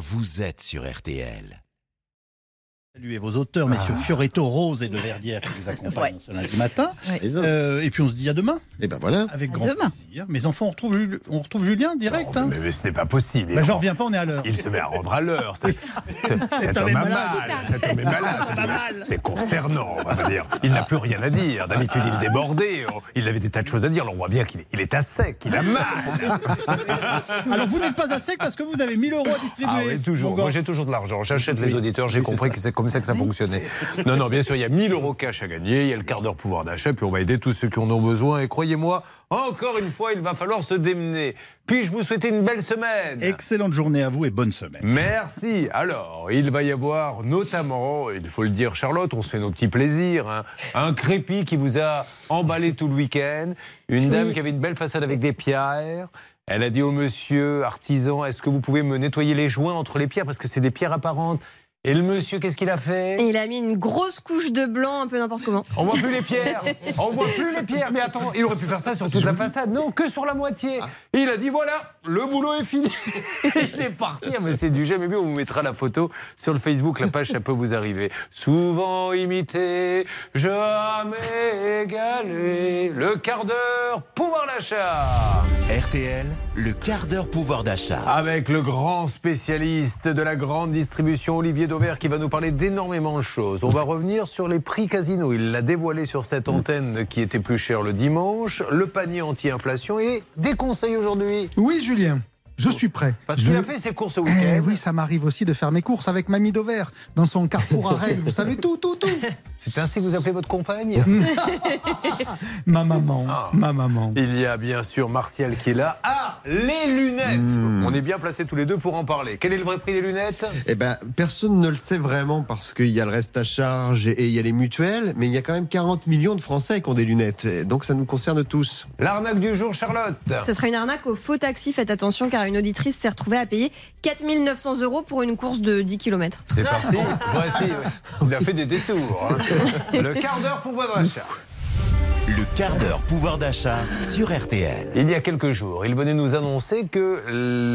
vous êtes sur RTL. Saluez vos auteurs, messieurs Ah. Fioretto, Rose et de Verdière qui vous accompagnent ce lundi matin. Euh, et puis on se dit à demain, Et ben voilà. avec À grand demain. plaisir. Mes enfants, on retrouve, Jul- on retrouve Julien direct. Non, hein. mais, mais ce n'est pas possible. Bah, Il- J'en reviens pas, on est à l'heure. Il se met à rendre à l'heure. Cet homme est a malade. mal. Cet homme est malade. C'est- consternant, on va dire. Il n'a plus rien à dire. D'habitude, il débordait. Il avait des tas de choses à dire. Là, on voit bien qu'il est, il est à sec. Il a mal. Alors vous n'êtes pas à sec parce que vous avez 1000 euros à distribuer. Ah oui, toujours. Moi, j'ai toujours de l'argent. J'achète les auditeurs. J'ai compris que c'est comme ça que ça fonctionnait. Non, non, bien sûr, il y a 1000 euros cash à gagner. Il y a le quart d'heure pouvoir d'achat. Puis on va aider tous ceux qui en ont besoin. Et croyez-moi, encore une fois, il va falloir se démener. Puis-je vous souhaiter une belle semaine? Excellente journée à vous et bonne semaine. Merci. Alors, il va y avoir notamment, il faut le dire, Charlotte, on se fait nos petits plaisirs, hein, un crépi qui vous a emballé tout le week-end, une dame qui avait une belle façade avec des pierres. Elle a dit au monsieur artisan, est-ce que vous pouvez me nettoyer les joints entre les pierres? Parce que c'est des pierres apparentes Et le monsieur, qu'est-ce qu'il a fait il a mis une grosse couche de blanc, un peu n'importe comment. on voit plus les pierres. On voit plus les pierres. Mais attends, il aurait pu faire ça sur toute la façade. Non, que sur la moitié. Et il a dit voilà, le boulot est fini. il est parti. Ah, Mais c'est du jamais vu. On vous mettra la photo sur le Facebook. La page, ça peut vous arriver. Souvent imité, jamais égalé. Le quart d'heure, pouvoir d'achat. RTL, le quart d'heure pouvoir d'achat. Avec le grand spécialiste de la grande distribution, Olivier Dauvert, qui va nous parler d'énormément de choses. On va revenir sur les prix casino. Il l'a dévoilé sur cette antenne qui était plus cher le dimanche, le panier anti-inflation et des conseils aujourd'hui. Oui, Julien, je suis prêt. Parce Je- qu'il a fait ses courses au Eh week-end. oui, ça m'arrive aussi de faire mes courses avec Mamie Dover dans son carrefour à Rennes. Vous savez tout, tout, tout. C'est ainsi que vous appelez votre compagne Ma maman, Ah. ma maman. Il y a bien sûr Martial qui est là. Ah, les lunettes On est bien placés tous les deux pour en parler. Quel est le vrai prix des lunettes? Eh ben, personne ne le sait vraiment parce qu'il y a le reste à charge et il y a les mutuelles, mais il y a quand même 40 millions de Français qui ont des lunettes. Et Donc ça nous concerne tous. L'arnaque du jour, Charlotte Ce sera une arnaque au faux taxi. Faites attention car une auditrice s'est retrouvée à payer 4900 euros pour une course de 10 km. C'est parti. Voici. Il a fait des détours. hein. Le quart d'heure pour votre achat. Le quart d'heure pouvoir d'achat sur RTL. Il y a quelques jours, il venait nous annoncer que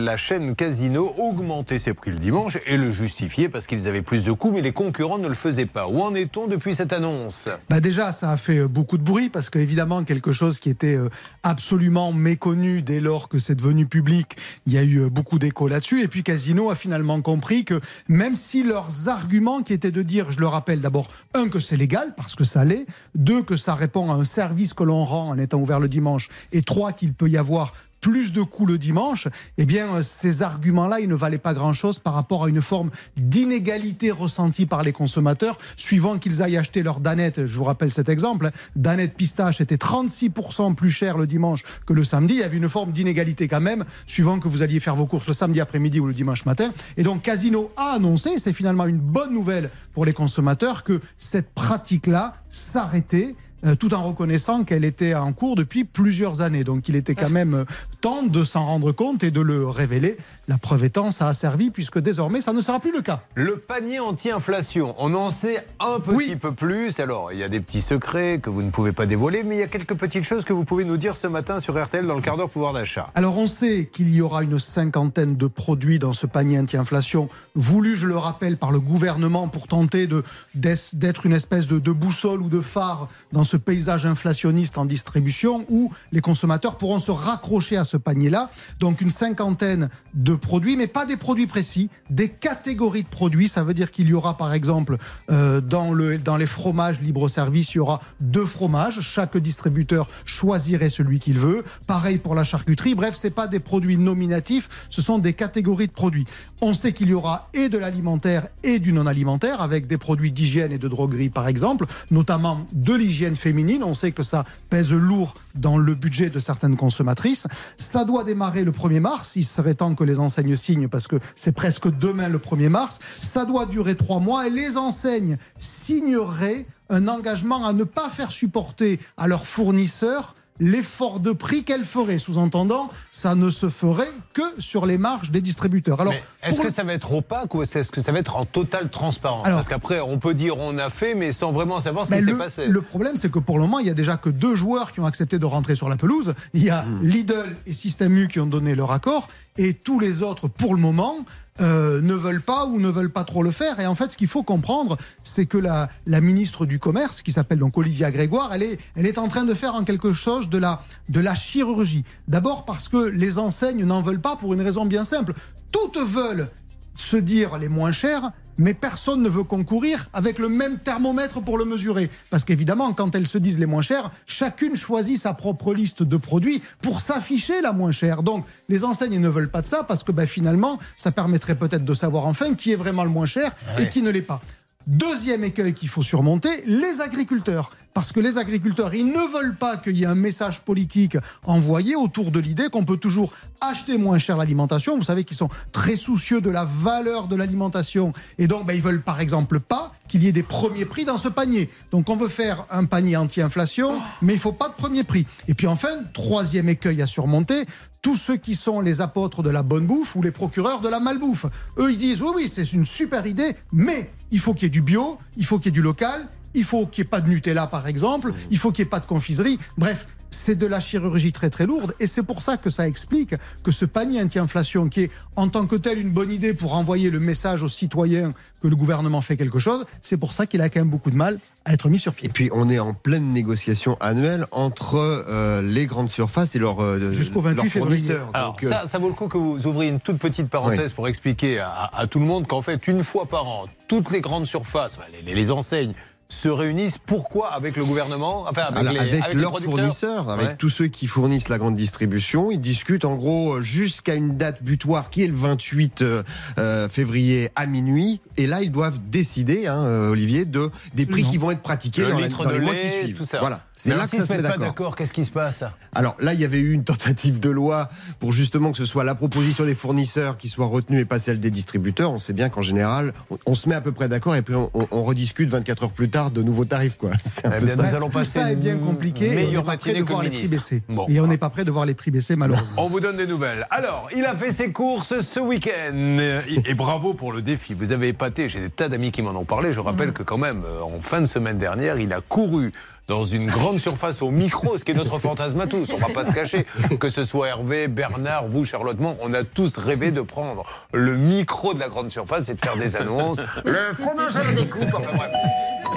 la chaîne Casino augmentait ses prix le dimanche et le justifiait parce qu'ils avaient plus de coûts, mais les concurrents ne le faisaient pas. Où en est-on depuis cette annonce? Bah déjà, ça a fait euh, beaucoup de bruit parce qu'évidemment, quelque chose qui était euh, absolument méconnu dès lors que c'est devenu public, il y a eu euh, beaucoup d'écho là-dessus. Et puis Casino a finalement compris que même si leurs arguments qui étaient de dire, je le rappelle d'abord, un, que c'est légal parce que ça l'est, deux, que ça répond à un service que l'on rend en étant ouvert le dimanche, et trois, qu'il peut y avoir plus de coûts le dimanche, eh bien, euh, ces arguments-là, ils ne valaient pas grand-chose par rapport à une forme d'inégalité ressentie par les consommateurs, suivant qu'ils aillent acheter leur danette. Je vous rappelle cet exemple. Danette pistache était 36% plus cher le dimanche que le samedi. Il y avait une forme d'inégalité quand même, suivant que vous alliez faire vos courses le samedi après-midi ou le dimanche matin. Et donc, Casino a annoncé, c'est finalement une bonne nouvelle pour les consommateurs, que cette pratique-là s'arrêtait euh, tout en reconnaissant qu'elle était en cours depuis plusieurs années. Donc il était quand même euh, temps de s'en rendre compte et de le révéler. La preuve étant, ça a servi puisque désormais, ça ne sera plus le cas. Le panier anti-inflation, on en sait un petit Oui. peu plus. Alors, il y a des petits secrets que vous ne pouvez pas dévoiler, mais il y a quelques petites choses que vous pouvez nous dire ce matin sur RTL dans le quart d'heure pouvoir d'achat. Alors on sait qu'il y aura une cinquantaine de produits dans ce panier anti-inflation, voulu, je le rappelle, par le gouvernement pour tenter d'être une espèce de, de boussole ou de phare dans ce paysage inflationniste en distribution où les consommateurs pourront se raccrocher à ce panier-là. Donc une cinquantaine de produits, mais pas des produits précis, des catégories de produits. Ça veut dire qu'il y aura par exemple euh, dans, le, dans les fromages libre-service, il y aura deux fromages. Chaque distributeur choisirait celui qu'il veut. Pareil pour la charcuterie. Bref, c'est pas des produits nominatifs, ce sont des catégories de produits. On sait qu'il y aura et de l'alimentaire et du non-alimentaire, avec des produits d'hygiène et de droguerie par exemple, notamment de l'hygiène féminine. On sait que ça pèse lourd dans le budget de certaines consommatrices. Ça doit démarrer le 1er mars. Il serait temps que les enseignes signent parce que c'est presque demain le 1er mars. Ça doit durer trois mois et les enseignes signeraient un engagement à ne pas faire supporter à leurs fournisseurs l'effort de prix qu'elles feraient. Sous-entendant, ça ne se ferait que sur les marges des distributeurs. Alors, est-ce que le- ça va être opaque ou est-ce que ça va être en totale transparence Alors- Parce qu'après, on peut dire on a fait, mais sans vraiment savoir ce qui s'est passé. le problème, c'est que pour le moment, il y a déjà que deux joueurs qui ont accepté de rentrer sur la pelouse. Il y a Hmm. Lidl et Système U qui ont donné leur accord. Et tous les autres, pour le moment, euh, ne veulent pas ou ne veulent pas trop le faire. Et en fait, ce qu'il faut comprendre, c'est que la, la ministre du Commerce, qui s'appelle donc Olivia Grégoire, elle est, elle est en train de faire en quelque chose de la, de la chirurgie. D'abord parce que les enseignes n'en veulent pas pour une raison bien simple. Toutes veulent se dire les moins chères, mais personne ne veut concourir avec le même thermomètre pour le mesurer. Parce qu'évidemment, quand elles se disent les moins chères, chacune choisit sa propre liste de produits pour s'afficher la moins chère. Donc, les enseignes ne veulent pas de ça parce que ben, finalement, ça permettrait peut-être de savoir enfin qui est vraiment le moins cher et qui ne l'est pas. Deuxième écueil qu'il faut surmonter, les agriculteurs. Parce que les agriculteurs, ils ne veulent pas qu'il y ait un message politique envoyé autour de l'idée qu'on peut toujours acheter moins cher l'alimentation. Vous savez qu'ils sont très soucieux de la valeur de l'alimentation. Et donc, ben, ils veulent par exemple pas qu'il y ait des premiers prix dans ce panier. Donc, on veut faire un panier anti-inflation, mais il faut pas de premier prix. Et puis enfin, troisième écueil à surmonter, tous ceux qui sont les apôtres de la bonne bouffe ou les procureurs de la malbouffe. Eux, ils disent oui, oui, c'est une super idée, mais il faut qu'il y ait du bio, il faut qu'il y ait du local, il faut qu'il n'y ait pas de Nutella, par exemple, il faut qu'il n'y ait pas de confiserie. Bref, c'est de la chirurgie très très lourde et c'est pour ça que ça explique que ce panier anti-inflation qui est en tant que tel une bonne idée pour envoyer le message aux citoyens que le gouvernement fait quelque chose, c'est pour ça qu'il a quand même beaucoup de mal à être mis sur pied. Et puis on est en pleine négociation annuelle entre euh, les grandes surfaces et leurs, euh, Jusqu'au 28 leurs février. fournisseurs. Alors Donc, euh, ça, ça vaut le coup que vous ouvriez une toute petite parenthèse pour expliquer à, à tout le monde qu'en fait, une fois par an, toutes les grandes surfaces, les enseignes, se réunissent. Pourquoi avec le gouvernement Enfin, avec, Alors, les, avec, leurs fournisseurs, avec Ouais. tous ceux qui fournissent la grande distribution, ils discutent en gros jusqu'à une date butoir qui est le 28 euh, euh, février à minuit. Et là, ils doivent décider, hein, euh, Olivier, de des prix Non. qui vont être pratiqués Le dans, la- les mois qui suivent. tout ça. Voilà, c'est là alors, que s'ils ça se se met pas d'accord. qu'est-ce qui se passe Alors là, il y avait eu une tentative de loi pour justement que ce soit la proposition des fournisseurs qui soit retenue et pas celle des distributeurs. On sait bien qu'en général, on, on se met à peu près d'accord et puis on, on- on rediscute 24 heures plus tard de nouveaux tarifs. quoi. C'est un Eh peu bien, ça. nous allons Tout passer ça est bien compliqué et on n'est pas prêt de voir le les prix baisser. Bon. Et on n'est pas prêt de voir les prix baisser malheureusement. On vous donne des nouvelles. Alors, il a fait ses courses ce week-end. Et bravo pour le défi. Vous avez épaté. J'ai des tas d'amis qui m'en ont parlé. Je rappelle que quand même, euh, en fin de semaine dernière, il a couru dans une grande surface au micro, ce qui est notre fantasme à tous. On va pas se cacher. Que ce soit Hervé, Bernard, vous, Charlotte, moi, on a tous rêvé de prendre le micro de la grande surface et de faire des annonces. Le fromage à la découpe. Enfin bref.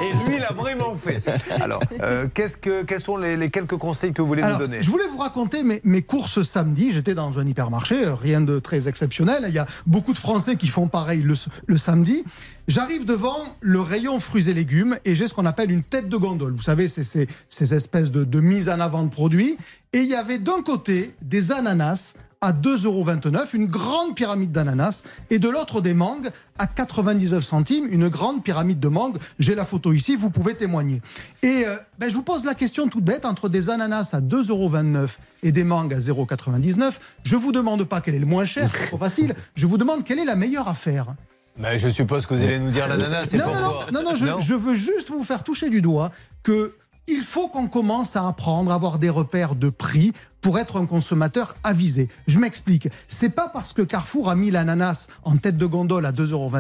Et lui, il a vraiment fait. Alors, euh, qu'est-ce que, quels sont les, les quelques conseils que vous voulez Alors, nous donner je voulais vous raconter mes, mes courses samedi. J'étais dans un hypermarché, euh, rien de très exceptionnel. Il y a beaucoup de Français qui font pareil le, le samedi. J'arrive devant le rayon fruits et légumes et j'ai ce qu'on appelle une tête de gondole. Vous savez, c'est ces, ces espèces de, mise en avant de produits. Et il y avait d'un côté des ananas à 2,29 euros, une grande pyramide d'ananas, et de l'autre des mangues à 99 centimes, une grande pyramide de mangues. J'ai la photo ici, vous pouvez témoigner. Et euh, ben, je vous pose la question toute bête, entre des ananas à 2,29 euros et des mangues à 0,99, je vous demande pas quel est le moins cher, c'est trop facile, je vous demande quelle est la meilleure affaire. Mais je suppose que vous allez nous dire l'ananas, c'est Non, non, pourquoi. non, non, non, je, je veux juste vous faire toucher du doigt que il faut qu'on commence à apprendre à avoir des repères de prix pour être un consommateur avisé. Je m'explique. C'est pas parce que Carrefour a mis l'ananas en tête de gondole à 2,29 euros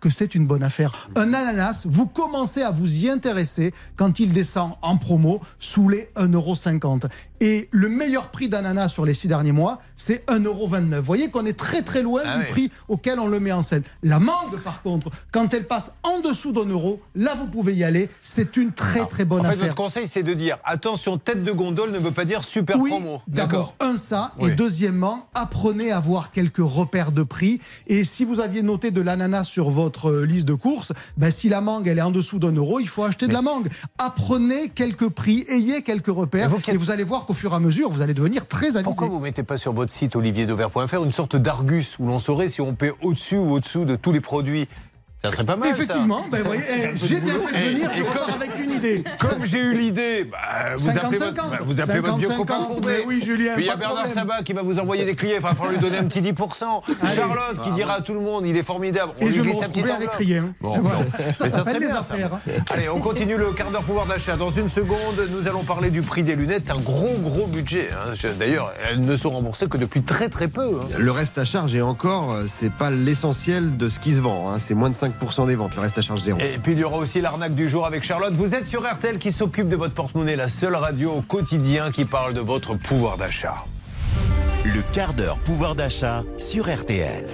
que c'est une bonne affaire. Un ananas, vous commencez à vous y intéresser quand il descend en promo sous les 1,50 euros. Et le meilleur prix d'ananas sur les six derniers mois, c'est 1,29 euros. Vous voyez qu'on est très très loin Ah du oui. prix auquel on le met en scène. La mangue, par contre, quand elle passe en dessous d'un euro, là vous pouvez y aller. C'est une très très bonne En fait, affaire. votre conseil, c'est de dire attention, tête de gondole ne veut pas dire super Oui, promo. D'abord un ça Oui. et deuxièmement apprenez à avoir quelques repères de prix et si vous aviez noté de l'ananas sur votre euh, liste de courses, ben si la mangue elle est en dessous d'un euro, il faut acheter de la mangue. Apprenez quelques prix, ayez quelques repères vous et vous allez voir qu'au fur et à mesure vous allez devenir très avisé. Pourquoi vous mettez pas sur votre site olivierdover.fr une sorte d'argus où l'on saurait si on paie au-dessus ou au-dessous de tous les produits Ça serait pas mal. ça. Effectivement, ben, voyez, eh, j'ai bien fait de Et- venir, et je comme- repars avec une idée. Comme j'ai eu l'idée, bah, vous, 50, appelez votre, 50, bah, vous appelez votre vieux 50, copain 50, Courbet. mais oui, Julien, Puis il y a Bernard. Sabat qui va vous envoyer des clients. Enfin, il va falloir lui donner un petit 10%. Charlotte qui dira à tout le monde il est formidable. On Et lui je glisse petite retrouverai avec rien. Bon, Voilà. Ça Mais s'appelle serait les bien, ça. affaires. hein. Allez, on continue le quart d'heure pouvoir d'achat. Dans une seconde, nous allons parler du prix des lunettes. Un gros, gros budget. hein. D'ailleurs, elles ne sont remboursées que depuis très, très peu. hein. Le reste à charge, et encore, euh, c'est pas l'essentiel de ce qui se vend. C'est moins de 5% des ventes, le reste à charge zéro. Et puis il y aura aussi l'arnaque du jour avec Charlotte. Vous êtes sur RTL qui s'occupe de votre porte-monnaie, la seule radio au quotidien qui parle de votre pouvoir d'achat. Le quart d'heure pouvoir d'achat sur RTL.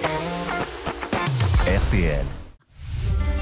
RTL.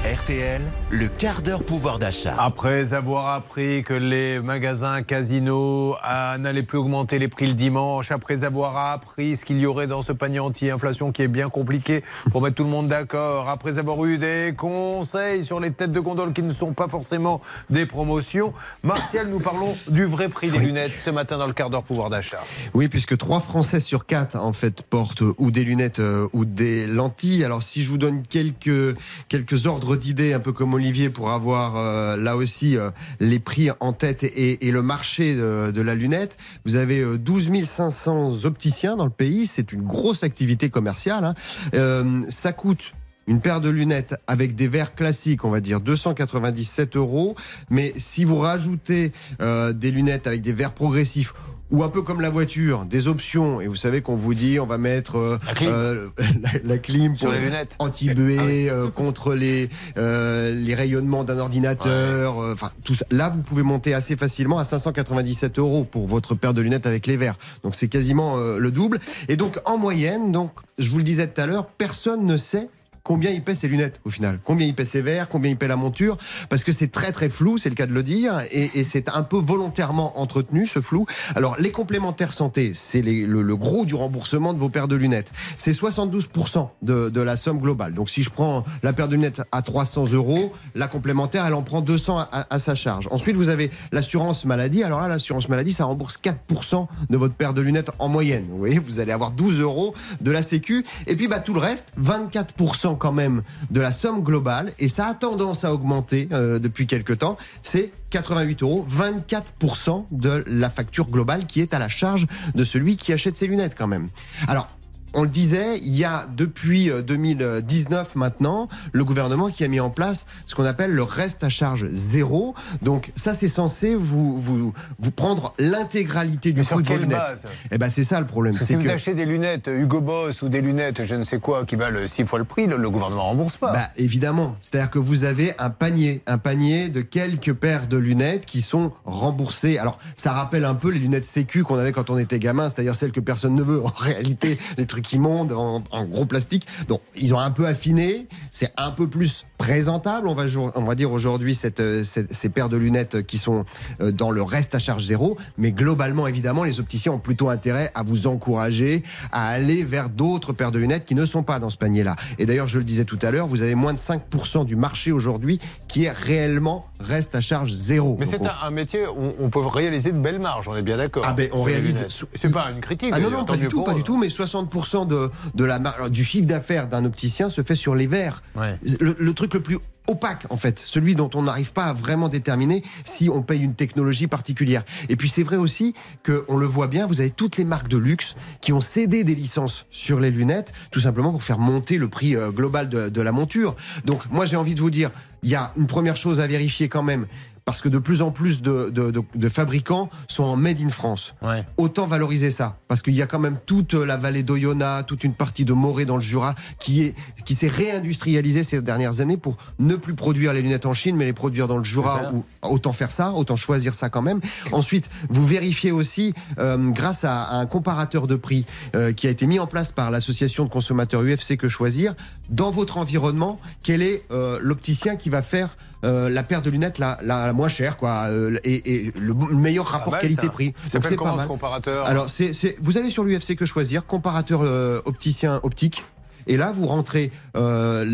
RTL, le quart d'heure pouvoir d'achat. Après avoir appris que les magasins casinos ah, n'allaient plus augmenter les prix le dimanche, après avoir appris ce qu'il y aurait dans ce panier anti-inflation qui est bien compliqué pour mettre tout le monde d'accord, après avoir eu des conseils sur les têtes de gondole qui ne sont pas forcément des promotions, Martial, nous parlons du vrai prix des lunettes ce matin dans le quart d'heure pouvoir d'achat. Oui, puisque 3 Français sur 4 en fait portent ou des lunettes euh, ou des lentilles. Alors si je vous donne quelques quelques ordres d'idées, un peu comme Olivier, pour avoir euh, là aussi euh, les prix en tête et, le marché de, la lunette, vous avez euh, 12 500 opticiens dans le pays. C'est une grosse activité commerciale. hein. Euh, ça coûte une paire de lunettes avec des verres classiques, on va dire 297 euros. Mais si vous rajoutez euh, des lunettes avec des verres progressifs ou un peu comme la voiture, des options, et vous savez qu'on vous dit on va mettre euh, La clim. euh, la, la clim pour anti-buée, euh, contre les, les rayonnements d'un ordinateur, enfin tout ça. Là, vous pouvez monter assez facilement à 597 euros pour votre paire de lunettes avec les verres. Donc c'est quasiment le double. Et donc en moyenne, donc je vous le disais tout à l'heure, personne ne sait combien il paie ses lunettes au final, combien il paie ses verres, combien il paie la monture, parce que c'est très très flou, c'est le cas de le dire, et, et c'est un peu volontairement entretenu ce flou. Alors les complémentaires santé, c'est le, le gros du remboursement de vos paires de lunettes. C'est 72% de, de la somme globale. Donc si je prends la paire de lunettes à 300 euros, la complémentaire elle en prend 200 à, à sa charge. Ensuite vous avez l'assurance maladie. Alors là l'assurance maladie ça rembourse 4% de votre paire de lunettes en moyenne. Vous voyez, vous allez avoir 12 euros de la Sécu. Et puis bah tout le reste, 24% quand même de la somme globale. Et ça a tendance à augmenter euh, depuis quelques temps. C'est 88 euros, 24% de la facture globale qui est à la charge de celui qui achète ses lunettes quand même. Alors, on le disait, il y a depuis euh, 2019 maintenant le gouvernement qui a mis en place ce qu'on appelle le reste à charge zéro. Donc ça, c'est censé vous vous vous prendre l'intégralité du coût de vos lunettes. base? Eh ben c'est ça le problème. Parce que si vous achetez des lunettes Hugo Boss ou des lunettes je ne sais quoi qui valent 6 fois le prix, le, le gouvernement rembourse pas. Bah, évidemment. C'est-à-dire que vous avez un panier, un panier de quelques paires de lunettes qui sont remboursées. Alors, ça rappelle un peu les lunettes sécu qu'on avait quand on était gamin, c'est-à-dire celles que personne ne veut. En réalité, les trucs qui montent en, en gros plastique. Donc, ils ont un peu affiné. C'est un peu plus présentable, on va, on va dire aujourd'hui, cette, euh, cette- ces paires de lunettes qui sont euh, dans le reste à charge zéro. Mais globalement, évidemment, les opticiens ont plutôt intérêt à vous encourager à aller vers d'autres paires de lunettes qui ne sont pas dans ce panier-là. Et d'ailleurs, je le disais tout à l'heure, vous avez moins de 5% du marché aujourd'hui qui est réellement reste à charge zéro. Mais c'est on- un, métier où on peut réaliser de belles marges, on est bien d'accord. Ah ben, on réalise-. C'est pas une critique. Ah non, non, pas du tout, pas eux. du tout, mais 60% de, de la mar- du chiffre d'affaires d'un opticien se fait sur les verres. Ouais. Le, le truc le plus opaque, en fait, celui dont on n'arrive pas à vraiment déterminer si on paye une technologie particulière. Et puis c'est vrai aussi que, on le voit bien, vous avez toutes les marques de luxe qui ont cédé des licences sur les lunettes, tout simplement pour faire monter le prix euh, global de, de la monture. Donc moi j'ai envie de vous dire, il y a une première chose à vérifier quand même. Parce que de plus en plus de, de- de- de fabricants sont en made in France Ouais. autant valoriser ça parce qu'il y a quand même toute la vallée d'Oyonnax, toute une partie de Morée dans le Jura qui est qui s'est réindustrialisée ces dernières années pour ne plus produire les lunettes en Chine mais les produire dans le Jura ou autant faire ça, autant choisir ça quand même. Ensuite, vous vérifiez aussi euh, grâce à, à un comparateur de prix euh, qui a été mis en place par l'association de consommateurs UFC que choisir dans votre environnement, quel est euh, l'opticien qui va faire euh, la paire de lunettes la, la, la moins chère quoi euh, et, et le meilleur rapport mal, qualité-prix. C'est pas ce mal. comparateur? Alors, c'est, c'est- vous allez sur l'UFC que choisir, comparateur euh, opticien optique. Et là, vous rentrez euh,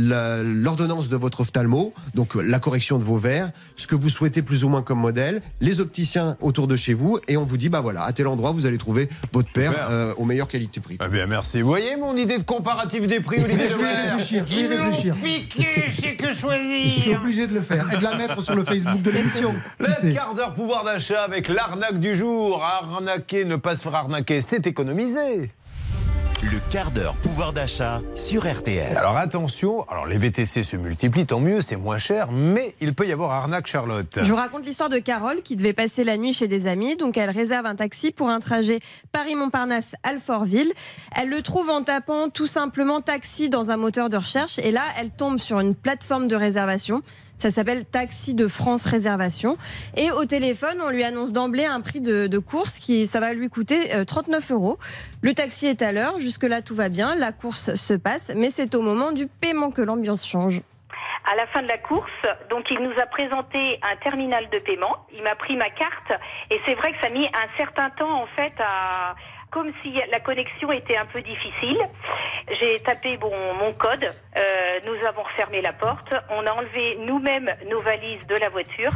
l'ordonnance de votre ophtalmo, donc la correction de vos verres, ce que vous souhaitez plus ou moins comme modèle, les opticiens autour de chez vous, et on vous dit, bah voilà, à tel endroit, vous allez trouver votre paire euh, au meilleur qualité-prix. Eh bien, merci. Vous voyez mon idée de comparatif des prix, Olivier Je vais y réfléchir, je vais y réfléchir. piqué, je sais que Je suis choisir. obligé de le faire et de la mettre sur le Facebook de l'émission. Le quart d'heure pouvoir d'achat avec l'arnaque du jour. Arnaquer, ne pas se faire arnaquer, c'est économiser. Le quart d'heure pouvoir d'achat sur RTL. Alors attention, alors les VTC se multiplient, tant mieux, c'est moins cher, mais il peut y avoir arnaque, Charlotte. Je vous raconte l'histoire de Carole qui devait passer la nuit chez des amis. Donc elle réserve un taxi pour un trajet Paris-Montparnasse Alfortville. Elle le trouve en tapant tout simplement taxi dans un moteur de recherche et là elle tombe sur une plateforme de réservation. Ça s'appelle Taxi de France Réservation. Et au téléphone, on lui annonce d'emblée un prix de, course qui ça va lui coûter euh, 39 euros. Le taxi est à l'heure. Jusque-là, tout va bien. La course se passe. Mais c'est au moment du paiement que l'ambiance change. À la fin de la course, donc il nous a présenté un terminal de paiement. Il m'a pris ma carte et c'est vrai que ça a mis un certain temps en fait à comme si la connexion était un peu difficile. J'ai tapé bon, mon code, euh, nous avons refermé la porte, on a enlevé nous-mêmes nos valises de la voiture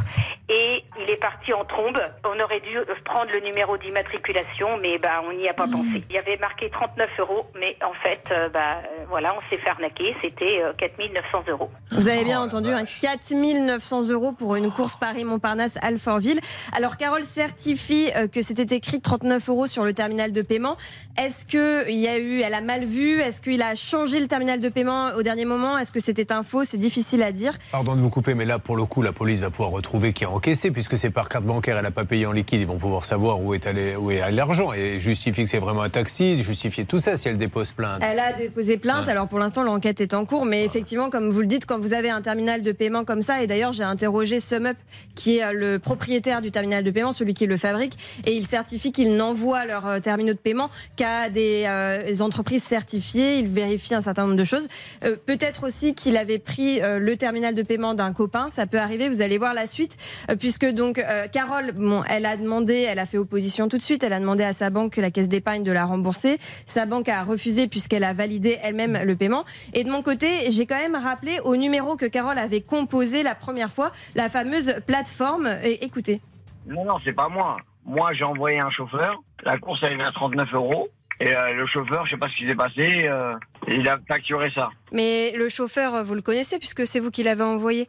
et il est parti en trombe. On aurait dû prendre le numéro d'immatriculation, mais bah, on n'y a pas pensé. Il y avait marqué 39 euros, mais en fait, euh, bah, voilà, on s'est fait arnaquer, c'était euh, 4900 euros. Vous avez bien entendu, hein, 4900 euros pour une course Paris-Montparnasse Alfortville. Alors Carole certifie euh, que c'était écrit 39 euros sur le terminal de paiement. Est-ce que il y a eu, elle a mal vu? Est-ce qu'il a changé le terminal de paiement au dernier moment? Est-ce que c'était un faux? C'est difficile à dire. Pardon de vous couper, mais là, pour le coup, la police va pouvoir retrouver qui a encaissé, puisque c'est par carte bancaire, elle n'a pas payé en liquide, ils vont pouvoir savoir où est allé, où est allé l'argent et justifier que c'est vraiment un taxi, justifier tout ça si elle dépose plainte. Elle a déposé plainte. Alors pour l'instant, l'enquête est en cours, mais effectivement, comme vous le dites, quand vous avez un terminal de paiement comme ça, et d'ailleurs, j'ai interrogé SumUp, qui est euh, le propriétaire du terminal de paiement, celui qui le fabrique, et il certifie qu'ils n'envoient leurs euh, terminaux de paiement qu'à des euh, entreprises certifiées. Il vérifie un certain nombre de choses. Euh, Peut-être aussi qu'il avait pris euh, le terminal de paiement d'un copain. Ça peut arriver. Vous allez voir la suite, puisque donc Carole, bon, elle a demandé, elle a fait opposition tout de suite. Elle a demandé à sa banque, la caisse d'épargne, de la rembourser. Sa banque a refusé puisqu'elle a validé elle-même le paiement. Et de mon côté, j'ai quand même rappelé au numéro que Carole avait composé la première fois, la fameuse plateforme. Écoutez. Non, non, c'est pas moi. Moi, j'ai envoyé un chauffeur. La course arrivait à 39 euros. Et euh, le chauffeur, je sais pas ce qui s'est passé, euh, il a facturé ça. Mais le chauffeur, vous le connaissez puisque c'est vous qui l'avez envoyé?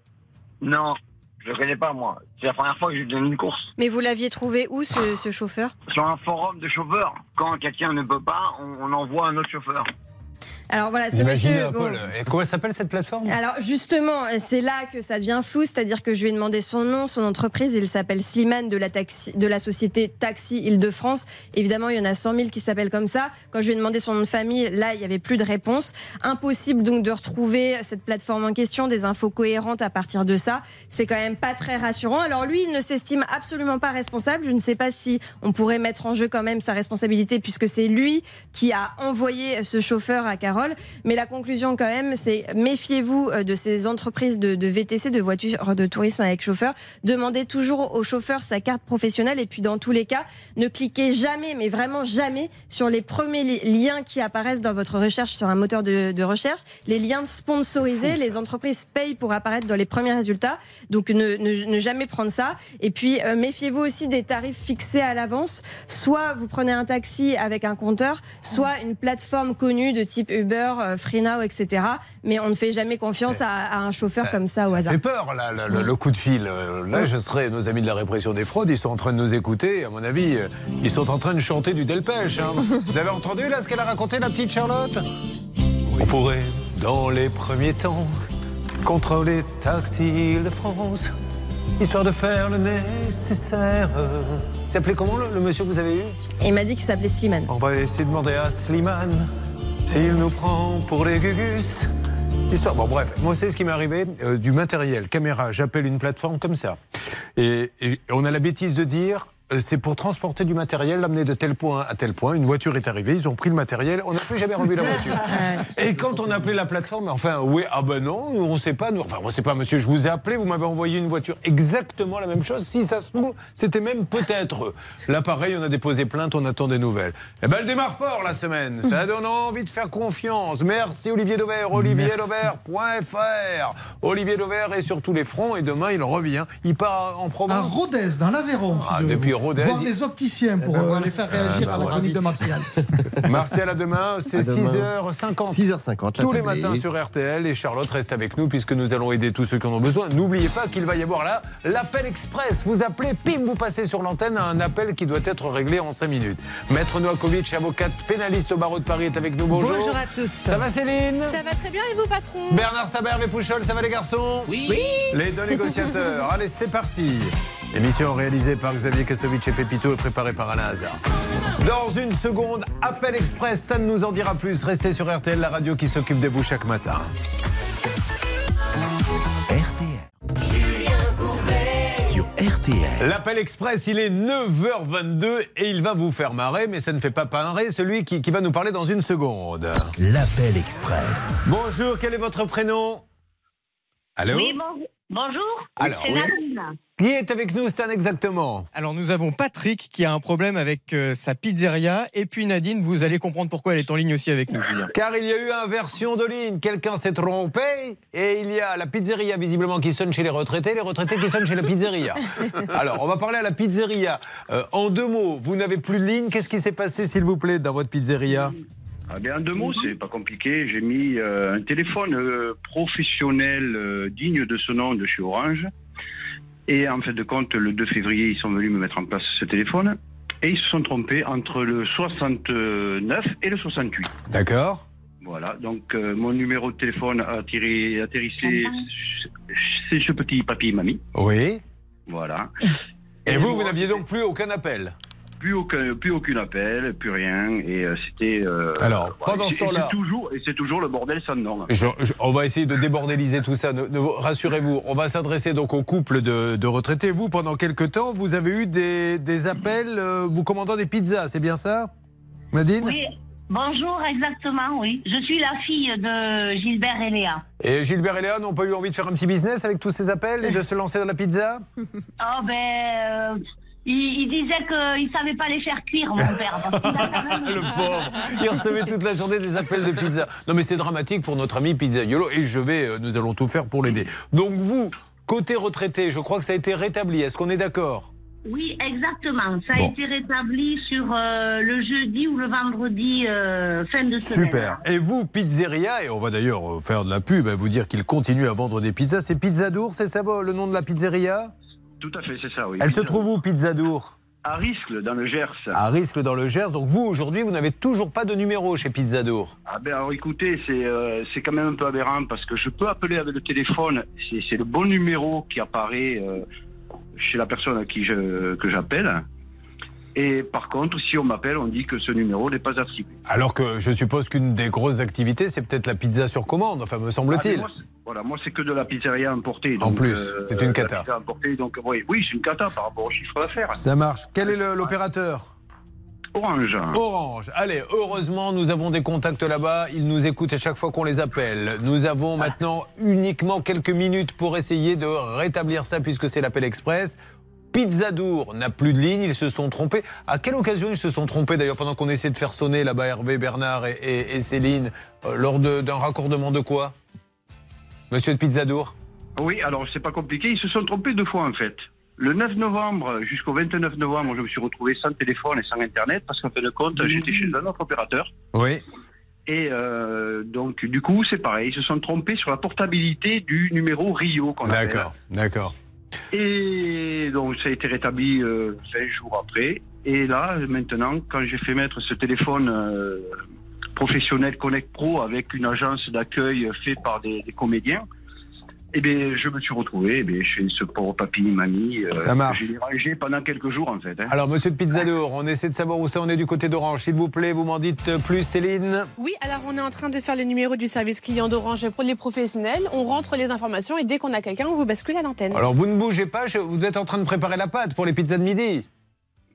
Non, je le connais pas, moi. C'est la première fois que je lui donne une course. Mais vous l'aviez trouvé où ce, ce chauffeur? Sur un forum de chauffeurs, quand quelqu'un ne peut pas, on, on envoie un autre chauffeur. Alors voilà, Vous ce imaginez monsieur. bon, et comment elle s'appelle cette plateforme? Alors justement, c'est là que ça devient flou, c'est-à-dire que je lui ai demandé son nom, son entreprise, il s'appelle Slimane de la, taxi, de la société Taxi Île-de-France. Évidemment, il y en a 100 000 qui s'appellent comme ça. Quand je lui ai demandé son nom de famille, là, il n'y avait plus de réponse. Impossible donc de retrouver cette plateforme en question, des infos cohérentes à partir de ça. C'est quand même pas très rassurant. Alors lui, il ne s'estime absolument pas responsable. Je ne sais pas si on pourrait mettre en jeu quand même sa responsabilité puisque c'est lui qui a envoyé ce chauffeur à Carole. Mais la conclusion quand même, c'est méfiez-vous euh, de ces entreprises de, de VTC, de voitures de tourisme avec chauffeur. Demandez toujours au chauffeur sa carte professionnelle et puis dans tous les cas, ne cliquez jamais, mais vraiment jamais, sur les premiers li- liens qui apparaissent dans votre recherche sur un moteur de, de recherche. Les liens sponsorisés, les entreprises payent pour apparaître dans les premiers résultats. Donc ne, ne- ne jamais prendre ça. Et puis euh, méfiez-vous aussi des tarifs fixés à l'avance. Soit vous prenez un taxi avec un compteur, soit une plateforme connue de type Uber, euh, FreeNow, etc. Mais on ne fait jamais confiance à, à un chauffeur comme ça au ça hasard. fait peur, là, le, le- le coup de fil. Euh, Là, je serais nos amis de la répression des fraudes, ils sont en train de nous écouter. À mon avis, euh, ils sont en train de chanter du Delpech. hein. Vous avez entendu, là, ce qu'elle a raconté, la petite Charlotte? On pourrait, dans les premiers temps, contrôler Taxi de France, histoire de faire le nécessaire. Il s'appelait comment, le, le monsieur que vous avez eu? Il m'a dit qu'il s'appelait Slimane. On va essayer de demander à Slimane s'il nous prend pour les gugus. Histoire. Bon, bref, moi, c'est ce qui m'est arrivé euh, du matériel, caméra. J'appelle une plateforme comme ça. Et, et on a la bêtise de dire. Euh, C'est pour transporter du matériel, l'amener de tel point à tel point. Une voiture est arrivée, ils ont pris le matériel, on n'a plus jamais revu la voiture. Et quand on a appelé la plateforme, enfin, oui, ah ben non, on ne sait pas. Nous, enfin, on ne sait pas, monsieur, je vous ai appelé, vous m'avez envoyé une voiture exactement la même chose. Si ça se trouve, c'était même peut-être l'appareil, on a déposé plainte, on attend des nouvelles. Eh ben, elle démarre fort la semaine. Ça donne envie de faire confiance. Merci Olivier Dauvert, olivierdauvert.fr. Olivier Dauvert est sur tous les fronts et demain il revient. Il part en À Provence. Rodez, dans l'Aveyron. Ah, depuis Rodez, Voir des opticiens pour Eh ben euh, les faire réagir Ah, à la bah, chronique de. Martial. Martial à demain, c'est À demain. 6h50. 6h50. la Tous les matins sur RTL et Charlotte reste avec nous puisque nous allons aider tous ceux qui en ont besoin. N'oubliez pas qu'il va y avoir là l'appel express. Vous appelez, pim, vous passez sur l'antenne un appel qui doit être réglé en 5 minutes. Maître Noakovic, avocate pénaliste au barreau de Paris, est avec nous. Bonjour. Bonjour à tous. Ça va Céline? Ça va très bien et vous, patron? Bernard Saber et Pouchol, ça va les garçons? Oui. Les deux négociateurs. Allez, c'est parti. Émission réalisée par Xavier Kasovic et Pépito et préparée par Alain Hazard. Dans une seconde, appel express. Stan nous en dira plus. Restez sur RTL, la radio qui s'occupe de vous chaque matin. RTL. RTL. L'appel express, il est 9h22 et il va vous faire marrer, mais ça ne fait pas marrer celui qui, qui va nous parler dans une seconde. L'appel express. Bonjour, quel est votre prénom? Allô? Oui, bon- bonjour. Alors, c'est oui. Nadine. Qui est avec nous, Stan, exactement Alors nous avons Patrick qui a un problème avec euh, sa pizzeria et puis Nadine, vous allez comprendre pourquoi elle est en ligne aussi avec nous, Julien. Car il y a eu inversion de ligne. Quelqu'un s'est trompé et il y a la pizzeria visiblement qui sonne chez les retraités, les retraités qui sonnent chez la pizzeria. Alors, on va parler à la pizzeria. Euh, en deux mots, vous n'avez plus de ligne. Qu'est-ce qui s'est passé, s'il vous plaît, dans votre pizzeria? Ah bien, en deux mots, c'est pas compliqué. J'ai mis euh, un téléphone euh, professionnel euh, digne de ce nom de chez Orange. Et en fait de compte, le 2 février, ils sont venus me mettre en place ce téléphone. Et ils se sont trompés entre le 69 et le 68. D'accord. Voilà, donc euh, mon numéro de téléphone a atterri, atterrissé chez ce petit papy et mamie. Oui. Voilà. Et vous, vous n'aviez donc plus aucun appel plus aucun, plus aucun appel, plus rien, et euh, c'était. euh, Alors, voilà. pendant ce temps-là- et c'est toujours le bordel sans nom. Je- je- on va essayer de débordéliser tout ça. Ne- ne vous- Rassurez-vous, on va s'adresser donc au couple de, de retraités. Vous, pendant quelque temps, vous avez eu des, des appels euh, vous commandant des pizzas, c'est bien ça Nadine? Oui, bonjour, exactement, oui. Je suis la fille de Gilbert et Léa. Et Gilbert et Léa n'ont pas eu envie de faire un petit business avec tous ces appels et de se lancer dans la pizza? Oh, ben. Il, il disait qu'il savait pas les faire cuire, mon père. parce même- Le pauvre, il recevait toute la journée des appels de pizza. Non mais c'est dramatique pour notre ami Pizzaiolo et je vais, euh, nous allons tout faire pour l'aider. Donc vous, côté retraité, je crois que ça a été rétabli. Est-ce qu'on est d'accord? Oui, exactement. Ça a été rétabli sur euh, le jeudi ou le vendredi euh, fin de semaine. Super. Et vous, pizzeria, et on va d'ailleurs faire de la pub, vous dire qu'il continue à vendre des pizzas, c'est Pizzadour, c'est ça le nom de la pizzeria? Tout à fait, c'est ça, oui. Elle se trouve où, Pizzadour À Riscle, dans le Gers. À Riscle dans le Gers. Donc vous, aujourd'hui, vous n'avez toujours pas de numéro chez Pizzadour. Ah ben alors écoutez, c'est euh, c'est quand même un peu aberrant parce que je peux appeler avec le téléphone, c'est c'est le bon numéro qui apparaît euh, chez la personne à qui je, que j'appelle. Et par contre, si on m'appelle, on dit que ce numéro n'est pas attribué. Alors que je suppose qu'une des grosses activités, c'est peut-être la pizza sur commande, enfin, me Ah, semble-t-il. c'est- voilà, moi c'est que de la pizzeria importée. En donc, plus, euh, c'est une cata. pizza importée, donc oui, oui c'est une cata par rapport au chiffre d'affaires. Ça marche. Quel est l'opérateur? Orange. Orange. Allez, heureusement, nous avons des contacts là-bas. Ils nous écoutent à chaque fois qu'on les appelle. Nous avons maintenant uniquement quelques minutes pour essayer de rétablir ça puisque c'est l'appel express. Pizzadour n'a plus de ligne, ils se sont trompés. À quelle occasion ils se sont trompés d'ailleurs pendant qu'on essaie de faire sonner là-bas Hervé, Bernard et, et- et Céline euh, lors de- d'un raccordement de quoi? Monsieur de Pizzadour? Oui, alors c'est pas compliqué, ils se sont trompés deux fois en fait. Le 9 novembre jusqu'au 29 novembre, je me suis retrouvé sans téléphone et sans internet parce qu'en fin de compte, j'étais chez un autre opérateur. Oui. Et euh, donc, du coup, c'est pareil, ils se sont trompés sur la portabilité du numéro Rio qu'on. D'accord, d'accord. Et donc, ça a été rétabli euh, 20 jours après. Et là, maintenant, quand j'ai fait mettre ce téléphone euh, professionnel Connect Pro avec une agence d'accueil faite par des, des comédiens, eh bien, je me suis retrouvé eh bien, chez ce pauvre papy mamie. euh, Ça marche. J'ai pendant quelques jours, en fait. hein. Alors, monsieur de Pizzadour, on essaie de savoir où ça on est du côté d'Orange. S'il vous plaît, vous m'en dites plus, Céline Oui, alors on est en train de faire le numéro du service client d'Orange pour les professionnels. On rentre les informations et dès qu'on a quelqu'un, on vous bascule à l'antenne. Alors, vous ne bougez pas, je- vous êtes en train de préparer la pâte pour les pizzas de midi.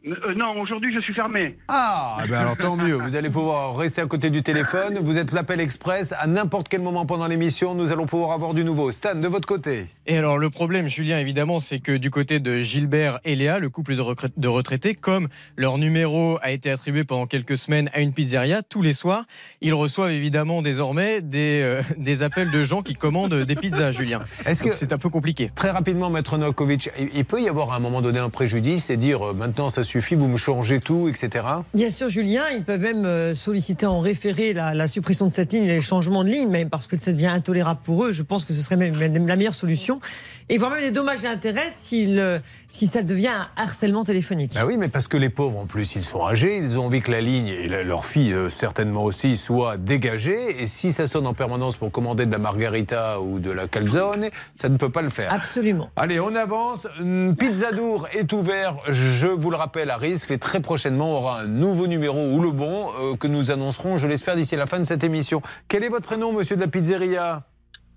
Euh, non, aujourd'hui, je suis fermé. Ah, eh ben alors tant mieux. Vous allez pouvoir rester à côté du téléphone. Vous êtes l'appel express. À n'importe quel moment pendant l'émission, nous allons pouvoir avoir du nouveau. Stan, de votre côté. Et alors le problème, Julien, évidemment, c'est que du côté de Gilbert et Léa, le couple de, retraités, comme leur numéro a été attribué pendant quelques semaines à une pizzeria, tous les soirs, ils reçoivent évidemment désormais des, euh, des appels de gens qui commandent des pizzas, Julien. Est-ce Donc que- c'est un peu compliqué Très rapidement, Maître Novakovic, il il peut y avoir à un moment donné un préjudice et dire euh, maintenant ça suffit, vous me changez tout, etc. Bien sûr, Julien, ils peuvent même euh, solliciter en référé la, suppression de cette ligne les changements de ligne, même parce que ça devient intolérable pour eux. Je pense que ce serait même, la meilleure solution. Et voire même des dommages et intérêts s'il, euh, si ça devient un harcèlement téléphonique. Bah oui, mais parce que les pauvres, en plus, ils sont âgés, ils ont envie que la ligne, et la- leur fille euh, certainement aussi, soit dégagée. Et si ça sonne en permanence pour commander de la margarita ou de la calzone, ça ne peut pas le faire. Absolument. Allez, on avance. Hum, Pizzadour est ouvert, je vous le rappelle, à risque. Et très prochainement, on aura un nouveau numéro, ou le bon, euh, que nous annoncerons, je l'espère, d'ici la fin de cette émission. Quel est votre prénom, monsieur de la pizzeria?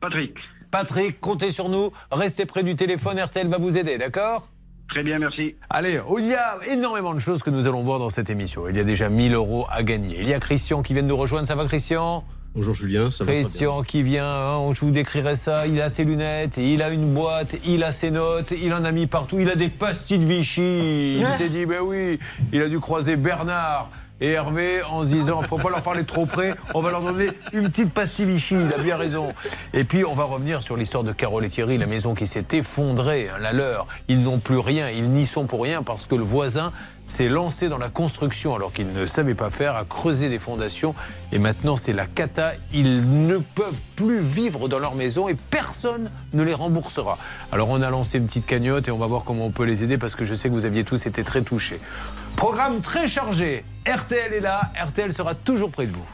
Patrick. Patrick, comptez sur nous. Restez près du téléphone. RTL va vous aider, d'accord? Très bien, merci. Allez, oh, il y a énormément de choses que nous allons voir dans cette émission. Il y a déjà 1000 euros à gagner. Il y a Christian qui vient de nous rejoindre. Ça va, Christian? Bonjour Julien, ça va très Christian bien. qui vient, hein, je vous décrirai ça, il a ses lunettes, il a une boîte, il a ses notes, il en a mis partout, il a des pastilles de Vichy. Il s'est dit, ben oui, il a dû croiser Bernard et Hervé en se disant, faut pas leur parler trop près, on va leur donner une petite pastille il a bien raison. Et puis on va revenir sur l'histoire de Carole et Thierry, la maison qui s'est effondrée, hein, la leur. Ils n'ont plus rien, ils n'y sont pour rien parce que le voisin s'est lancé dans la construction alors qu'il ne savait pas faire, a creusé des fondations et maintenant c'est la cata. Ils ne peuvent plus vivre dans leur maison et personne ne les remboursera. Alors on a lancé une petite cagnotte et on va voir comment on peut les aider parce que je sais que vous aviez tous été très touchés. Programme très chargé. RTL est là, RTL sera toujours près de vous.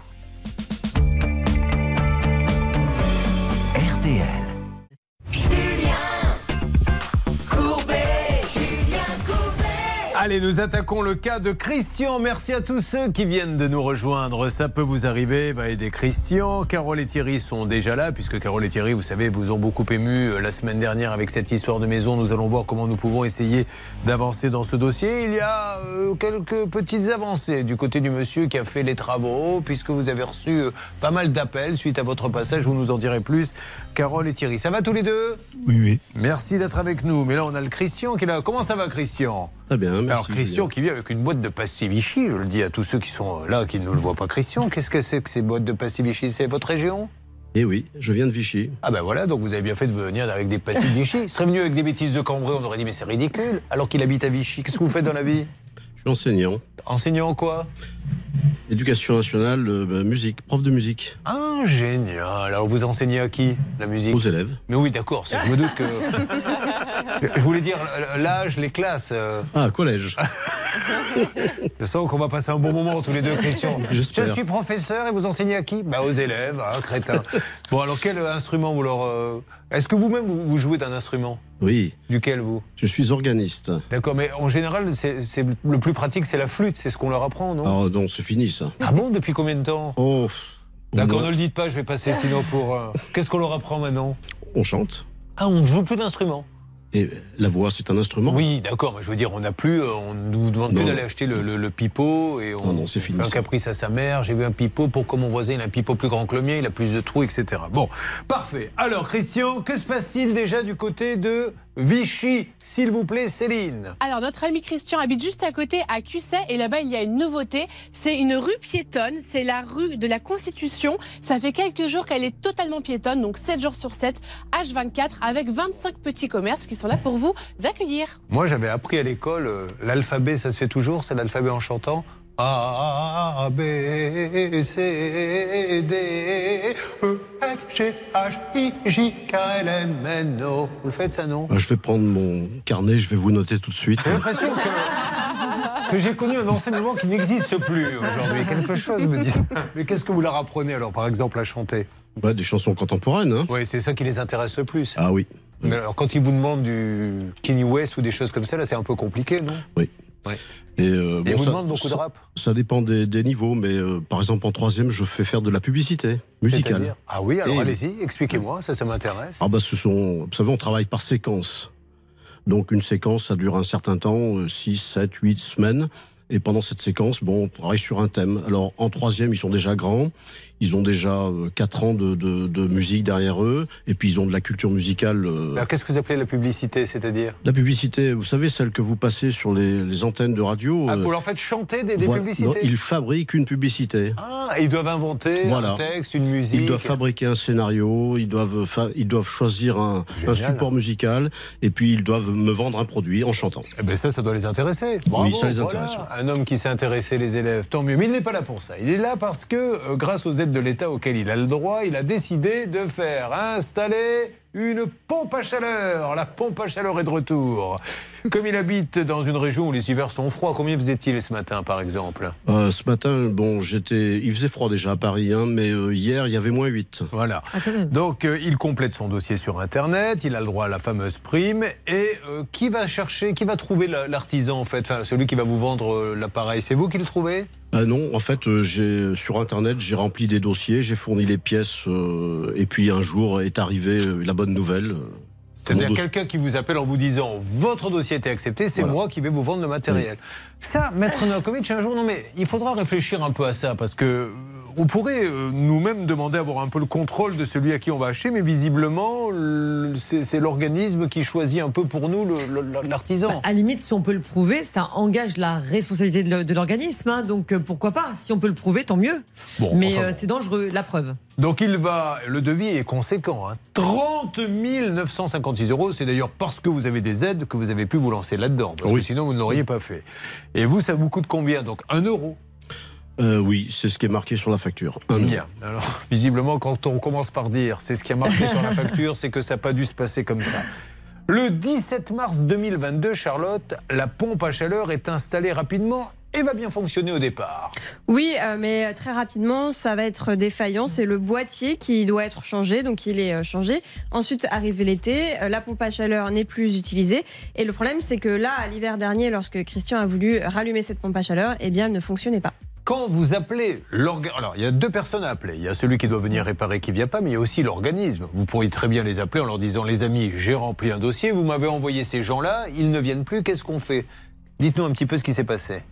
Allez, nous attaquons le cas de Christian. Merci à tous ceux qui viennent de nous rejoindre. Ça peut vous arriver, va aider Christian. Carole et Thierry sont déjà là, puisque Carole et Thierry, vous savez, vous ont beaucoup ému euh, la semaine dernière avec cette histoire de maison. Nous allons voir comment nous pouvons essayer d'avancer dans ce dossier. Il y a euh, quelques petites avancées du côté du monsieur qui a fait les travaux, puisque vous avez reçu euh, pas mal d'appels suite à votre passage. Vous nous en direz plus. Carole et Thierry, ça va tous les deux? Oui, oui. Merci d'être avec nous. Mais là, on a le Christian qui est là. Comment ça va, Christian? Très bien, merci. alors Christian qui vient avec une boîte de pastilles Vichy, je le dis à tous ceux qui sont là, qui ne le voient pas. Christian, qu'est-ce que c'est que ces boîtes de pastilles Vichy C'est votre région? Eh oui, je viens de Vichy. Ah ben voilà, donc vous avez bien fait de venir avec des pastilles Vichy. Il serait venu avec des bêtises de Cambrai, on aurait dit mais c'est ridicule, alors qu'il habite à Vichy. Qu'est-ce que vous faites dans la vie? Je suis enseignant. Enseignant en quoi? Éducation nationale, euh, bah, musique, prof de musique. Ah, génial. Alors vous enseignez à qui la musique? Aux élèves. Mais oui, d'accord, je me doute que... Je voulais dire l'âge, les classes. euh. Ah, collège. Je sens qu'on va passer un bon moment tous les deux, Christian. Je suis professeur et vous enseignez à qui? Bah, Aux élèves, hein, crétin. Bon, alors quel instrument vous leur. euh, Est-ce que vous-même vous, vous jouez d'un instrument? Oui. Duquel vous? Je suis organiste. D'accord, mais en général, c'est c'est- le plus pratique, c'est la flûte, c'est ce qu'on leur apprend, non? Alors, non, c'est fini ça. Ah bon Depuis combien de temps Oh. D'accord, ne le dites pas, je vais passer sinon pour. euh, Qu'est-ce qu'on leur apprend maintenant On chante. Ah, on ne joue plus d'instruments Et la voix, c'est un instrument Oui, d'accord, mais je veux dire, on n'a plus, euh, on ne nous demande plus d'aller acheter le, le- le pipeau et on, Non, non, c'est fini, fait un caprice à sa mère. J'ai vu un pipeau, pour que mon voisin il a un pipeau plus grand que le mien, il a plus de trous, etc. Bon, parfait. Alors, Christian, que se passe-t-il déjà du côté de Vichy S'il vous plaît, Céline. Alors, notre ami Christian habite juste à côté, à Cusset, et là-bas, il y a une nouveauté. C'est une rue piétonne, c'est la rue de la Constitution. Ça fait quelques jours qu'elle est totalement piétonne, donc 7 jours sur 7, H24, avec 25 petits commerces qui sont là pour vous accueillir. Moi, j'avais appris à l'école euh, l'alphabet, ça se fait toujours, c'est l'alphabet en chantant. A, B, C, D, E, F, G, H, I, J, K, L, M, N, O. Vous le faites ça, non Ah, Je vais prendre mon carnet, je vais vous noter tout de suite. J'ai l'impression que, que j'ai connu un enseignement qui n'existe plus aujourd'hui. Quelque chose me dit. Mais qu'est-ce que vous leur apprenez alors, par exemple, à chanter? Bah, des chansons contemporaines. Hein. Oui, c'est ça qui les intéresse le plus. Ah oui. Mais alors, quand ils vous demandent du Kenny West ou des choses comme ça, là, c'est un peu compliqué, non? Oui. Ouais. Et, euh, Et bon, vous ça- demandent beaucoup de rap Ça dépend des, des niveaux, mais euh, par exemple en troisième, je fais faire de la publicité musicale. Ah oui, alors Et- allez-y, expliquez-moi, ça, ça m'intéresse. Ah bah ce sont, vous savez, on travaille par séquence. Donc une séquence, ça dure un certain temps, 6, 7, 8 semaines. Et pendant cette séquence, bon, on travaille sur un thème. Alors en troisième, ils sont déjà grands. Ils ont déjà 4 ans de, de- de musique derrière eux. Et puis ils ont de la culture musicale. euh, Alors qu'est-ce que vous appelez la publicité, c'est-à-dire? La publicité, vous savez, celle que vous passez sur les, les antennes de radio. ah, euh, Vous leur faites chanter des, des voilà. publicités? Non, ils fabriquent une publicité. Ah, et ils doivent inventer Voilà. un texte, une musique. Ils doivent fabriquer un scénario, ils doivent, ils doivent choisir un, Génial. un support musical, et puis ils doivent me vendre un produit en chantant. Eh ben ça, ça doit les intéresser. Bravo, Oui, ça les voilà. intéresse, Un homme qui sait intéresser les élèves, tant mieux. Mais il n'est pas là pour ça. Il est là parce que, euh, grâce aux aides de l'État auxquelles il a le droit, il a décidé de faire installer une pompe à chaleur. La pompe à chaleur est de retour. Comme il habite dans une région où les hivers sont froids, combien faisait-il ce matin, par exemple? Euh, ce matin, bon, j'étais, il faisait froid déjà à Paris, hein, mais euh, hier, il y avait moins 8. Voilà. Donc euh, il complète son dossier sur Internet, il a le droit à la fameuse prime. Et euh, qui va chercher, qui va trouver la- l'artisan en fait, enfin, celui qui va vous vendre euh, l'appareil C'est vous qui le trouvez? Ah non, en fait, euh, j'ai sur Internet, j'ai rempli des dossiers, j'ai fourni les pièces, euh, et puis un jour est arrivée euh, la bonne nouvelle. C'est-à-dire quelqu'un qui vous appelle en vous disant votre dossier a été accepté, c'est moi qui vais vous vendre le matériel. Ça, Maître Novakovic, un jour, non mais il faudra réfléchir un peu à ça parce que euh, on pourrait euh, nous-mêmes demander à avoir un peu le contrôle de celui à qui on va acheter, mais visiblement, le- c'est l'organisme qui choisit un peu pour nous l'artisan. Bah, à la limite, si on peut le prouver, ça engage la responsabilité de l'organisme. hein, donc euh, pourquoi pas Si on peut le prouver, tant mieux. Bon, Mais enfin euh, c'est dangereux, la preuve. Donc il va, le devis est conséquent, hein. 30 956 euros. C'est d'ailleurs parce que vous avez des aides que vous avez pu vous lancer là-dedans, parce que sinon vous ne l'auriez pas fait. Et vous, ça vous coûte combien? Donc 1 euro. Euh, oui, c'est ce qui est marqué sur la facture. Un Bien. Alors, visiblement, quand on commence par dire c'est ce qui a marqué sur la facture, c'est que ça n'a pas dû se passer comme ça. Le 17 mars 2022, Charlotte, la pompe à chaleur est installée rapidement et va bien fonctionner au départ. Oui, euh, mais euh, très rapidement, ça va être défaillant. C'est le boîtier qui doit être changé, donc il est euh, changé. Ensuite arrive l'été, euh, la pompe à chaleur n'est plus utilisée. Et le problème, c'est que là, à l'hiver dernier, lorsque Christian a voulu rallumer cette pompe à chaleur, eh bien, elle ne fonctionnait pas. Quand vous appelez l'organisme, alors il y a deux personnes à appeler. Il y a celui qui doit venir réparer qui vient pas, mais il y a aussi l'organisme. Vous pourriez très bien les appeler en leur disant les amis, j'ai rempli un dossier, vous m'avez envoyé ces gens-là, ils ne viennent plus, qu'est-ce qu'on fait? Dites-nous un petit peu ce qui s'est passé.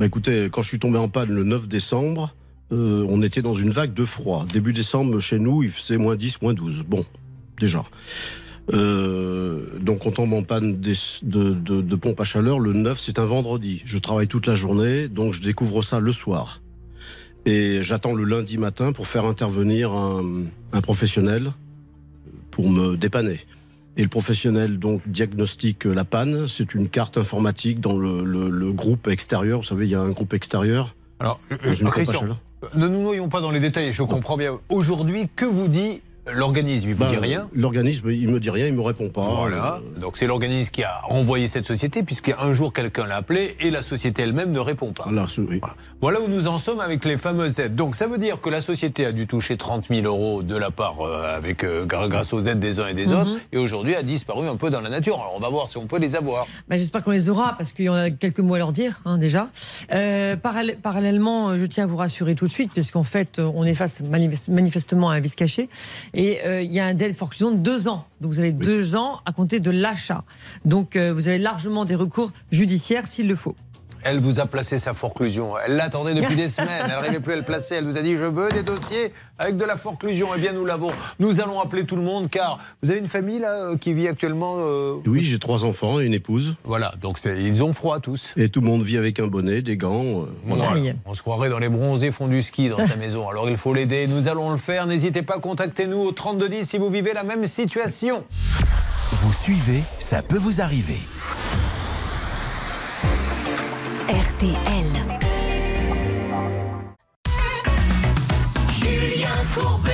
Bah écoutez, quand je suis tombé en panne le 9 décembre, euh, on était dans une vague de froid. Début décembre, chez nous, il faisait moins 10, moins 12. Bon, déjà. Euh, donc on tombe en panne de, pompe à chaleur. Le 9, c'est un vendredi. Je travaille toute la journée, donc je découvre ça le soir. Et j'attends le lundi matin pour faire intervenir un professionnel pour me dépanner. Et le professionnel donc diagnostique la panne. C'est une carte informatique dans le, le- le groupe extérieur. Vous savez, il y a un groupe extérieur. Alors, une à Christian, chaleur. ne nous noyons pas dans les détails, je comprends bien. Aujourd'hui, que vous dit l'organisme Il vous Bah, dit rien L'organisme, il me dit rien, il me répond pas. Voilà. Donc c'est l'organisme qui a envoyé cette société, puisqu'un jour quelqu'un l'a appelé et la société elle-même ne répond pas. Voilà, oui. Voilà. Voilà où nous en sommes avec les fameuses aides. Donc ça veut dire que la société a dû toucher 30 000 euros de la part, euh, avec, euh, grâce aux aides des uns et des Mhm. autres, et aujourd'hui a disparu un peu dans la nature. Alors on va voir si on peut les avoir. Bah, J'espère qu'on les aura parce qu'il y en a quelques mots à leur dire hein, déjà. Euh, parallè- parallèlement, je tiens à vous rassurer tout de suite puisqu'en fait, on est face manifest- manifestement à un vice caché et euh, il y a un délai de forclusion de deux ans. Donc vous avez deux ans à compter de l'achat. Donc euh, vous avez largement des recours judiciaires s'il le faut. Elle vous a placé sa forclusion. Elle l'attendait depuis des semaines. Elle n'arrivait plus à le placer. Elle nous a dit Je veux des dossiers avec de la forclusion. Eh bien, nous l'avons. Nous allons appeler tout le monde car vous avez une famille là euh, qui vit actuellement. euh, Oui, j'ai trois enfants et une épouse. Voilà, donc ils ont froid tous. Et tout le monde vit avec un bonnet, des gants. euh, voilà. On se croirait dans les bronzés font du ski dans sa maison. Alors il faut l'aider. Nous allons le faire. N'hésitez pas, contactez-nous au 3210 si vous vivez la même situation. Vous suivez, ça peut vous arriver. RTL. Julien Courbet.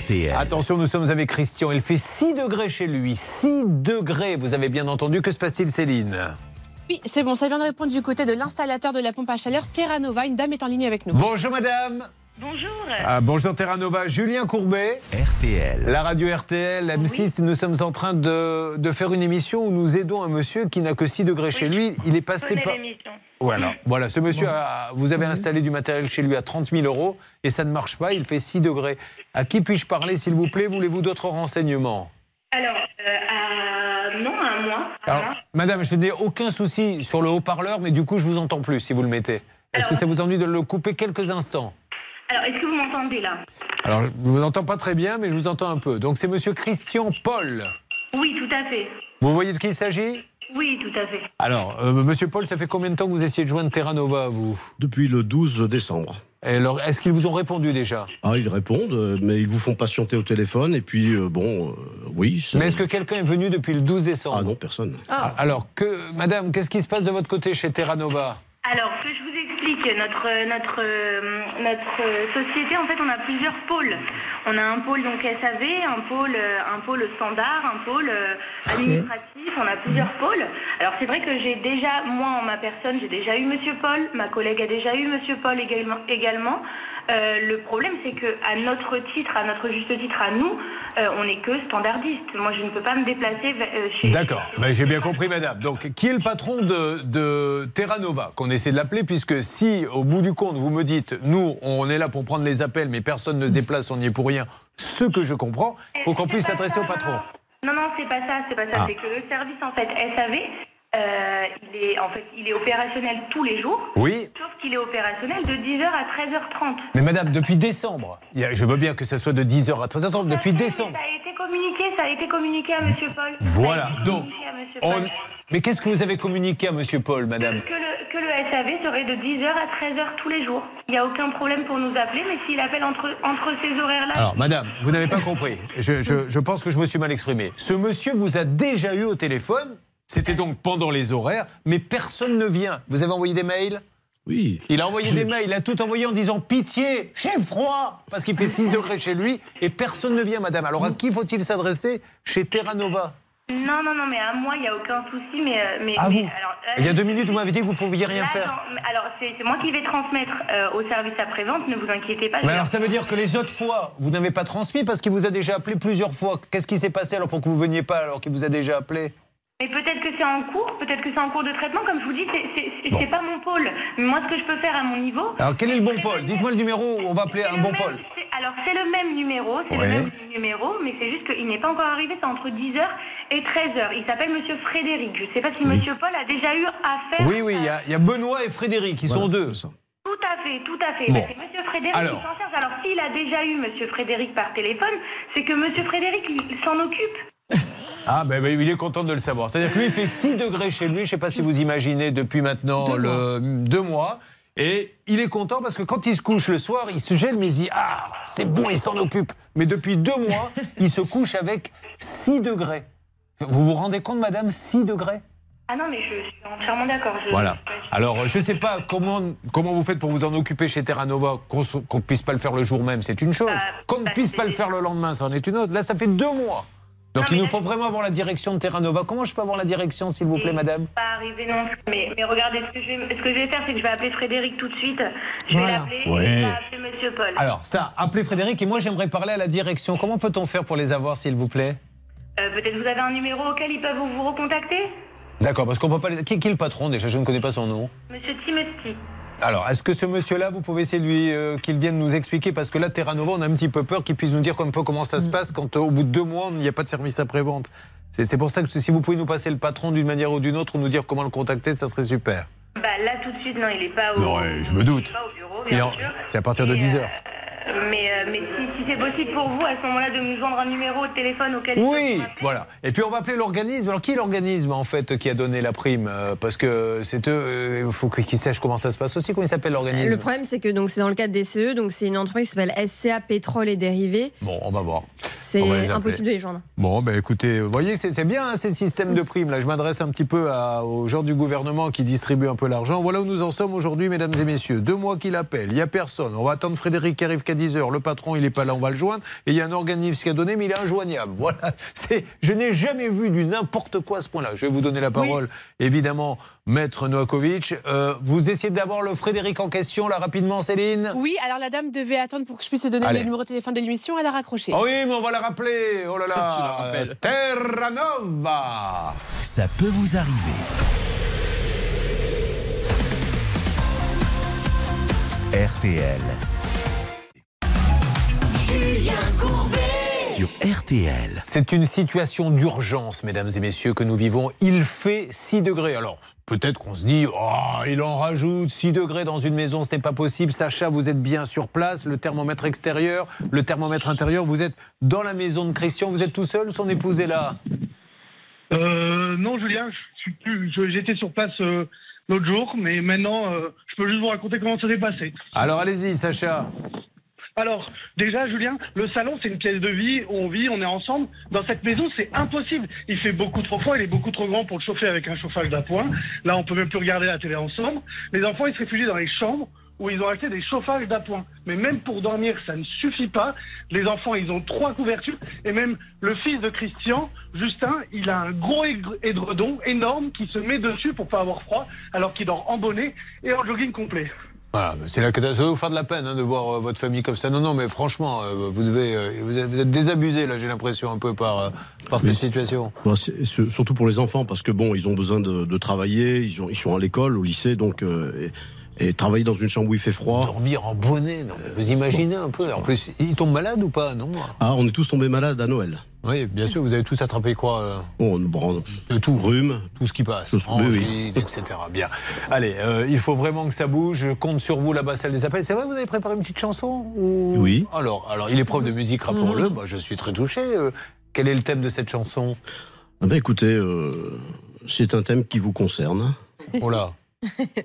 RTL. Attention, nous sommes avec Christian. Il fait 6 degrés chez lui. 6 degrés, vous avez bien entendu. Que se passe-t-il, Céline? Oui, c'est bon, ça vient de répondre du côté de l'installateur de la pompe à chaleur Terra Nova. Une dame est en ligne avec nous. Bonjour madame. Bonjour. Ah, bonjour Terra Nova, Julien Courbet. RTL. La radio RTL, M6, nous sommes en train de, de faire une émission où nous aidons un monsieur qui n'a que 6 degrés chez lui. Il est passé par. Voilà, voilà. Ce monsieur, a- vous avez installé du matériel chez lui à 30 000 euros et ça ne marche pas. Il fait 6 degrés. À qui puis-je parler, s'il vous plaît? Voulez-vous d'autres renseignements? Alors, euh, à- non, à moi. à Alors, madame, je n'ai aucun souci sur le haut-parleur, mais du coup, je vous entends plus si vous le mettez. Est-ce que ça vous ennuie de le couper quelques instants? Alors, est-ce que vous m'entendez là? Alors, je ne vous entends pas très bien, mais je vous entends un peu. Donc, c'est monsieur Christian Paul. Oui, tout à fait. Vous voyez de qui il s'agit? Oui, tout à fait. Alors, euh, monsieur Paul, ça fait combien de temps que vous essayez de joindre Terra Nova, vous? Depuis le 12 décembre. Et alors, est-ce qu'ils vous ont répondu déjà? Ah, ils répondent, euh, mais ils vous font patienter au téléphone. Et puis, euh, bon, euh, oui. Mais est-ce que quelqu'un est venu depuis le 12 décembre? Ah non, personne. Ah, Alors, que, madame, qu'est-ce qui se passe de votre côté chez Terra Nova Alors, que je notre, notre, euh, notre société, en fait, on a plusieurs pôles. On a un pôle donc SAV, un pôle, euh, un pôle standard, un pôle euh, administratif, on a plusieurs pôles. Alors, c'est vrai que j'ai déjà, moi, en ma personne, j'ai déjà eu Monsieur Paul, ma collègue a déjà eu Monsieur Paul également. également. Euh, le problème, c'est que à notre titre, à notre juste titre, à nous, euh, on n'est que standardiste. Moi, je ne peux pas me déplacer euh, chez. D'accord, Ben, j'ai bien compris, madame. Donc, qui est le patron de, de Terra Nova Qu'on essaie de l'appeler, puisque si, au bout du compte, vous me dites, nous, on est là pour prendre les appels, mais personne ne se déplace, on n'y est pour rien, ce que je comprends, il faut qu'on puisse s'adresser au patron. Non, non, c'est pas ça, c'est pas ça. Ah. C'est que le service, en fait, SAV, euh, il est, en fait, il est opérationnel tous les jours. Oui. Sauf qu'il est opérationnel de 10h à 13h30. Mais madame, depuis décembre, je veux bien que ça soit de 10h à 13h30, depuis décembre. Ça a été communiqué, ça a été communiqué à Monsieur Paul. Voilà, donc, on- Paul. Mais qu'est-ce que vous avez communiqué à Monsieur Paul, madame? Que le, que le SAV serait de 10h à 13h tous les jours. Il n'y a aucun problème pour nous appeler, mais s'il appelle entre, entre ces horaires-là. Alors, madame, vous n'avez pas compris. Je, je- je pense que je me suis mal exprimé. Ce monsieur vous a déjà eu au téléphone. C'était donc pendant les horaires, mais personne ne vient. Vous avez envoyé des mails? Oui. Il a envoyé des mails, il a tout envoyé en disant pitié, j'ai froid, parce qu'il fait 6 degrés chez lui, et personne ne vient, madame. Alors à qui faut-il s'adresser? Chez Terra Nova. Non, non, non, mais à moi, il n'y a aucun souci, mais. euh, mais À mais vous alors, là, Il y a deux minutes, vous m'avez dit que vous ne pouviez rien là, faire. non, alors, c'est moi qui vais transmettre euh, au service après-vente, ne vous inquiétez pas. Mais alors ça veut dire que les autres fois, vous n'avez pas transmis parce qu'il vous a déjà appelé plusieurs fois. Qu'est-ce qui s'est passé alors pour que vous veniez pas alors qu'il vous a déjà appelé? Mais peut-être que c'est en cours, peut-être que c'est en cours de traitement, comme je vous dis, c'est- pas mon pôle. Mais moi, ce que je peux faire à mon niveau. Alors quel est le bon Paul Dites-moi le numéro où on va appeler un bon c'est- Alors, c'est le même numéro, c'est Ouais. le même numéro, mais c'est juste qu'il n'est pas encore arrivé, c'est entre 10h et 13h. Il s'appelle Monsieur Frédéric. Je ne sais pas si Monsieur Paul a déjà eu affaire. Oui, oui, il y a- il y, a Benoît et Frédéric, ils sont deux. Tout à fait, tout à fait. Bon. Bah, c'est Monsieur Frédéric Alors. qui s'en charge. Alors, s'il a déjà eu Monsieur Frédéric par téléphone, c'est que Monsieur Frédéric il s'en occupe. Ah, ben ben, il est content de le savoir. C'est-à-dire que lui, il fait 6 degrés chez lui. Je ne sais pas si vous imaginez depuis maintenant Deux le, deux mois. Et il est content parce que quand il se couche le soir, il se gêne, mais il se dit Ah, c'est bon, il s'en occupe. Mais depuis deux mois, il se couche avec 6 degrés. Vous vous rendez compte, madame 6 degrés? Ah non, mais je suis entièrement d'accord. Voilà. Alors, je ne sais pas comment, comment vous faites pour vous en occuper chez Terra Nova, qu'on ne puisse pas le faire le jour même, c'est une chose. Qu'on ne puisse pas le faire le lendemain, c'en est une autre. Là, ça fait deux mois. Donc, il nous faut vraiment avoir la direction de Terra Nova. Comment je peux avoir la direction, s'il vous plaît, madame pas arrivé non plus. Mais, mais regardez, ce que, je vais, ce que je vais faire, c'est que je vais appeler Frédéric tout de suite. Je Voilà. vais l'appeler et Ouais. je vais appeler Monsieur Paul. Alors, ça, appelez Frédéric et moi, j'aimerais parler à la direction. Comment peut-on faire pour les avoir, s'il vous plaît Euh, Peut-être vous avez un numéro auquel ils peuvent vous recontacter? D'accord, parce qu'on peut pas les... Qui, qui est le patron, déjà? Je ne connais pas son nom. Monsieur Timothy. Alors, est-ce que ce monsieur-là, vous pouvez essayer de lui euh, qu'il vienne nous expliquer? Parce que là, Terra Nova, on a un petit peu peur qu'il puisse nous dire un peu comment ça se passe quand, euh, au bout de deux mois, il n'y a pas de service après-vente. C'est c'est pour ça que si vous pouvez nous passer le patron d'une manière ou d'une autre, ou nous dire comment le contacter, ça serait super. Bah là, tout de suite, non, il n'est pas au, Non, ouais, je me doute. pas au bureau. C'est à partir de 10 heures. Mais euh, mais si, si c'est possible pour vous, à ce moment-là, de nous joindre un numéro de téléphone auquel Oui, voilà. Et puis on va appeler l'organisme. Alors qui est l'organisme en fait qui a donné la prime Euh, Parce que c'est eux, euh, il faut qu'ils sachent comment ça se passe aussi. Comment il s'appelle l'organisme Le problème, c'est que donc c'est dans le cadre des CE, donc c'est une entreprise qui s'appelle SCA Pétrole et Dérivés. Bon, on va voir. C'est impossible de les joindre. Bon, ben écoutez, vous voyez, c'est c'est bien hein, ces systèmes de primes. Là, je m'adresse un petit peu à- aux gens du gouvernement qui distribuent un peu l'argent. Voilà où nous en sommes aujourd'hui, mesdames et messieurs. Deux mois qu'il appelle, il n'y a personne. On va attendre Frédéric qui arrive qu'à 10h. Le patron, il n'est pas là, on va le joindre. Et il y a un organisme qui a donné, mais il est injoignable. Voilà. C'est, je n'ai jamais vu du n'importe quoi à ce point-là. Je vais vous donner la parole, évidemment, maître Noakovic. Euh, vous essayez d'avoir le Frédéric en question, là, rapidement, Céline? Oui, alors la dame devait attendre pour que je puisse lui donner Allez. le numéro de téléphone de l'émission. Elle a raccroché. Ah oui, mais on va la rappeler. Oh là là. Euh, Terra Nova. Ça peut vous arriver. RTL. Julien Courbet. Sur RTL. C'est une situation d'urgence, mesdames et messieurs, que nous vivons. Il fait 6 degrés. Alors, peut-être qu'on se dit, oh, il en rajoute 6 degrés dans une maison, ce n'est pas possible. Sacha, vous êtes bien sur place, le thermomètre extérieur, le thermomètre intérieur. Vous êtes dans la maison de Christian, vous êtes tout seul, son épouse est là Euh, non, Julien, J'étais sur place euh, l'autre jour, mais maintenant, euh, je peux juste vous raconter comment ça s'est passé. Alors, allez-y, Sacha. Alors, déjà, Julien, le salon, c'est une pièce de vie où on vit, on est ensemble. Dans cette maison, c'est impossible. Il fait beaucoup trop froid, il est beaucoup trop grand pour le chauffer avec un chauffage d'appoint. Là, on peut même plus regarder la télé ensemble. Les enfants, ils se réfugient dans les chambres où ils ont acheté des chauffages d'appoint. Mais même pour dormir, ça ne suffit pas. Les enfants, ils ont trois couvertures. Et même le fils de Christian, Justin, il a un gros édredon énorme qui se met dessus pour pas avoir froid, alors qu'il dort en bonnet et en jogging complet. Voilà, c'est la catastrophe. Ça va vous faire de la peine hein, de voir euh, votre famille comme ça. Non, non, mais franchement, euh, vous, devez, euh, vous, êtes, désabusé, là, j'ai l'impression, un peu par, cette situation. C'est surtout pour les enfants, parce que bon, ils ont besoin de, de travailler, ils, ont- ils sont à l'école, au lycée, donc et Et travailler dans une chambre où il fait froid. Dormir en bonnet, non Vous imaginez un peu En plus, il tombe malade ou pas Non Ah, on est tous tombés malades à Noël. Oui, bien sûr, vous avez tous attrapé quoi euh, Bon, De tout. Rhume. Tout ce qui passe. Tout ce- oui, etc. Bien. Allez, euh, il faut vraiment que ça bouge. Je compte sur vous là-bas, salle des appels. C'est vrai, vous avez préparé une petite chanson ou- Oui. Alors, alors, il est prof de musique, rappelons-le. Moi, je suis très touché. Euh, quel est le thème de cette chanson? Ah ben écoutez, euh, c'est un thème qui vous concerne. Oh là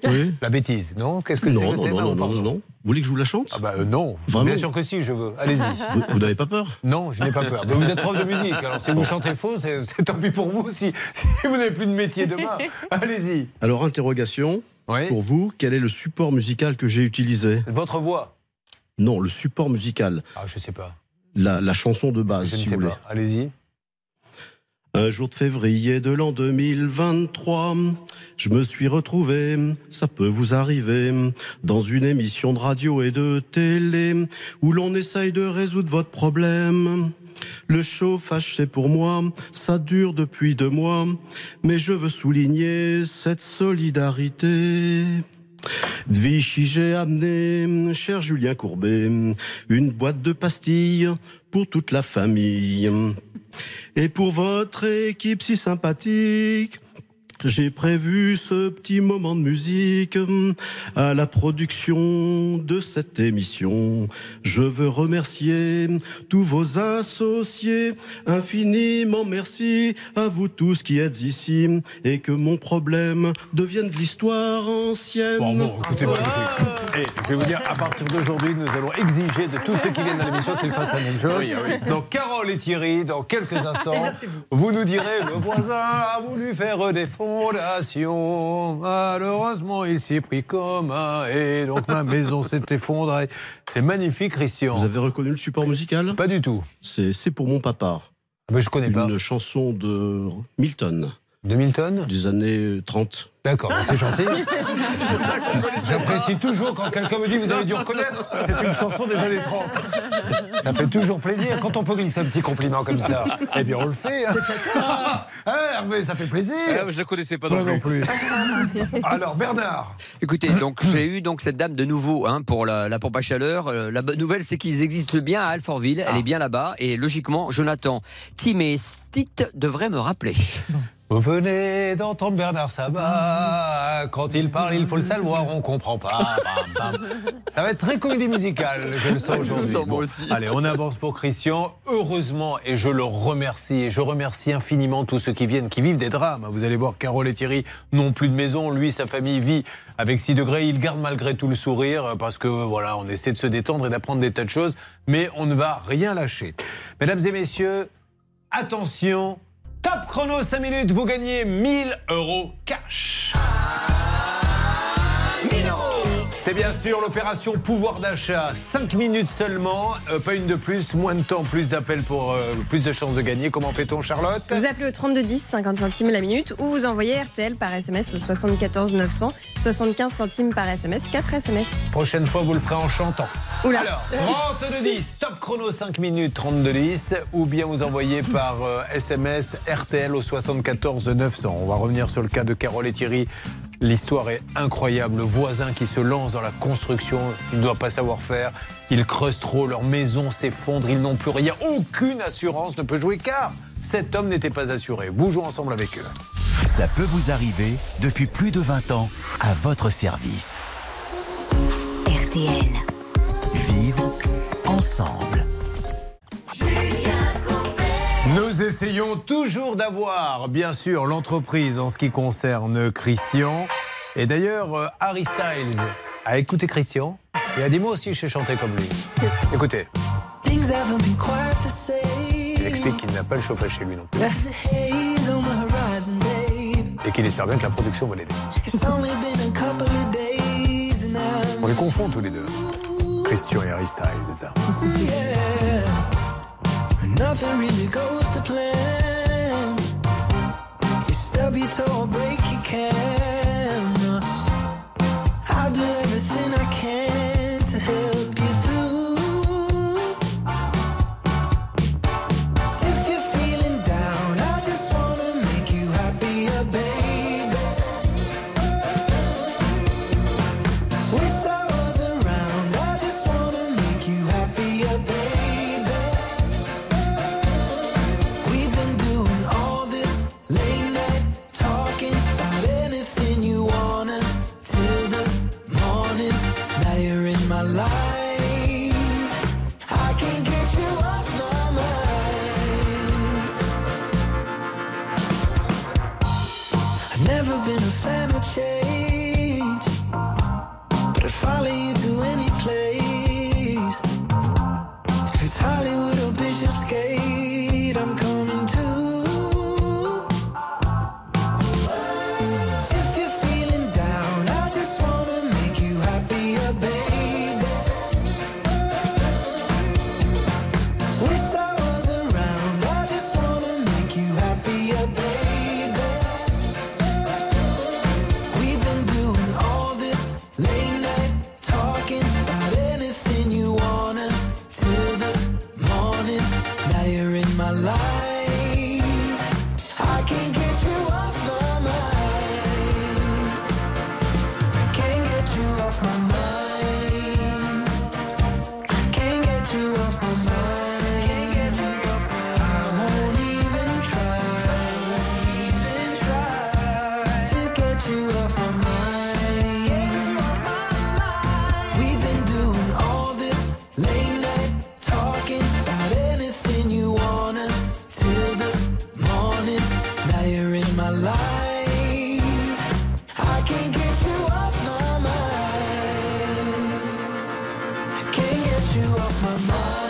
Oui. La bêtise, non Qu'est-ce que c'est Non, non, non, non, non. Vous voulez que je vous la chante? Ah bah euh, non, Vraiment? Bien sûr que si, je veux. Allez-y. Vous, vous n'avez pas peur? Non, je n'ai pas peur. Mais vous êtes prof de musique, alors si vous chantez faux, c'est tant pis pour vous si, si vous n'avez plus de métier demain. Allez-y. Alors, interrogation pour vous, quel est le support musical que j'ai utilisé? Votre voix Non, le support musical. Ah, je sais pas. La, la chanson de base, Je ne sais vous voulez. pas. Allez-y. Un jour de février de l'an 2023, je me suis retrouvé, ça peut vous arriver, dans une émission de radio et de télé où l'on essaye de résoudre votre problème. Le chauffage, c'est pour moi, ça dure depuis deux mois, mais je veux souligner cette solidarité. De Vichy, j'ai amené, cher Julien Courbet, une boîte de pastilles pour toute la famille. Et pour votre équipe si sympathique, j'ai prévu ce petit moment de musique à la production de cette émission. Je veux remercier tous vos associés. Infiniment merci à vous tous qui êtes ici et que mon problème devienne de l'histoire ancienne. Bon, bon, écoutez, magnifique. Et je vais vous dire, à partir d'aujourd'hui, nous allons exiger de tous ceux qui viennent à l'émission qu'ils fassent la même chose. Oui, ah oui. Donc, Carole et Thierry, dans quelques instants, vous nous direz le voisin a voulu faire des fondations. Malheureusement, il s'y est pris comme un. Et donc, ma maison s'est effondrée. C'est magnifique, Christian. Vous avez reconnu le support musical? Pas du tout. C'est C'est pour mon papa. Mais je connais pas. Une chanson de Milton. De Milton Des années 30. D'accord, c'est gentil. J'apprécie toujours quand quelqu'un me dit vous avez dû reconnaître. C'est une chanson des années 30. Ça fait toujours plaisir quand on peut glisser un petit compliment comme ça. Eh bien, on le fait. Hein. Hein, Hervé, ça fait plaisir. Ah, je la connaissais pas non non plus. plus. Alors, Bernard. Écoutez, donc j'ai eu donc cette dame de nouveau hein, pour la, la pompe à chaleur. Euh, la bonne nouvelle, c'est qu'ils existent bien à Alfortville. Elle est bien là-bas. Et logiquement, Jonathan, Tim et Stit devraient me rappeler. Vous venez d'entendre Bernard Sabat. Quand il parle, il faut le savoir, on comprend pas. Bam, bam. Ça va être très comédie musicale, je le sens aujourd'hui. Je le sens, moi Bon, aussi. Allez, on avance pour Christian. Heureusement, et je le remercie, et je remercie infiniment tous ceux qui viennent, qui vivent des drames. Vous allez voir, Carole et Thierry n'ont plus de maison. Lui, sa famille vit avec 6 degrés. Il garde malgré tout le sourire parce que, voilà, on essaie de se détendre et d'apprendre des tas de choses. Mais on ne va rien lâcher. Mesdames et messieurs, attention. Top chrono 5 minutes, vous gagnez 1000 euros cash. C'est bien sûr l'opération pouvoir d'achat. 5 minutes seulement, euh, pas une de plus, moins de temps, plus d'appels pour euh, plus de chances de gagner. Comment fait-on, Charlotte? Vous appelez au 3210, 50 centimes la minute, ou vous envoyez RTL par SMS au 74 900, 75 centimes par SMS, 4 SMS. Prochaine fois, vous le ferez en chantant. Oula. Alors, 32 10, top chrono 5 minutes, 32 10, ou bien vous envoyez par euh, SMS RTL au 74 900. On va revenir sur le cas de Carole et Thierry. L'histoire est incroyable. Le voisin qui se lance dans la construction, il ne doit pas savoir faire. Ils creusent trop, leur maison s'effondre, ils n'ont plus rien. Aucune assurance ne peut jouer car cet homme n'était pas assuré. Bougeons ensemble avec eux. Ça peut vous arriver depuis plus de 20 ans à votre service. RTL. Vivre ensemble. Nous essayons toujours d'avoir, bien sûr, l'entreprise en ce qui concerne Christian. Et d'ailleurs, euh, Harry Styles a écouté Christian et a dit moi aussi je sais chanter comme lui. Écoutez, il explique qu'il n'a pas le chauffage chez lui non plus. Et qu'il espère bien que la production va l'aider. It's only been a couple of days and I'm On les confond tous les deux. Christian et Harry Styles. Nothing really goes to plan. You stub your toe or break your can. You off my mind.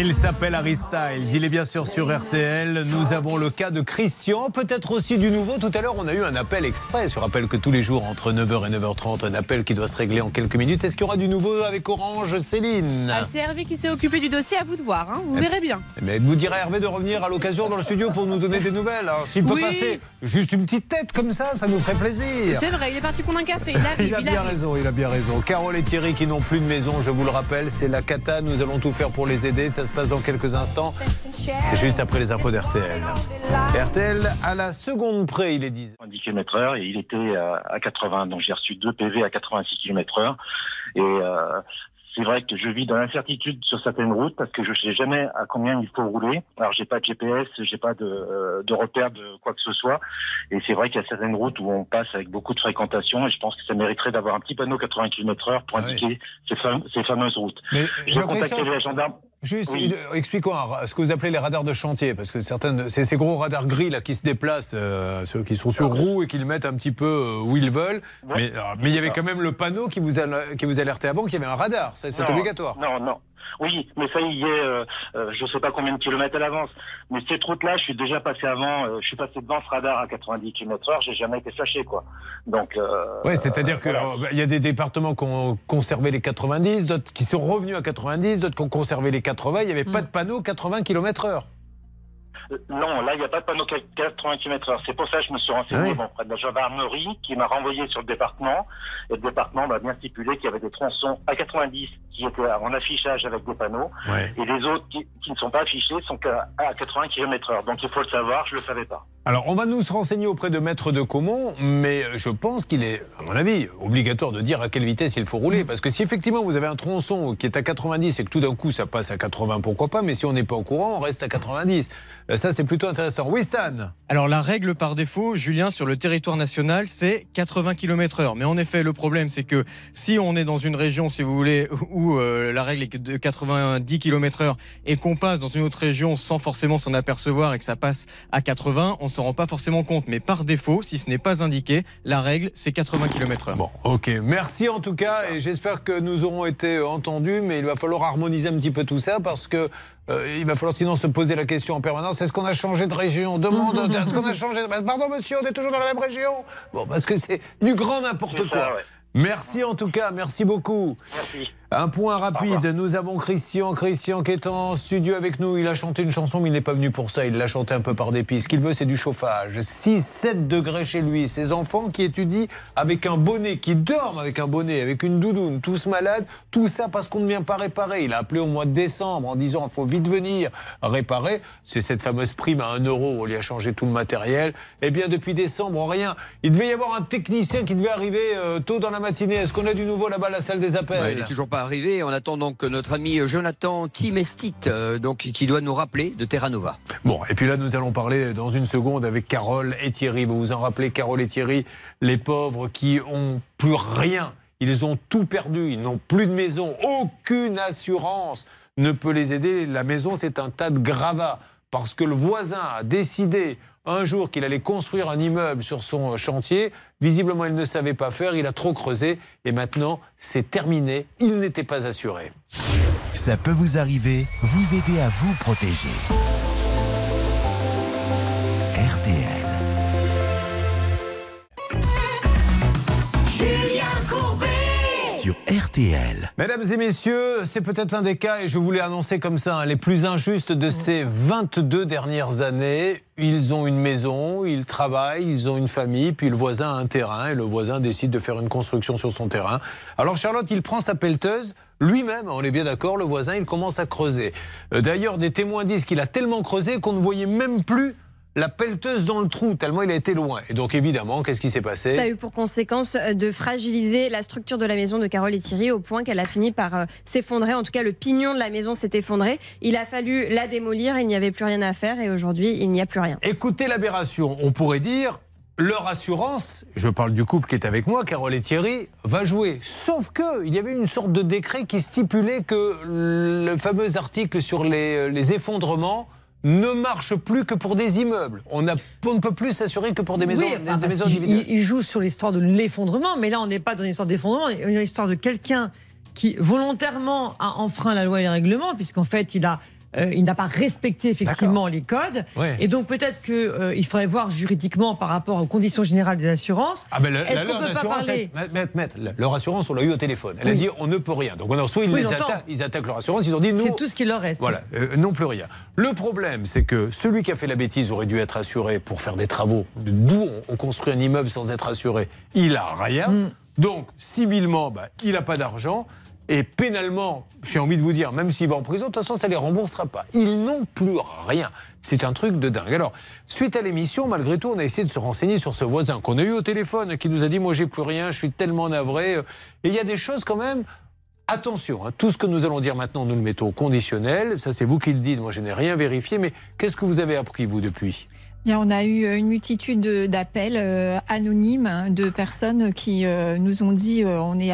Et il s'appelle Harry Styles. Il est bien sûr sur RTL. Nous avons le cas de Christian, peut-être aussi du nouveau. Tout à l'heure, on a eu un appel express. Je rappelle que tous les jours, entre 9h et 9h30, un appel qui doit se régler en quelques minutes. Est-ce qu'il y aura du nouveau avec Orange Céline Ah, c'est Hervé qui s'est occupé du dossier, à vous de voir, hein. vous Eh verrez bien. Mais vous direz à Hervé de revenir à l'occasion dans le studio pour nous donner des nouvelles. hein. S'il peut Oui. passer juste une petite tête comme ça, ça nous ferait plaisir. C'est vrai, il est parti prendre un café, il arrive, Il a il bien arrive. raison, il a bien raison. Carole et Thierry qui n'ont plus de maison, je vous le rappelle, c'est la cata. Nous allons tout faire pour les aider. Ça se passe dans quelques instants, juste après les infos d'RTL. RTL à la seconde près, il est 10. 10 km heure et il était euh, à 80. Donc j'ai reçu deux PV à 86 km heure. Et euh, c'est vrai que je vis dans l'incertitude sur certaines routes parce que je sais jamais à combien il faut rouler. Alors j'ai pas de GPS, j'ai pas de, euh, de repère de quoi que ce soit. Et c'est vrai qu'il y a certaines routes où on passe avec beaucoup de fréquentation et je pense que ça mériterait d'avoir un petit panneau 80 km heure pour indiquer ces, fam- ces fameuses routes. J'ai contacté les gendarmes. Juste, Oui. expliquons ce que vous appelez les radars de chantier, parce que certaines, c'est ces gros radars gris là qui se déplacent, euh, ceux qui sont sur roue et qui le mettent un petit peu euh, où ils veulent. Mais, euh, mais il y avait quand même le panneau qui vous, al- qui vous alertait avant qu'il y avait un radar. Ça, C'est obligatoire. Non, non. Oui, mais ça y est, euh, euh, je sais pas combien de kilomètres à l'avance. Mais cette route-là, je suis déjà passé avant, euh, je suis passé devant ce radar à 90 km heure, j'ai jamais été flashé, quoi. Donc. Euh, Oui, c'est-à-dire qu'il y a des départements qui ont conservé les 90, d'autres qui sont revenus à 90, d'autres qui ont conservé les 80. Il n'y avait pas de panneau 80 km/h. euh, non, là, il n'y a pas de panneau 80 km heure. C'est pour ça que je me suis renseigné Ah auprès de la gendarmerie qui m'a renvoyé sur le département. Et le département m'a bien stipulé qu'il y avait des tronçons à 90 qui étaient en affichage avec des panneaux. Et les autres qui, qui ne sont pas affichés sont qu'à à 80 km heure. Donc il faut le savoir, je ne le savais pas. Alors, on va nous se renseigner auprès de Maître de Caumont, mais je pense qu'il est, à mon avis, obligatoire de dire à quelle vitesse il faut rouler. Parce que si effectivement vous avez un tronçon qui est à 90 et que tout d'un coup ça passe à 80, pourquoi pas, mais si on n'est pas au courant, on reste à 90. Ça, c'est plutôt intéressant. Oui, Stan Alors la règle par défaut, Julien, sur le territoire national, c'est 80 km heure. Mais en effet, le problème, c'est que si on est dans une région, si vous voulez, où euh, la règle est de 90 km heure et qu'on passe dans une autre région sans forcément s'en apercevoir et que ça passe à 80, on ne s'en rend pas forcément compte. Mais par défaut, si ce n'est pas indiqué, la règle, c'est 80 km heure. Bon, ok. Merci en tout cas, et j'espère que nous aurons été entendus, mais il va falloir harmoniser un petit peu tout ça parce que euh, il va falloir sinon se poser la question en permanence. Est-ce qu'on a changé de région Demande est-ce qu'on a changé de... Bah, Pardon monsieur, on est toujours dans la même région. Bon, parce que c'est du grand n'importe quoi. Merci en tout cas, merci beaucoup. Un point rapide, nous avons Christian, Christian qui est en studio avec nous. Il a chanté une chanson, mais il n'est pas venu pour ça. Il l'a chanté un peu par dépit. Ce qu'il veut, c'est du chauffage. 6-7 degrés chez lui. Ses enfants qui étudient avec un bonnet, qui dorment avec un bonnet, avec une doudoune, tous malades. Tout ça parce qu'on ne vient pas réparer. Il a appelé au mois de décembre en disant il faut vite venir réparer. C'est cette fameuse prime à 1 euro. On lui a changé tout le matériel. Eh bien, depuis décembre, rien. Il devait y avoir un technicien qui devait arriver euh, tôt dans la matinée. Est-ce qu'on a du nouveau là-bas à la salle des appels? Ouais, il n'est toujours pas arrivé. On attend donc notre ami Jonathan Timestit, euh, donc qui doit nous rappeler de Terra Nova. Bon, et puis là, nous allons parler dans une seconde avec Carole et Thierry. Vous vous en rappelez, Carole et Thierry, les pauvres qui ont plus rien. Ils ont tout perdu. Ils n'ont plus de maison. Aucune assurance ne peut les aider. La maison, c'est un tas de gravats. Parce que le voisin a décidé un jour qu'il allait construire un immeuble sur son chantier. Visiblement, il ne savait pas faire. Il a trop creusé. Et maintenant, c'est terminé. Il n'était pas assuré. Ça peut vous arriver, vous aider à vous protéger. Mesdames et messieurs, c'est peut-être l'un des cas, et je voulais annoncer comme ça, hein, les plus injustes de ces 22 dernières années. Ils ont une maison, ils travaillent, ils ont une famille, puis le voisin a un terrain, et le voisin décide de faire une construction sur son terrain. Alors Charlotte, il prend sa pelleteuse, lui-même, on est bien d'accord, le voisin, il commence à creuser. Euh, D'ailleurs, des témoins disent qu'il a tellement creusé qu'on ne voyait même plus la pelleteuse dans le trou, tellement il a été loin. Et donc évidemment, qu'est-ce qui s'est passé? Ça a eu pour conséquence euh, de fragiliser la structure de la maison de Carole et Thierry au point qu'elle a fini par euh, s'effondrer. En tout cas, le pignon de la maison s'est effondré. Il a fallu la démolir, il n'y avait plus rien à faire et aujourd'hui, il n'y a plus rien. Écoutez l'aberration. On pourrait dire leur assurance, je parle du couple qui est avec moi, Carole et Thierry, va jouer. Sauf que il y avait une sorte de décret qui stipulait que le fameux article sur les, les effondrements ne marche plus que pour des immeubles. On, a- on ne peut plus s'assurer que pour des maisons, Oui, enfin, des parce maisons qu'il- individuelles. il, il joue sur l'histoire de l'effondrement, mais là, on n'est pas dans une histoire d'effondrement, on est dans une histoire de quelqu'un qui volontairement a enfreint la loi et les règlements, puisqu'en fait, il a. euh, il n'a pas respecté effectivement les codes. Ouais. Et donc peut-être qu'il faudrait voir juridiquement par rapport aux conditions générales des assurances. Ah ben, Est-ce qu'on peut pas assurance, parler maître, maître, leur assurance, on l'a eu au téléphone. Elle a dit on ne peut rien. Donc maintenant, soit ils, Oui, les ils attaquent leur assurance, ils ont dit nous. C'est tout ce qu'il leur reste. Voilà, euh, non plus rien. Le problème, c'est que celui qui a fait la bêtise aurait dû être assuré pour faire des travaux. D'où on, on construit un immeuble sans être assuré Il a rien. Mm. Donc, civilement, bah, il n'a pas d'argent. Et pénalement, j'ai envie de vous dire, même s'il va en prison, de toute façon, ça ne les remboursera pas. Ils n'ont plus rien. C'est un truc de dingue. Alors, suite à l'émission, malgré tout, on a essayé de se renseigner sur ce voisin qu'on a eu au téléphone, qui nous a dit Moi, j'ai plus rien, je suis tellement navré. Et il y a des choses quand même. Attention, hein, tout ce que nous allons dire maintenant, nous le mettons au conditionnel. Ça, c'est vous qui le dites. Moi, je n'ai rien vérifié. Mais qu'est-ce que vous avez appris, vous, depuis? Bien, on a eu euh, une multitude de- d'appels euh, anonymes hein, de personnes qui euh, nous ont dit euh, on est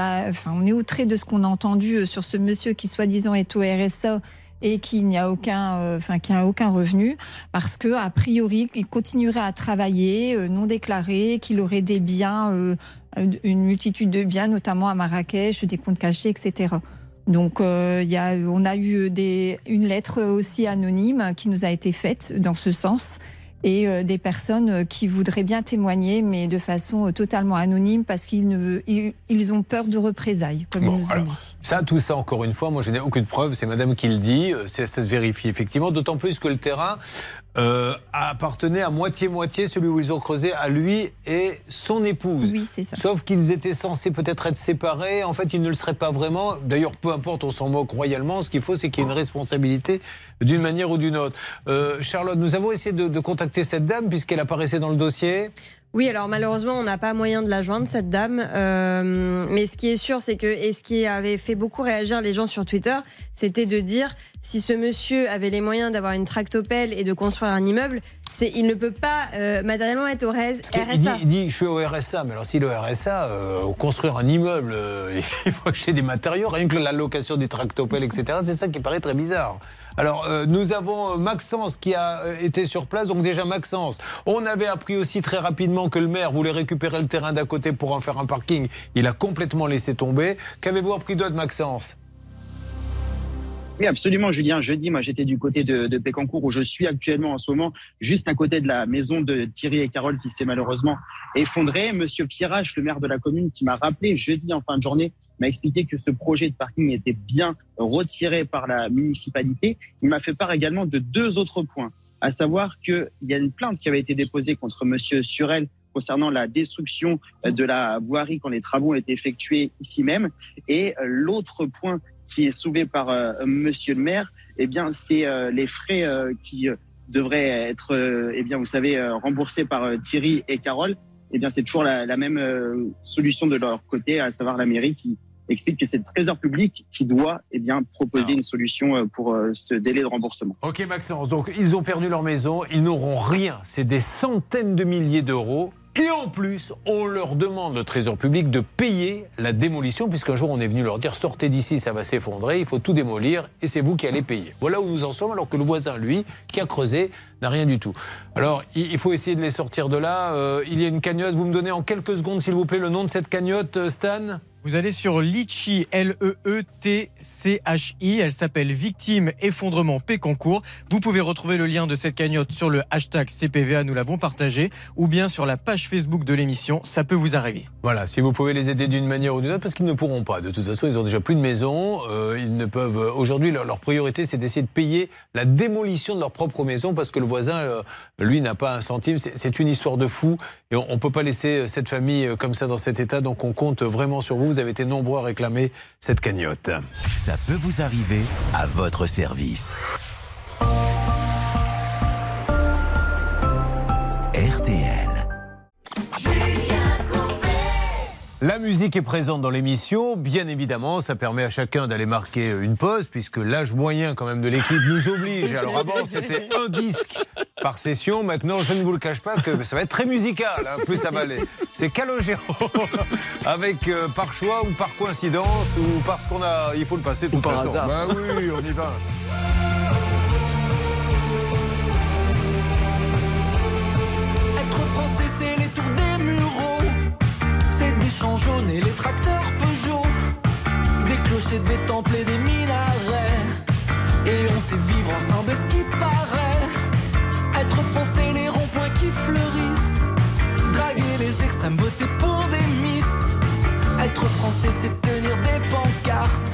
on est outré de ce qu'on a entendu sur ce monsieur qui soi-disant est au RSA et qui n'y a aucun enfin qui a aucun revenu parce que a priori il continuerait à travailler non déclaré qu'il aurait des biens une multitude de biens notamment à Marrakech des comptes cachés etc. Donc, euh, y a, on a eu des, une lettre aussi anonyme qui nous a été faite dans ce sens et euh, des personnes euh, qui voudraient bien témoigner, mais de façon euh, totalement anonyme parce qu'ils ne, ils, ils ont peur de représailles, comme ils nous ont alors, dit. Ça, tout ça, encore une fois, moi, je n'ai aucune preuve. C'est madame qui le dit. Ça se vérifie effectivement. D'autant plus que le terrain euh, appartenait à moitié-moitié, celui où ils ont creusé, à lui et son épouse. Oui, c'est ça. Sauf qu'ils étaient censés peut-être être séparés. En fait, ils ne le seraient pas vraiment. D'ailleurs, peu importe, on s'en moque royalement. Ce qu'il faut, c'est qu'il y ait une responsabilité d'une manière ou d'une autre. Euh, Charlotte, nous avons essayé de, de contacter cette dame puisqu'elle apparaissait dans le dossier. Oui, alors malheureusement, on n'a pas moyen de la joindre, cette dame. Euh, mais ce qui est sûr, c'est que, et ce qui avait fait beaucoup réagir les gens sur Twitter, c'était de dire si ce monsieur avait les moyens d'avoir une tractopelle et de construire un immeuble, il ne peut pas euh, matériellement être au RSA. il dit, je suis au RSA, mais alors si le RSA, euh, construire un immeuble, il faut acheter des matériaux, rien que la location du tractopelle, etc. C'est ça qui paraît très bizarre. Alors, euh, nous avons euh, Maxence qui a euh, été sur place. Donc déjà, Maxence, on avait appris aussi très rapidement que le maire voulait récupérer le terrain d'à côté pour en faire un parking. Il a complètement laissé tomber. Qu'avez-vous appris d'autre, Maxence? Oui, absolument, Julien. Jeudi, moi, j'étais du côté de, de Pécancourt où je suis actuellement en ce moment, juste à côté de la maison de Thierry et Carole qui s'est malheureusement effondrée. Monsieur Pierrache, le maire de la commune, qui m'a rappelé jeudi en fin de journée, m'a expliqué que ce projet de parking était bien retiré par la municipalité. Il m'a fait part également de deux autres points, à savoir qu'il y a une plainte qui avait été déposée contre Monsieur Surel concernant la destruction de la voirie quand les travaux ont été effectués ici même. Et euh, l'autre point qui est soulevé par euh, Monsieur le maire, eh bien, c'est euh, les frais euh, qui devraient être, eh bien, vous savez, remboursés par Thierry et Carole. Eh bien, c'est toujours la, la même solution de leur côté, à savoir la mairie qui explique que c'est le Trésor public qui doit, eh bien, proposer une solution pour ce délai de remboursement. Ok Maxence, donc ils ont perdu leur maison, ils n'auront rien, c'est des centaines de milliers d'euros. Et en plus, on leur demande, le Trésor public, de payer la démolition, puisqu'un jour on est venu leur dire sortez d'ici, ça va s'effondrer, il faut tout démolir, et c'est vous qui allez payer. Voilà où nous en sommes, alors que le voisin, lui, qui a creusé, n'a rien du tout. Alors, il faut essayer de les sortir de là. Euh, il y a une cagnotte, vous me donnez en quelques secondes, s'il vous plaît, le nom de cette cagnotte, euh, Stan? Vous allez sur Litchi, L-E-E-T-C-H-I. Elle s'appelle Victime Effondrement Pécancourt. Vous pouvez retrouver le lien de cette cagnotte sur le hashtag CPVA, nous l'avons partagé, ou bien sur la page Facebook de l'émission. Ça peut vous arriver. Voilà, si vous pouvez les aider d'une manière ou d'une autre, parce qu'ils ne pourront pas. De toute façon, ils ont déjà plus de maison. euh, ils ne peuvent. Aujourd'hui, leur, priorité, c'est d'essayer de payer la démolition de leur propre maison, parce que le voisin, euh, lui, n'a pas un centime. C'est une histoire de fou, et on ne peut pas laisser euh, cette famille euh, comme ça dans cet état. Donc, on compte vraiment sur vous. Vous avez été nombreux à réclamer cette cagnotte. Ça peut vous arriver à votre service. RTL. La musique est présente dans l'émission, bien évidemment, ça permet à chacun d'aller marquer une pause, puisque l'âge moyen quand même de l'équipe nous oblige. Alors avant, c'était un disque par session, maintenant, je ne vous le cache pas que ça va être très musical, hein, plus ça va aller. C'est Calogero, avec euh, par choix ou par coïncidence, ou parce qu'on a... Il faut le passer de toute par façon. hasard. Bah oui, on y va. Champs jaunes et les tracteurs Peugeot. Des clochers, des temples et des minarets. Et on sait vivre ensemble, est ce qui paraît? Être français, les ronds-points qui fleurissent. Draguer les extrêmes, voter pour des miss. Être français, c'est tenir des pancartes.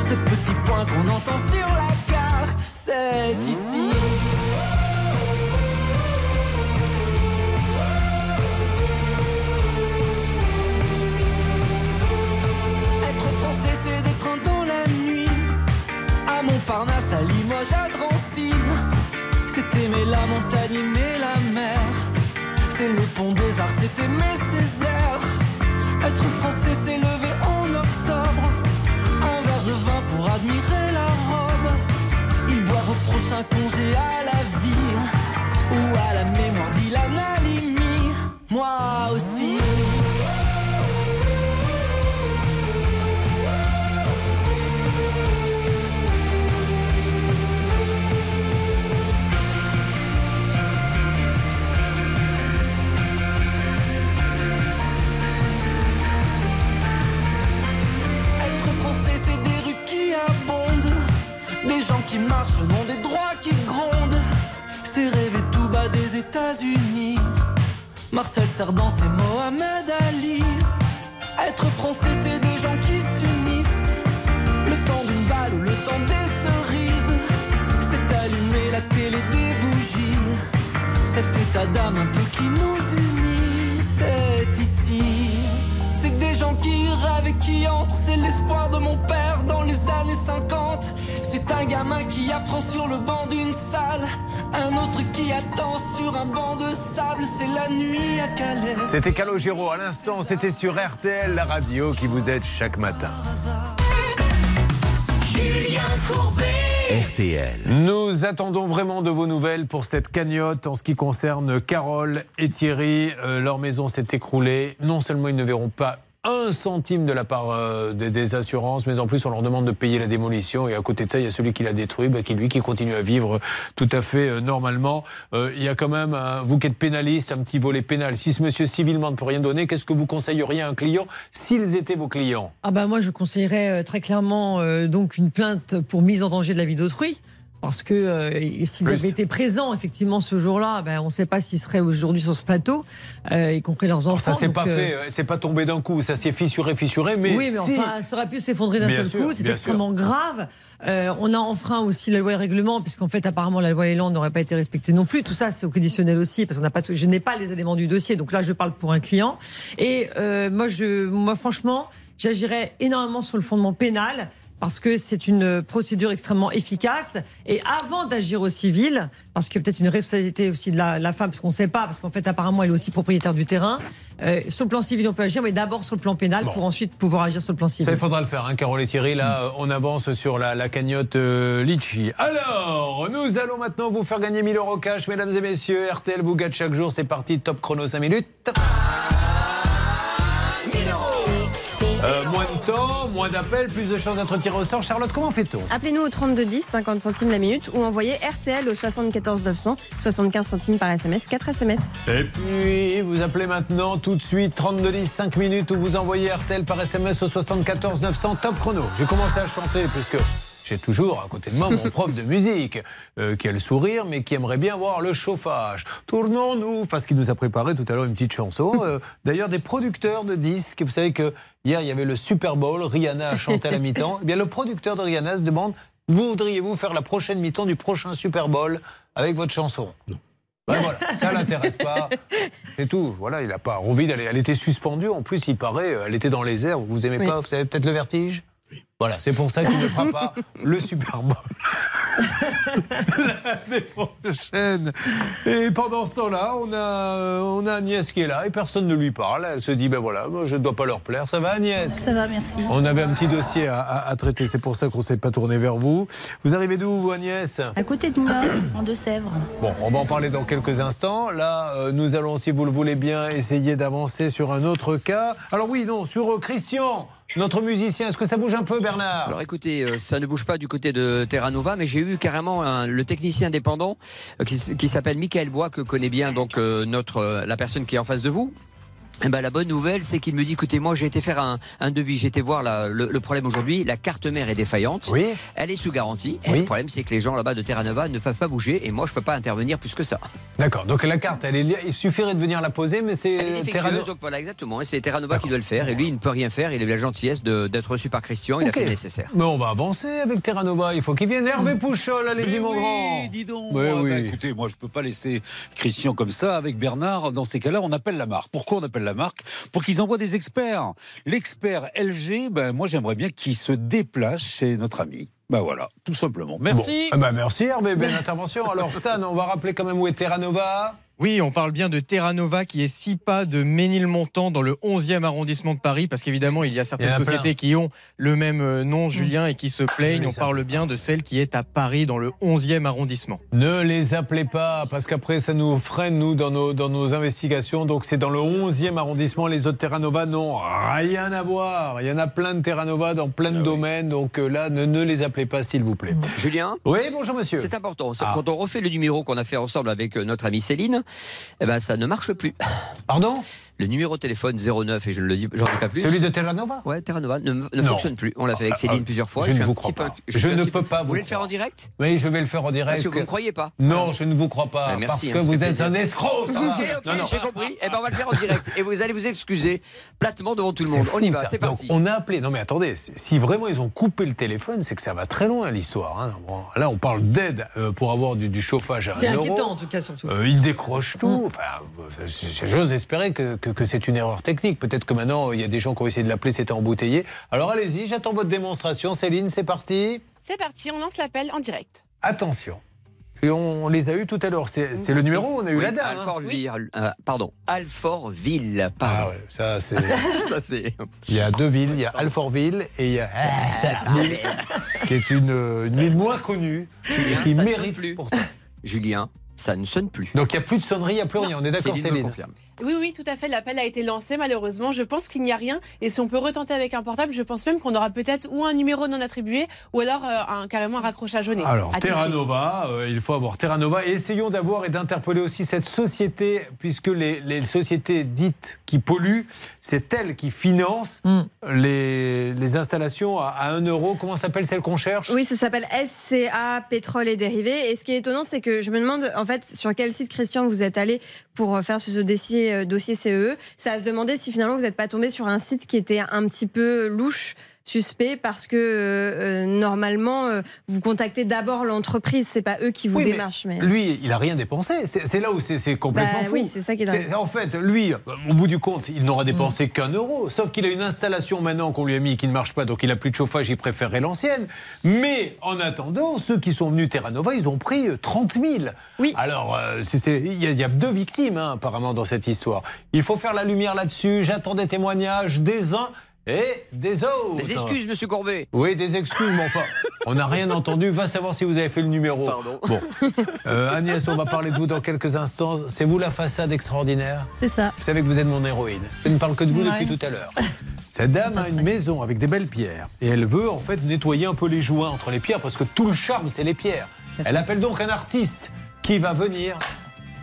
Ces petits points qu'on entend sur la carte, c'est ici. La montagne, aimer la mer. C'est le pont des arts, c'est aimer Césaire. Être français, c'est lever en octobre. Un verre de vin pour admirer la robe. Ils boivent au prochain congé à la vie. Ou à la mémoire d'Ilan Halimi. Moi aussi. Des gens qui marchent au nom des droits qui grondent. C'est rêver tout bas des États-Unis. Marcel Cerdan, c'est Mohamed Ali. Être français, c'est des gens qui s'unissent. Le temps d'une balle ou le temps des cerises. C'est allumer la télé des bougies. Cet état d'âme un peu qui nous unit, qui entrent, c'est l'espoir de mon père dans les années 50. C'est un gamin qui apprend sur le banc d'une salle, un autre qui attend sur un banc de sable, c'est la nuit à Calais. C'était Calogero à l'instant, c'était sur RTL, la radio qui vous aide chaque matin. Julien Courbet. RTL. Nous attendons vraiment de vos nouvelles pour cette cagnotte en ce qui concerne Carole et Thierry. Euh, leur maison s'est écroulée. Non seulement ils ne verront pas un centime de la part euh, des, assurances, mais en plus on leur demande de payer la démolition. Et à côté de ça, il y a celui qui l'a détruit, bah, qui lui qui continue à vivre tout à fait euh, normalement. Euh, il y a quand même, vous qui êtes pénaliste, un petit volet pénal. Si ce monsieur civilement ne peut rien donner, qu'est-ce que vous conseilleriez à un client s'ils étaient vos clients? Ah bah moi je conseillerais euh, très clairement euh, donc une plainte pour mise en danger de la vie d'autrui. Parce que euh, s'ils avaient été présents effectivement ce jour-là, ben, on ne sait pas s'ils seraient aujourd'hui sur ce plateau, euh, y compris leurs enfants. Ça s'est pas euh, fait, euh, c'est pas tombé d'un coup, ça s'est fissuré, fissuré, mais oui, mais si- enfin, ça aurait pu s'effondrer d'un seul sûr, coup. C'est extrêmement grave. On a enfreint aussi la loi et règlement, puisqu'en fait, apparemment, la loi Elan n'aurait pas été respectée non plus. Tout ça, c'est au conditionnel aussi, parce qu'on n'a pas. tout- Je n'ai pas les éléments du dossier, donc là, je parle pour un client. Et moi, je, moi, franchement, j'agirais énormément sur le fondement pénal. Parce que c'est une procédure extrêmement efficace. Et avant d'agir au civil, parce que peut-être une responsabilité aussi de la, la femme, parce qu'on ne sait pas, parce qu'en fait apparemment elle est aussi propriétaire du terrain. euh, sur le plan civil on peut agir, mais d'abord sur le plan pénal Bon. pour ensuite pouvoir agir sur le plan civil. Ça, il faudra le faire, hein, Carole et Thierry. Là, euh, on avance sur la, la cagnotte euh, Litchi. Alors, nous allons maintenant vous faire gagner 1000 euros cash, mesdames et messieurs. RTL vous gâte chaque jour. C'est parti, top chrono 5 minutes. Euh, moins de temps, moins d'appels, plus de chances d'être tiré au sort. Charlotte, comment fait-on? Appelez-nous au 3210, 50 centimes la minute, ou envoyez RTL au 74 900, 75 centimes par SMS, 4 SMS. Et puis, vous appelez maintenant tout de suite 32 10 5 minutes ou vous envoyez RTL par SMS au 74 900 top chrono. J'ai commencé à chanter puisque j'ai toujours à côté de moi mon prof de musique euh, qui a le sourire mais qui aimerait bien voir le chauffage. Tournons-nous parce qu'il nous a préparé tout à l'heure une petite chanson. Euh, D'ailleurs, des producteurs de disques, vous savez que hier il y avait le Super Bowl, Rihanna a chanté à la mi-temps. Eh bien, le producteur de Rihanna se demande voudriez-vous faire la prochaine mi-temps du prochain Super Bowl avec votre chanson? Ben voilà, ça l'intéresse pas. C'est tout. Voilà, il a pas envie d'aller. Elle était suspendue. En plus, il paraît, euh, elle était dans les airs. Vous aimez Oui. pas Vous avez peut-être le vertige? Voilà, c'est pour ça qu'il ne fera pas le Super Bowl l'année prochaine. Et pendant ce temps-là, on a, euh, on a Agnès qui est là et personne ne lui parle. Elle se dit, ben voilà, moi, je ne dois pas leur plaire. Ça va, Agnès? Ça va, merci. On avait un petit dossier à, à- à traiter. C'est pour ça qu'on ne s'est pas tourné vers vous. Vous arrivez d'où, vous, Agnès? À côté de moi, en Deux-Sèvres. Bon, on va en parler dans quelques instants. Là, euh, nous allons, si vous le voulez bien, essayer d'avancer sur un autre cas. Alors oui, non, sur euh, Christian, notre musicien. Est-ce que ça bouge un peu, Bernard? Alors écoutez, euh, ça ne bouge pas du côté de Terra Nova, mais j'ai eu carrément un- le technicien indépendant euh, qui, s'appelle Michael Bois, que connaît bien donc euh, notre la personne qui est en face de vous. Eh ben, la bonne nouvelle, c'est qu'il me dit, écoutez, moi j'ai été faire un, un devis, j'ai été voir la- le, le problème aujourd'hui, la carte mère est défaillante, oui. elle est sous garantie, et Oui. le problème c'est que les gens là-bas de Terra Nova ne peuvent pas bouger, et moi je peux pas intervenir plus que ça. D'accord, donc la carte, elle est li- il suffirait de venir la poser, mais c'est Elle est défectueuse, Terrano- donc voilà, exactement. Et c'est Terra Nova qui doit le faire. Et lui, il ne peut rien faire. Il a eu la gentillesse de- d'être reçu par Christian. Il Ok. a fait le nécessaire. Mais on va avancer avec Terra Nova. Il faut qu'il vienne. Hervé Pouchol, allez-y, Mais mon oui, grand. dis donc. Mais Ah, oui. bah, écoutez, moi, je peux pas laisser Christian comme ça avec Bernard. Dans ces cas-là, on appelle la marque. Pourquoi on appelle la marque Pour qu'ils envoient des experts. L'expert LG, ben, moi, j'aimerais bien qu'il se déplace chez notre ami. Ben voilà, tout simplement. Merci. Eh ben, merci, Hervé. Belle intervention. Alors, Stan, on va rappeler quand même où est Terra Nova. Oui, on parle bien de Terra Nova qui est six pas de Ménilmontant dans le 11e arrondissement de Paris parce qu'évidemment il y a certaines a sociétés plein. qui ont le même euh, nom Julien et qui se plaignent. On parle bien de celle qui est à Paris dans le 11e arrondissement. Ne les appelez pas, parce qu'après, ça nous freine, nous, dans nos, dans nos investigations. Donc, c'est dans le 11e arrondissement. Les autres Terra Nova n'ont rien à voir. Il y en a plein de Terra Nova dans plein de domaines. Donc, euh, là, ne, ne les appelez pas, s'il vous plaît. Julien Oui, bonjour, monsieur. C'est important. C'est- Ah. Quand on refait le numéro qu'on a fait ensemble avec euh, notre amie Céline, eh ben, ça ne marche plus. Pardon? Le numéro de téléphone 09, et je ne le dis, j'en dis pas plus. Celui de Terra Nova Ouais, Terra Nova ne, ne fonctionne plus. On l'a fait avec Ah, Céline ah, plusieurs fois. je ne un vous crois peu- pas. je un ne peux peu- pas Vous vous voulez le faire en direct Oui, je vais le faire en direct. Parce que vous ne croyez pas. Non, je ne vous crois pas. Ah, merci, parce hein, que vous êtes plaisir. un escroc, ça va. Ok, ok, Non, non. j'ai compris. Eh ben, on va le faire en direct. Et vous allez vous excuser platement devant tout le monde. C'est On y va, c'est Donc, parti. on a appelé. Non, mais attendez, c'est- si vraiment ils ont coupé le téléphone, c'est que ça va très loin l'histoire. hein. Là, on parle d'aide euh, pour avoir du, du chauffage à C'est 1 euro. inquiétant en tout cas surtout. Euh, ils décrochent tout. Enfin, euh, j'ose espérer que, que- que c'est une erreur technique. Peut-être que maintenant, il y a des gens qui ont essayé de l'appeler, c'était embouteillé. Alors allez-y, j'attends votre démonstration. Céline, c'est parti. C'est parti, on lance l'appel en direct. Attention. Et on, les a eu tout à l'heure. C'est c'est le numéro où on a eu Oui, la dame. hein. Alfortville, euh, pardon, Alfortville. Pardon. Ah ouais, ça c'est. Ça, c'est. Il y a deux villes, il y a Alfortville et il y a Alfortville, qui est une, une ville moins connue et qui ça ne mérite sonne plus. pourtant. Julien, ça ne sonne plus. Donc il n'y a plus de sonnerie, il n'y a plus rien. On est d'accord, Céline me Céline confirme. Oui, oui, tout à fait. L'appel a été lancé, malheureusement. Je pense qu'il n'y a rien. Et si on peut retenter avec un portable, je pense même qu'on aura peut-être ou un numéro non attribué ou alors euh, un, carrément un raccrochage au nez. Alors, Terra. Nova, euh, il faut avoir Terra Nova. Et essayons d'avoir et d'interpeller aussi cette société, puisque les, les sociétés dites qui polluent, c'est elles qui financent les, les installations à, à 1 euro. Comment s'appelle celle qu'on cherche? Oui, ça s'appelle SCA Pétrole et Dérivés. Et ce qui est étonnant, c'est que je me demande en fait sur quel site Christian vous êtes allé pour euh, faire ce dossier, euh, dossier CE. Ça à se demander si finalement vous n'êtes pas tombé sur un site qui était un petit peu louche suspect parce que euh, euh, normalement, euh, vous contactez d'abord l'entreprise, c'est pas eux qui vous Oui, démarchent. Mais... Lui, il a rien dépensé. C'est là où c'est complètement Bah fou. oui, c'est ça qui est dingue. En fait, lui, au bout du compte, il n'aura Mm. dépensé qu'un euro. Sauf qu'il a une installation maintenant qu'on lui a mis qui ne marche pas, donc il a plus de chauffage, il préférerait l'ancienne. Mais en attendant, ceux qui sont venus Terra Nova, ils ont pris euh, 30 000. Oui. Alors, euh, il y, a- il y a deux victimes hein, apparemment dans cette histoire. Il faut faire la lumière là-dessus. J'attends des témoignages des uns et des autres. Des excuses, monsieur Courbet. Oui, des excuses, mais enfin, on n'a rien entendu. Va savoir si vous avez fait le numéro. Pardon. Bon. Euh, Agnès, on va parler de vous dans quelques instants. C'est vous la façade extraordinaire? C'est ça. Vous savez que vous êtes mon héroïne. Je ne parle que de vous Ouais. depuis tout à l'heure. Cette dame a une maison avec des belles pierres. Et elle veut en fait nettoyer un peu les joints entre les pierres parce que tout le charme, c'est les pierres. Elle appelle donc un artiste qui va venir.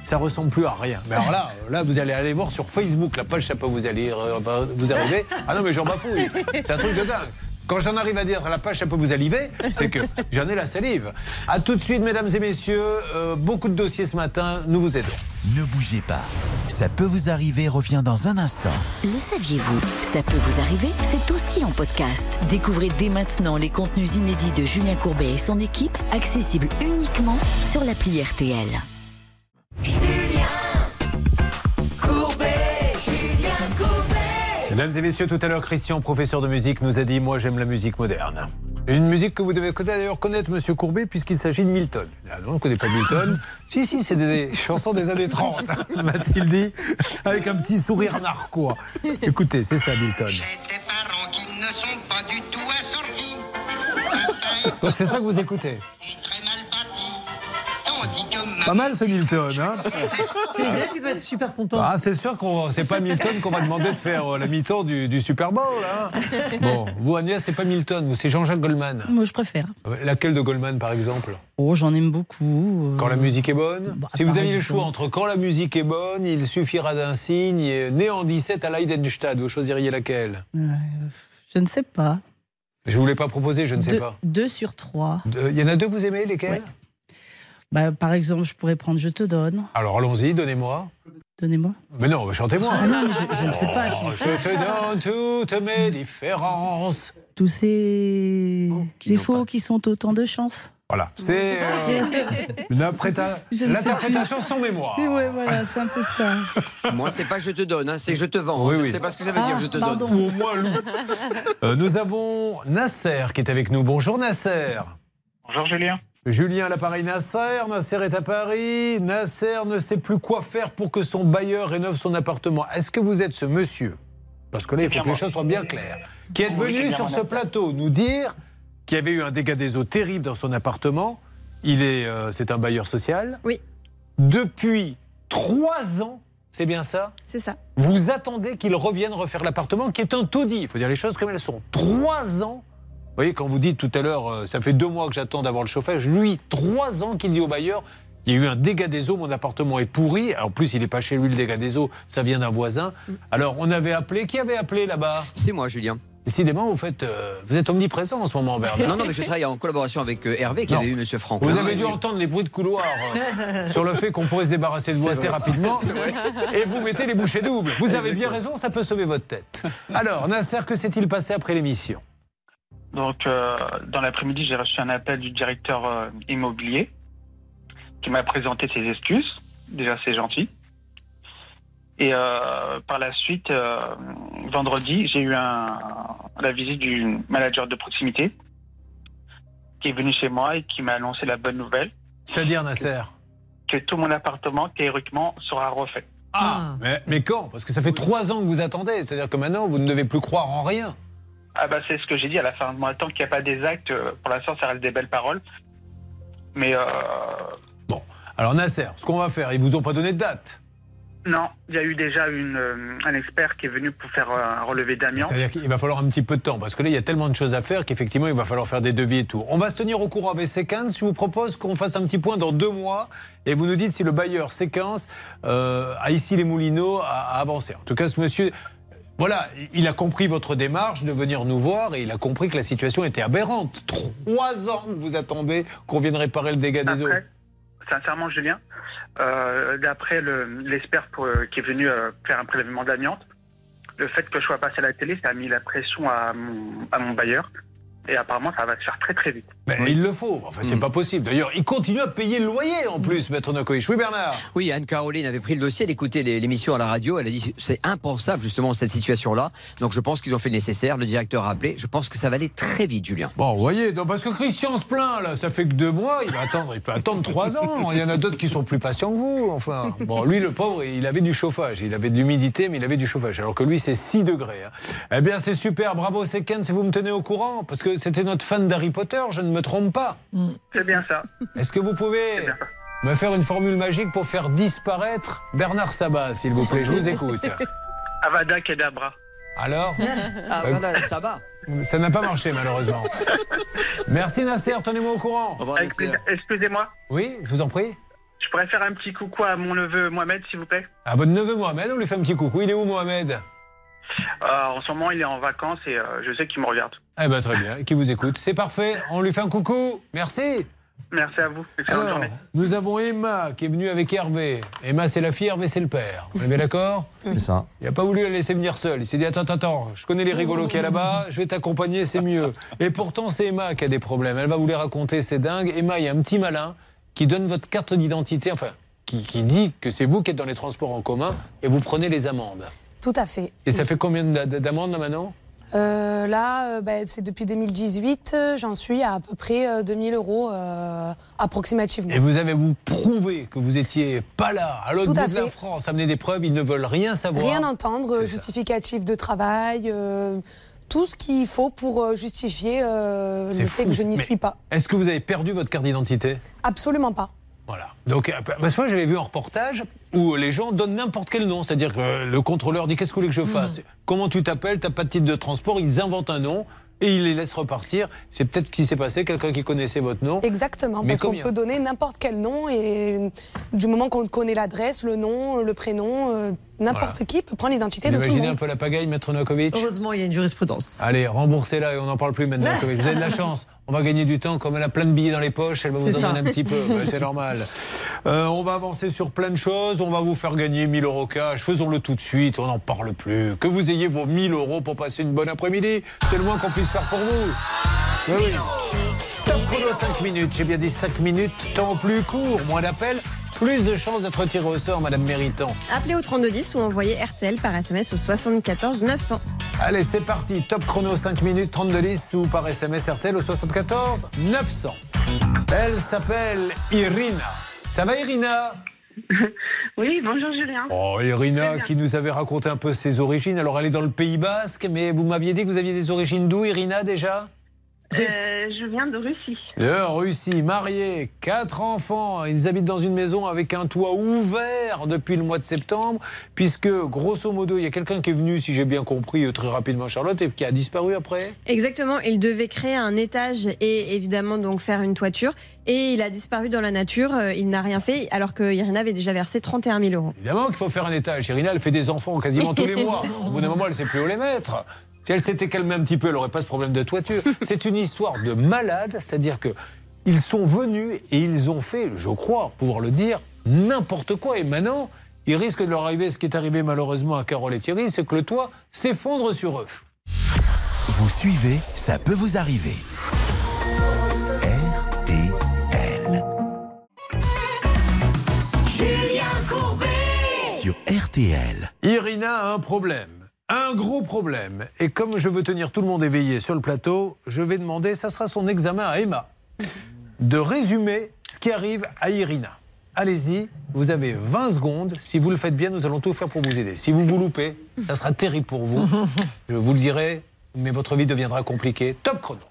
Ça ressemble plus à rien. Mais alors là, là, vous allez aller voir sur Facebook la page, ça peut vous aller euh, vous arriver. Ah non, mais j'en bafouille. C'est un truc de dingue. Quand j'en arrive à dire la page, ça peut vous aliver, c'est que j'en ai la salive. À tout de suite, mesdames et messieurs. Euh, beaucoup de dossiers ce matin. Nous vous aidons. Ne bougez pas. Ça peut vous arriver revient dans un instant. Le saviez-vous? Ça peut vous arriver, c'est aussi en podcast. Découvrez dès maintenant les contenus inédits de Julien Courbet et son équipe, accessibles uniquement sur l'appli RTL. Mesdames et messieurs, tout à l'heure, Christian, professeur de musique, nous a dit Moi, j'aime la musique moderne. Une musique que vous devez d'ailleurs connaître, monsieur Courbet, puisqu'il s'agit de Milton. Ah non, on ne connaît pas Milton. si, si, c'est des chansons des années 30, m'a-t-il dit, avec un petit sourire narquois. Écoutez, c'est ça, Milton. Donc c'est ça que vous écoutez Pas mal ce Milton, hein C'est les élèves qui doivent être super contents. Ah, c'est sûr qu'on c'est pas Milton qu'on va demander de faire euh, la mi-temps du, du Super Bowl. Hein bon, vous Agnès, c'est pas Milton, vous c'est Jean-Jacques Goldman. Moi, je préfère. Laquelle de Goldman, par exemple? Oh, j'en aime beaucoup. euh. Quand la musique est bonne? Si vous par aviez le choix entre quand la musique est bonne, il suffira d'un signe, et né en 17 à Leidenstadt, vous choisiriez laquelle? Euh, je ne sais pas. Je vous l'ai pas proposé, je ne sais deux, pas. deux sur trois. Il y en a deux que vous aimez, lesquels? Bah, par exemple, je pourrais prendre Je te donne. Alors allons-y, donnez-moi. Donnez-moi. Mais non, chantez-moi. Ah non, mais je, je ne sais pas. Oh, je te donne toutes mes différences. Tous ces défauts qui sont autant de chances. Voilà, c'est euh, une l'interprétation sans mémoire. Ouais, voilà, c'est un peu ça. Moi, c'est pas je te donne, hein, c'est je te vends. Oui, je oui. ne sais pas ce que ça veut dire, je te pardon. donne. Ou au moins. Euh, nous avons Nasser qui est avec nous. Bonjour Nasser. Bonjour Julien. Julien à l'appareil Nasser. Nasser est à Paris. Nasser ne sait plus quoi faire pour que son bailleur rénove son appartement. Est-ce que vous êtes ce monsieur? Parce que là, il faut que les choses soient bien claires. Qui est venu sur ce plateau nous dire qu'il y avait eu un dégât des eaux terrible dans son appartement? Il est, euh, c'est un bailleur social. Oui. Depuis trois ans, c'est bien ça? C'est ça. vous attendez qu'il revienne refaire l'appartement, qui est un taudis. Il faut dire les choses comme elles sont. Trois ans. Vous voyez, quand vous dites tout à l'heure, euh, ça fait deux mois que j'attends d'avoir le chauffage, lui, trois ans qu'il dit au bailleur, il y a eu un dégât des eaux, mon appartement est pourri. En plus, il n'est pas chez lui, le dégât des eaux, ça vient d'un voisin. Alors, on avait appelé, qui avait appelé là-bas? C'est moi, Julien. Décidément, vous, faites, euh, vous êtes omniprésent en ce moment, Bernard. Non, non, mais je travaille en collaboration avec euh, Hervé qui Non. avait eu Monsieur Franck. Vous avez dû entendre les bruits de couloir euh, sur le fait qu'on pourrait se débarrasser de vous assez vrai. rapidement. Et vous mettez les bouchées doubles. Vous avez bien raison, ça peut sauver votre tête. Alors, Nasser, que s'est-il passé après l'émission? Donc, euh, dans l'après-midi, j'ai reçu un appel du directeur euh, immobilier qui m'a présenté ses excuses. Déjà, c'est gentil. Et euh, par la suite, euh, vendredi, j'ai eu un, la visite du manager de proximité qui est venu chez moi et qui m'a annoncé la bonne nouvelle C'est-à-dire, Nasser que tout mon appartement, théoriquement, sera refait. Ah, mais, mais quand? Parce que ça fait trois ans que vous attendez. C'est-à-dire que maintenant, vous ne devez plus croire en rien. Ah bah c'est ce que j'ai dit à la fin de moi. Tant qu'il n'y a pas des actes, euh, pour l'instant, ça reste des belles paroles. Mais euh, Alors, Nasser, ce qu'on va faire, ils vous ont pas donné de date? non, il y a eu déjà une, euh, un expert qui est venu pour faire euh, un relevé d'amiante. C'est-à-dire qu'il va falloir un petit peu de temps, parce que là, il y a tellement de choses à faire qu'effectivement, il va falloir faire des devis et tout. On va se tenir au courant avec Séquence. Je vous propose qu'on fasse un petit point dans deux mois, et vous nous dites si le bailleur Séquence, euh, à ici les Moulineaux, a, a avancé. En tout cas, ce monsieur, voilà, il a compris votre démarche de venir nous voir, et il a compris que la situation était aberrante. Trois ans que vous attendez qu'on vienne réparer le dégât des eaux. Sincèrement, Julien, euh, d'après le- l'expert euh, qui est venu euh, faire un prélèvement d'amiante, le fait que je sois passé à la télé, ça a mis la pression à mon bailleur. Et apparemment, ça va se faire très très vite. Mais il le faut. Enfin, c'est pas possible. D'ailleurs, il continue à payer le loyer en plus, Maître Nokovic. Oui, Bernard Oui, Anne-Caroline avait pris le dossier, elle écoutait l'émission à la radio, elle a dit c'est impensable justement cette situation-là. Donc je pense qu'ils ont fait le nécessaire, le directeur a appelé, je pense que ça va aller très vite, Julien. Bon, vous voyez, donc, parce que Christian se plaint, là, ça fait que deux mois, il va attendre, il peut attendre trois ans. Il y en a d'autres qui sont plus patients que vous. Enfin, bon, lui, le pauvre, il avait du chauffage, il avait de l'humidité, mais il avait du chauffage. Alors que lui, c'est 6 degrés. hein. Eh bien, c'est super, bravo, c'est Ken, si vous me tenez au courant, parce que c'était notre fan d'Harry Potter, je ne me trompe pas. C'est bien ça. Est-ce que vous pouvez me faire une formule magique pour faire disparaître Bernard Sabat, s'il vous plaît Je vous écoute. Avada Kedabra. Alors Ah, Euh, voilà, ça va. Ça n'a pas marché, malheureusement. Merci Nasser, tenez-moi au courant. Excusez- Excusez-moi, Oui, je vous en prie. je pourrais faire un petit coucou à mon neveu Mohamed, s'il vous plaît À votre neveu Mohamed, on lui fait un petit coucou. Il est où Mohamed? Euh, En ce moment, il est en vacances et euh, je sais qu'il me regarde. Eh ben très bien, qui vous écoute. C'est parfait, on lui fait un coucou. Merci. Merci à vous. Excellente Alors, journée. nous avons Emma qui est venue avec Hervé. Emma, c'est la fille, Hervé, c'est le père. On est bien d'accord C'est ça. Il n'a pas voulu la laisser venir seule. Il s'est dit Attends, attends, attends, je connais les rigolos qu'il y a là-bas, je vais t'accompagner, c'est mieux. Et pourtant, c'est Emma qui a des problèmes. Elle va vous les raconter, c'est dingue. Emma, il y a un petit malin qui donne votre carte d'identité, enfin, qui, qui dit que c'est vous qui êtes dans les transports en commun et vous prenez les amendes. Tout à fait. Et ça fait combien d'a- d'amendes là maintenant? Euh, là, euh, bah, c'est depuis 2018, euh, j'en suis à à peu près euh, 2000 euros euh, approximativement. Et vous avez vous prouvé que vous étiez pas là, à l'autre à bout de la. France, amener des preuves, ils ne veulent rien savoir. Rien entendre, justificatif de travail, euh, tout ce qu'il faut pour justifier le fait que je n'y suis pas. Est-ce que vous avez perdu votre carte d'identité? Absolument pas. Voilà. Donc, parce que moi, j'avais vu un reportage où les gens donnent n'importe quel nom. C'est-à-dire que le contrôleur dit Qu'est-ce que vous voulez que je fasse? Comment tu t'appelles? T'as pas de titre de transport Ils inventent un nom et ils les laissent repartir. C'est peut-être ce qui s'est passé. Quelqu'un qui connaissait votre nom. Exactement, Mais parce qu'on peut donner n'importe quel nom et du moment qu'on connaît l'adresse, le nom, le prénom, euh, n'importe Voilà. qui peut prendre l'identité de tout le imaginez monde. un peu la pagaille, Maître Novakovic? Heureusement, il y a une jurisprudence. Allez, remboursez-la et on n'en parle plus maintenant. Vous avez de la chance. On va gagner du temps. Comme elle a plein de billets dans les poches, elle va vous en donner un petit peu. C'est normal. Euh, on va avancer sur plein de choses. On va vous faire gagner 1000 euros cash. Faisons-le tout de suite. On n'en parle plus. Que vous ayez vos 1000 euros pour passer une bonne après-midi, c'est le moins qu'on puisse faire pour vous. Oui, oui. Top chrono 5 minutes. J'ai bien dit 5 minutes. Temps plus court, moins d'appels. Plus de chances d'être tiré au sort, Madame Méritant. Appelez au 3210 ou envoyez RTL par SMS au 74 900. Allez, c'est parti. Top chrono 5 minutes, 32 10 ou par SMS RTL au 74 900. Elle s'appelle Irina. Ça va, Irina? Oui, bonjour Julien. Oh, Irina, qui nous avait raconté un peu ses origines. Alors, elle est dans le Pays Basque, mais vous m'aviez dit que vous aviez des origines d'où, Irina, déjà? Euh, je viens de Russie. De Russie, mariée, quatre enfants. Ils habitent dans une maison avec un toit ouvert depuis le mois de septembre, puisque, grosso modo, il y a quelqu'un qui est venu, si j'ai bien compris, euh, très rapidement, Charlotte, et qui a disparu après. Exactement, il devait créer un étage et évidemment donc faire une toiture. Et il a disparu dans la nature, euh, il n'a rien fait, alors que Irina avait déjà versé 31 000 euros. Évidemment qu'il faut faire un étage. Irina, elle fait des enfants quasiment tous les mois. Au bout d'un moment, elle ne sait plus où les mettre. Si elle s'était calmée un petit peu, elle n'aurait pas ce problème de toiture. C'est une histoire de malade, c'est-à-dire que ils sont venus et ils ont fait, je crois pouvoir le dire, n'importe quoi. Et maintenant, il risque de leur arriver ce qui est arrivé malheureusement à Carole et Thierry, c'est que le toit s'effondre sur eux. Vous suivez, ça peut vous arriver. RTL. Julien Courbet Sur RTL. Irina a un problème. Un gros problème. Et comme je veux tenir tout le monde éveillé sur le plateau, je vais demander, ça sera son examen à Emma, de résumer ce qui arrive à Irina. Allez-y, vous avez 20 secondes. Si vous le faites bien, nous allons tout faire pour vous aider. Si vous vous loupez, ça sera terrible pour vous. Je vous le dirai, mais votre vie deviendra compliquée. Top chrono.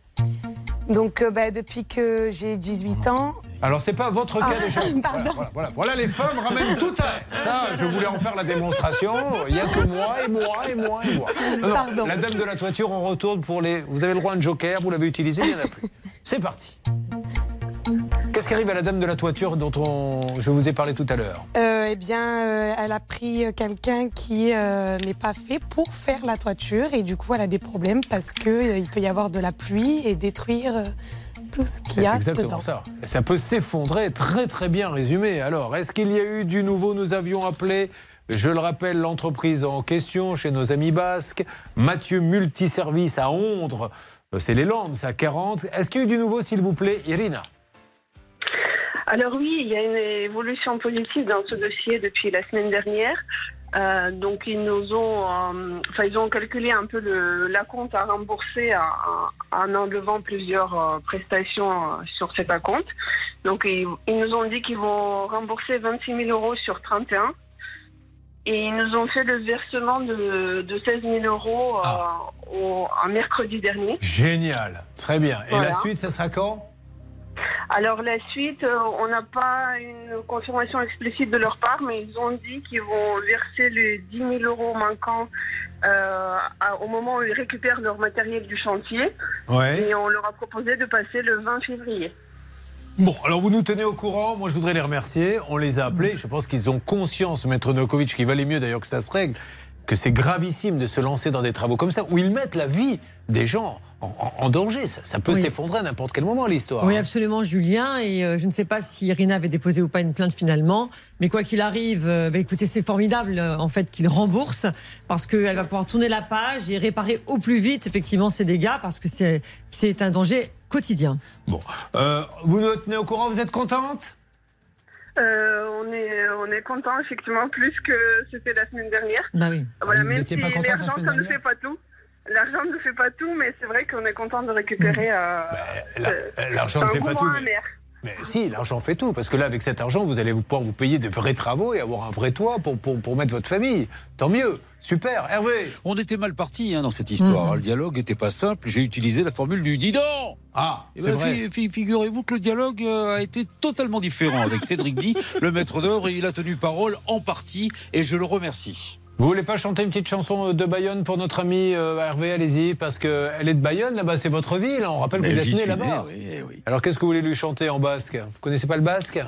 Donc, euh, bah, depuis que j'ai 18 ans. Alors, c'est pas votre cas Ah, déjà. pardon. Voilà, voilà, voilà. Voilà, les femmes ramènent tout à. Ça, je voulais en faire la démonstration. Il n'y a que moi et moi et moi et moi. Non, non, Pardon. la dame de la toiture, on retourne pour les. Vous avez le droit à un joker, vous l'avez utilisé, il n'y en a plus. C'est parti. Qu'est-ce qui arrive à la dame de la toiture dont on... je vous ai parlé tout à l'heure? Euh, eh bien, euh, elle a pris euh, quelqu'un qui euh, n'est pas fait pour faire la toiture et du coup, elle a des problèmes parce que euh, il peut y avoir de la pluie et détruire tout ce qu'il y a exactement dedans. ça. Ça peut s'effondrer, très très bien résumé. Alors, est-ce qu'il y a eu du nouveau? Nous avions appelé Je le rappelle, l'entreprise en question chez nos amis basques, Mathieu Multiservice à Ondre, c'est les Landes, à 40. Est-ce qu'il y a eu du nouveau, s'il vous plaît, Irina? Alors oui, il y a une évolution positive dans ce dossier depuis la semaine dernière. Euh, donc ils nous ont, euh, enfin ils ont calculé un peu le, la compte à rembourser en, en enlevant plusieurs euh, prestations sur cet compte. Donc ils, ils nous ont dit qu'ils vont rembourser 26 000 euros sur 31. Et ils nous ont fait le versement de, de 16 000 euros au, en mercredi dernier. Génial, très bien. Et Voilà. la suite, ça sera quand? Alors la suite, euh, on n'a pas une confirmation explicite de leur part, mais ils ont dit qu'ils vont verser les 10 000 euros manquants euh, à- au moment où ils récupèrent leur matériel du chantier. Ouais. Et on leur a proposé de passer le 20 février. Bon, alors vous nous tenez au courant. Moi, je voudrais les remercier. On les a appelés. Je pense qu'ils ont conscience, Maître Nokovic, qu'il valait mieux d'ailleurs que ça se règle, que c'est gravissime de se lancer dans des travaux comme ça, où ils mettent la vie des gens en, danger. Ça, ça peut Oui. s'effondrer à n'importe quel moment, l'histoire. Oui, hein. absolument, Julien. Et euh, je ne sais pas si Irina avait déposé ou pas une plainte finalement. Mais quoi qu'il arrive, euh, bah, écoutez, c'est formidable euh, en fait qu'il rembourse parce qu'elle va pouvoir tourner la page et réparer au plus vite effectivement ces dégâts parce que c'est c'est un danger quotidien. Bon, Euh, vous nous tenez au courant. Vous êtes contente? Euh, on est on est content effectivement plus que c'était la semaine dernière. Bah oui. Voilà, Vous même si pas contente la ça ne fait pas tout. L'argent ne fait pas tout, mais c'est vrai qu'on est content de récupérer. euh, La- ce- L'argent ne fait pas tout. Mais, si, l'argent fait tout. Parce que là, avec cet argent, vous allez vous pouvoir vous payer de vrais travaux et avoir un vrai toit pour, pour, pour mettre votre famille. Tant mieux. Super. Hervé On était mal parti hein, dans cette histoire. Mhm. Le dialogue n'était pas simple. J'ai utilisé la formule du dis donc Ah, Eh c'est ben, vrai. fi- fi- Figurez-vous que le dialogue euh, a été totalement différent avec Cédric Di, le maître d'œuvre, et il a tenu parole en partie, et je le remercie. Vous voulez pas chanter une petite chanson de Bayonne pour notre ami euh, Hervé Allez-y, parce qu'elle est de Bayonne, là-bas c'est votre ville. On rappelle que vous êtes né là-bas. oui, eh oui. Alors qu'est-ce que vous voulez lui chanter en basque? Vous connaissez pas le basque?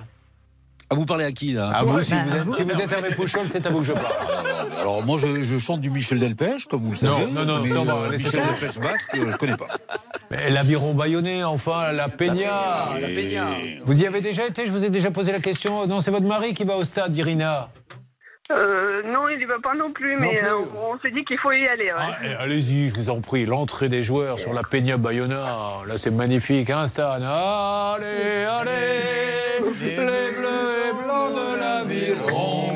À vous parler à qui là? À Toi vous, si Bah, vous êtes, si vous êtes Hervé Pouchol, c'est à vous que je parle. Alors moi je, je chante du Michel Delpech, comme vous le savez. Non, non, non, ça, va euh, Michel. Delpech basque, euh, je connais pas. Mais l'aviron bayonnais, enfin, la Peña. La Peña. Vous y avez déjà été? Je vous ai déjà posé la question. Non, c'est votre mari qui va au stade, Irina. Euh, non, il y va pas non plus, mais plus. euh, on s'est dit qu'il faut y aller. ouais. Eh, Allez-y, je vous en prie, l'entrée des joueurs sur la Peña Bayona. Là, c'est magnifique, hein, Stan Allez, allez, les bleus et blancs de la ville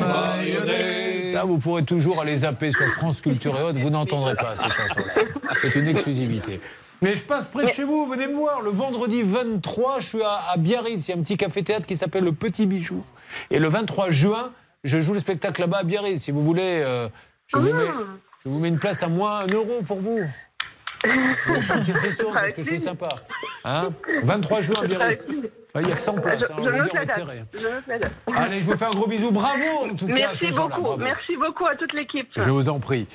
bayonnais. Là, vous pourrez toujours aller zapper sur France Culture et autres, vous n'entendrez pas ces chansons-là. C'est une exclusivité. Mais je passe près de chez vous, venez me voir. Le vendredi 23, je suis à, à Biarritz. Il y a un petit café-théâtre qui s'appelle Le Petit Bijou. Et le 23 juin, je joue le spectacle là-bas à Biarritz. Si vous voulez, euh, je, vous mets, je vous mets une place à moins un euro pour vous. Vous faites une petite ristourne parce que je suis sympa. Hein 23 juin à Biarritz. Il n'y a que 100 places. hein, Je, je note la date. Je. Allez, je vous fais un gros bisou. Bravo en tout cas. à Merci ces gens-là. beaucoup. Merci beaucoup à toute l'équipe. Je vous en prie.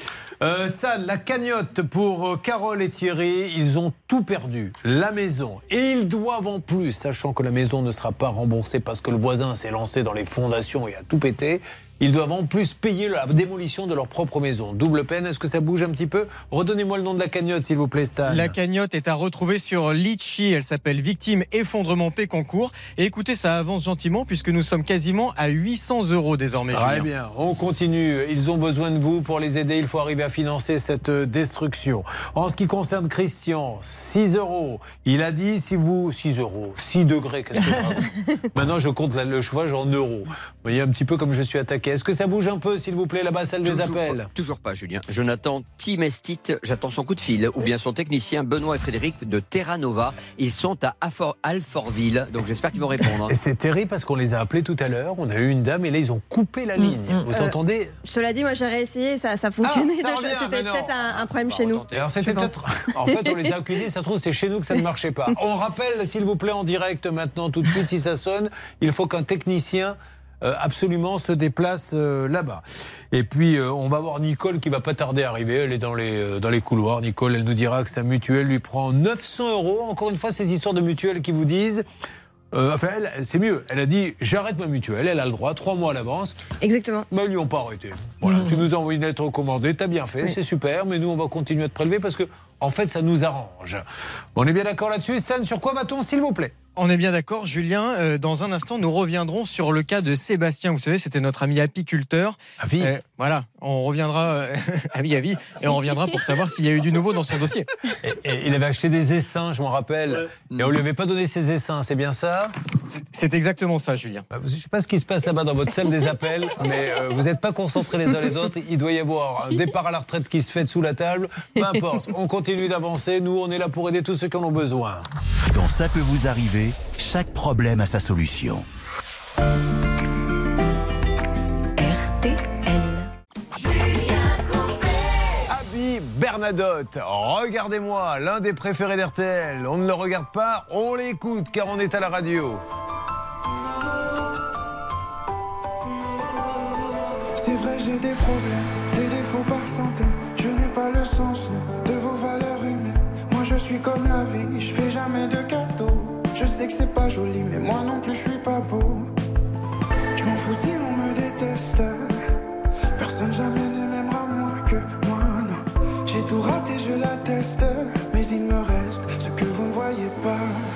Euh, Stan, la cagnotte pour euh, Carole et Thierry, ils ont tout perdu. La maison. Et ils doivent en plus, sachant que la maison ne sera pas remboursée parce que le voisin s'est lancé dans les fondations et a tout pété, ils doivent en plus payer la démolition de leur propre maison. Double peine, est-ce que ça bouge un petit peu? Redonnez-moi le nom de la cagnotte, s'il vous plaît, Stan. La cagnotte est à retrouver sur Litchi. Elle s'appelle Victime Effondrement Pécancourt. Et écoutez, ça avance gentiment puisque nous sommes quasiment à 800 euros désormais. Très Julien. bien, on continue. Ils ont besoin de vous pour les aider. Il faut arriver à financer cette euh, destruction. En ce qui concerne Christian, 6 euros. Il a dit si vous. 6 euros, 6 degrés, qu'est-ce que Maintenant, je compte le chauffage en euros. Vous voyez un petit peu comme je suis attaqué. Est-ce que ça bouge un peu, s'il vous plaît, là-bas, salle des Toujours appels pas, toujours pas, Julien. Jonathan Timestit, j'attends son coup de fil, ou bien son technicien Benoît et Frédéric de Terra Nova. Ils sont à Alfortville, donc j'espère qu'ils vont répondre. Et c'est terrible parce qu'on les a appelés tout à l'heure. On a eu une dame et là, ils ont coupé la ligne. Vous Euh, entendez Cela dit, moi j'ai réessayé, ça, ça fonctionnait. Ah, C'était peut-être un, un problème chez nous. Alors c'était peut-être. En fait, on les a accusés. Ça se trouve, c'est chez nous que ça ne marchait pas. On rappelle, s'il vous plaît, en direct maintenant, tout de suite, si ça sonne, il faut qu'un technicien. Euh, absolument se déplace euh, là-bas. Et puis euh, on va voir Nicole qui va pas tarder à arriver. Elle est dans les dans les couloirs. Nicole, elle nous dira que sa mutuelle lui prend 900 euros. Encore une fois, ces histoires de mutuelle qui vous disent. euh, enfin, elle, c'est mieux. Elle a dit j'arrête ma mutuelle. Elle a le droit, trois mois à l'avance. Exactement. Mais ils lui ont pas arrêté. Voilà, tu nous as envoyé une lettre recommandée, t'as bien fait, Oui. c'est super, mais nous on va continuer à te prélever parce que en fait ça nous arrange. On est bien d'accord là-dessus, Stan, sur quoi va-t-on s'il vous plaît? On est bien d'accord, Julien. Euh, dans un instant, nous reviendrons sur le cas de Sébastien. Vous savez, c'était notre ami apiculteur. À vie. Euh, voilà, on reviendra euh, à vie, et on reviendra pour savoir s'il y a eu du nouveau dans son dossier. Et, et il avait acheté des essaims, je m'en rappelle. Et on lui avait pas donné ses essaims, c'est bien ça? C'est exactement ça, Julien. Bah, Je ne sais pas ce qui se passe là-bas dans votre salle des appels, mais euh, vous n'êtes pas concentrés les uns les autres. Il doit y avoir un départ à la retraite qui se fait sous la table. Peu importe, on continue d'avancer. Nous, on est là pour aider tous ceux qui en ont besoin. Dans Ça peut vous arriver, chaque problème a sa solution. Abby Bernadotte, regardez-moi, l'un des préférés d'RTL. On ne le regarde pas, on l'écoute car on est à la radio. C'est vrai, j'ai des problèmes, des défauts par centaines. Je n'ai pas le sens de vos valeurs humaines. Moi, je suis comme la vie, je fais jamais de cadeaux. Je sais que c'est pas joli, mais moi non plus, je suis pas beau. Je m'en fous si on me déteste. Personne jamais ne m'aimera moins que moi, non. J'ai tout raté, je l'atteste. Mais il me reste ce que vous ne voyez pas.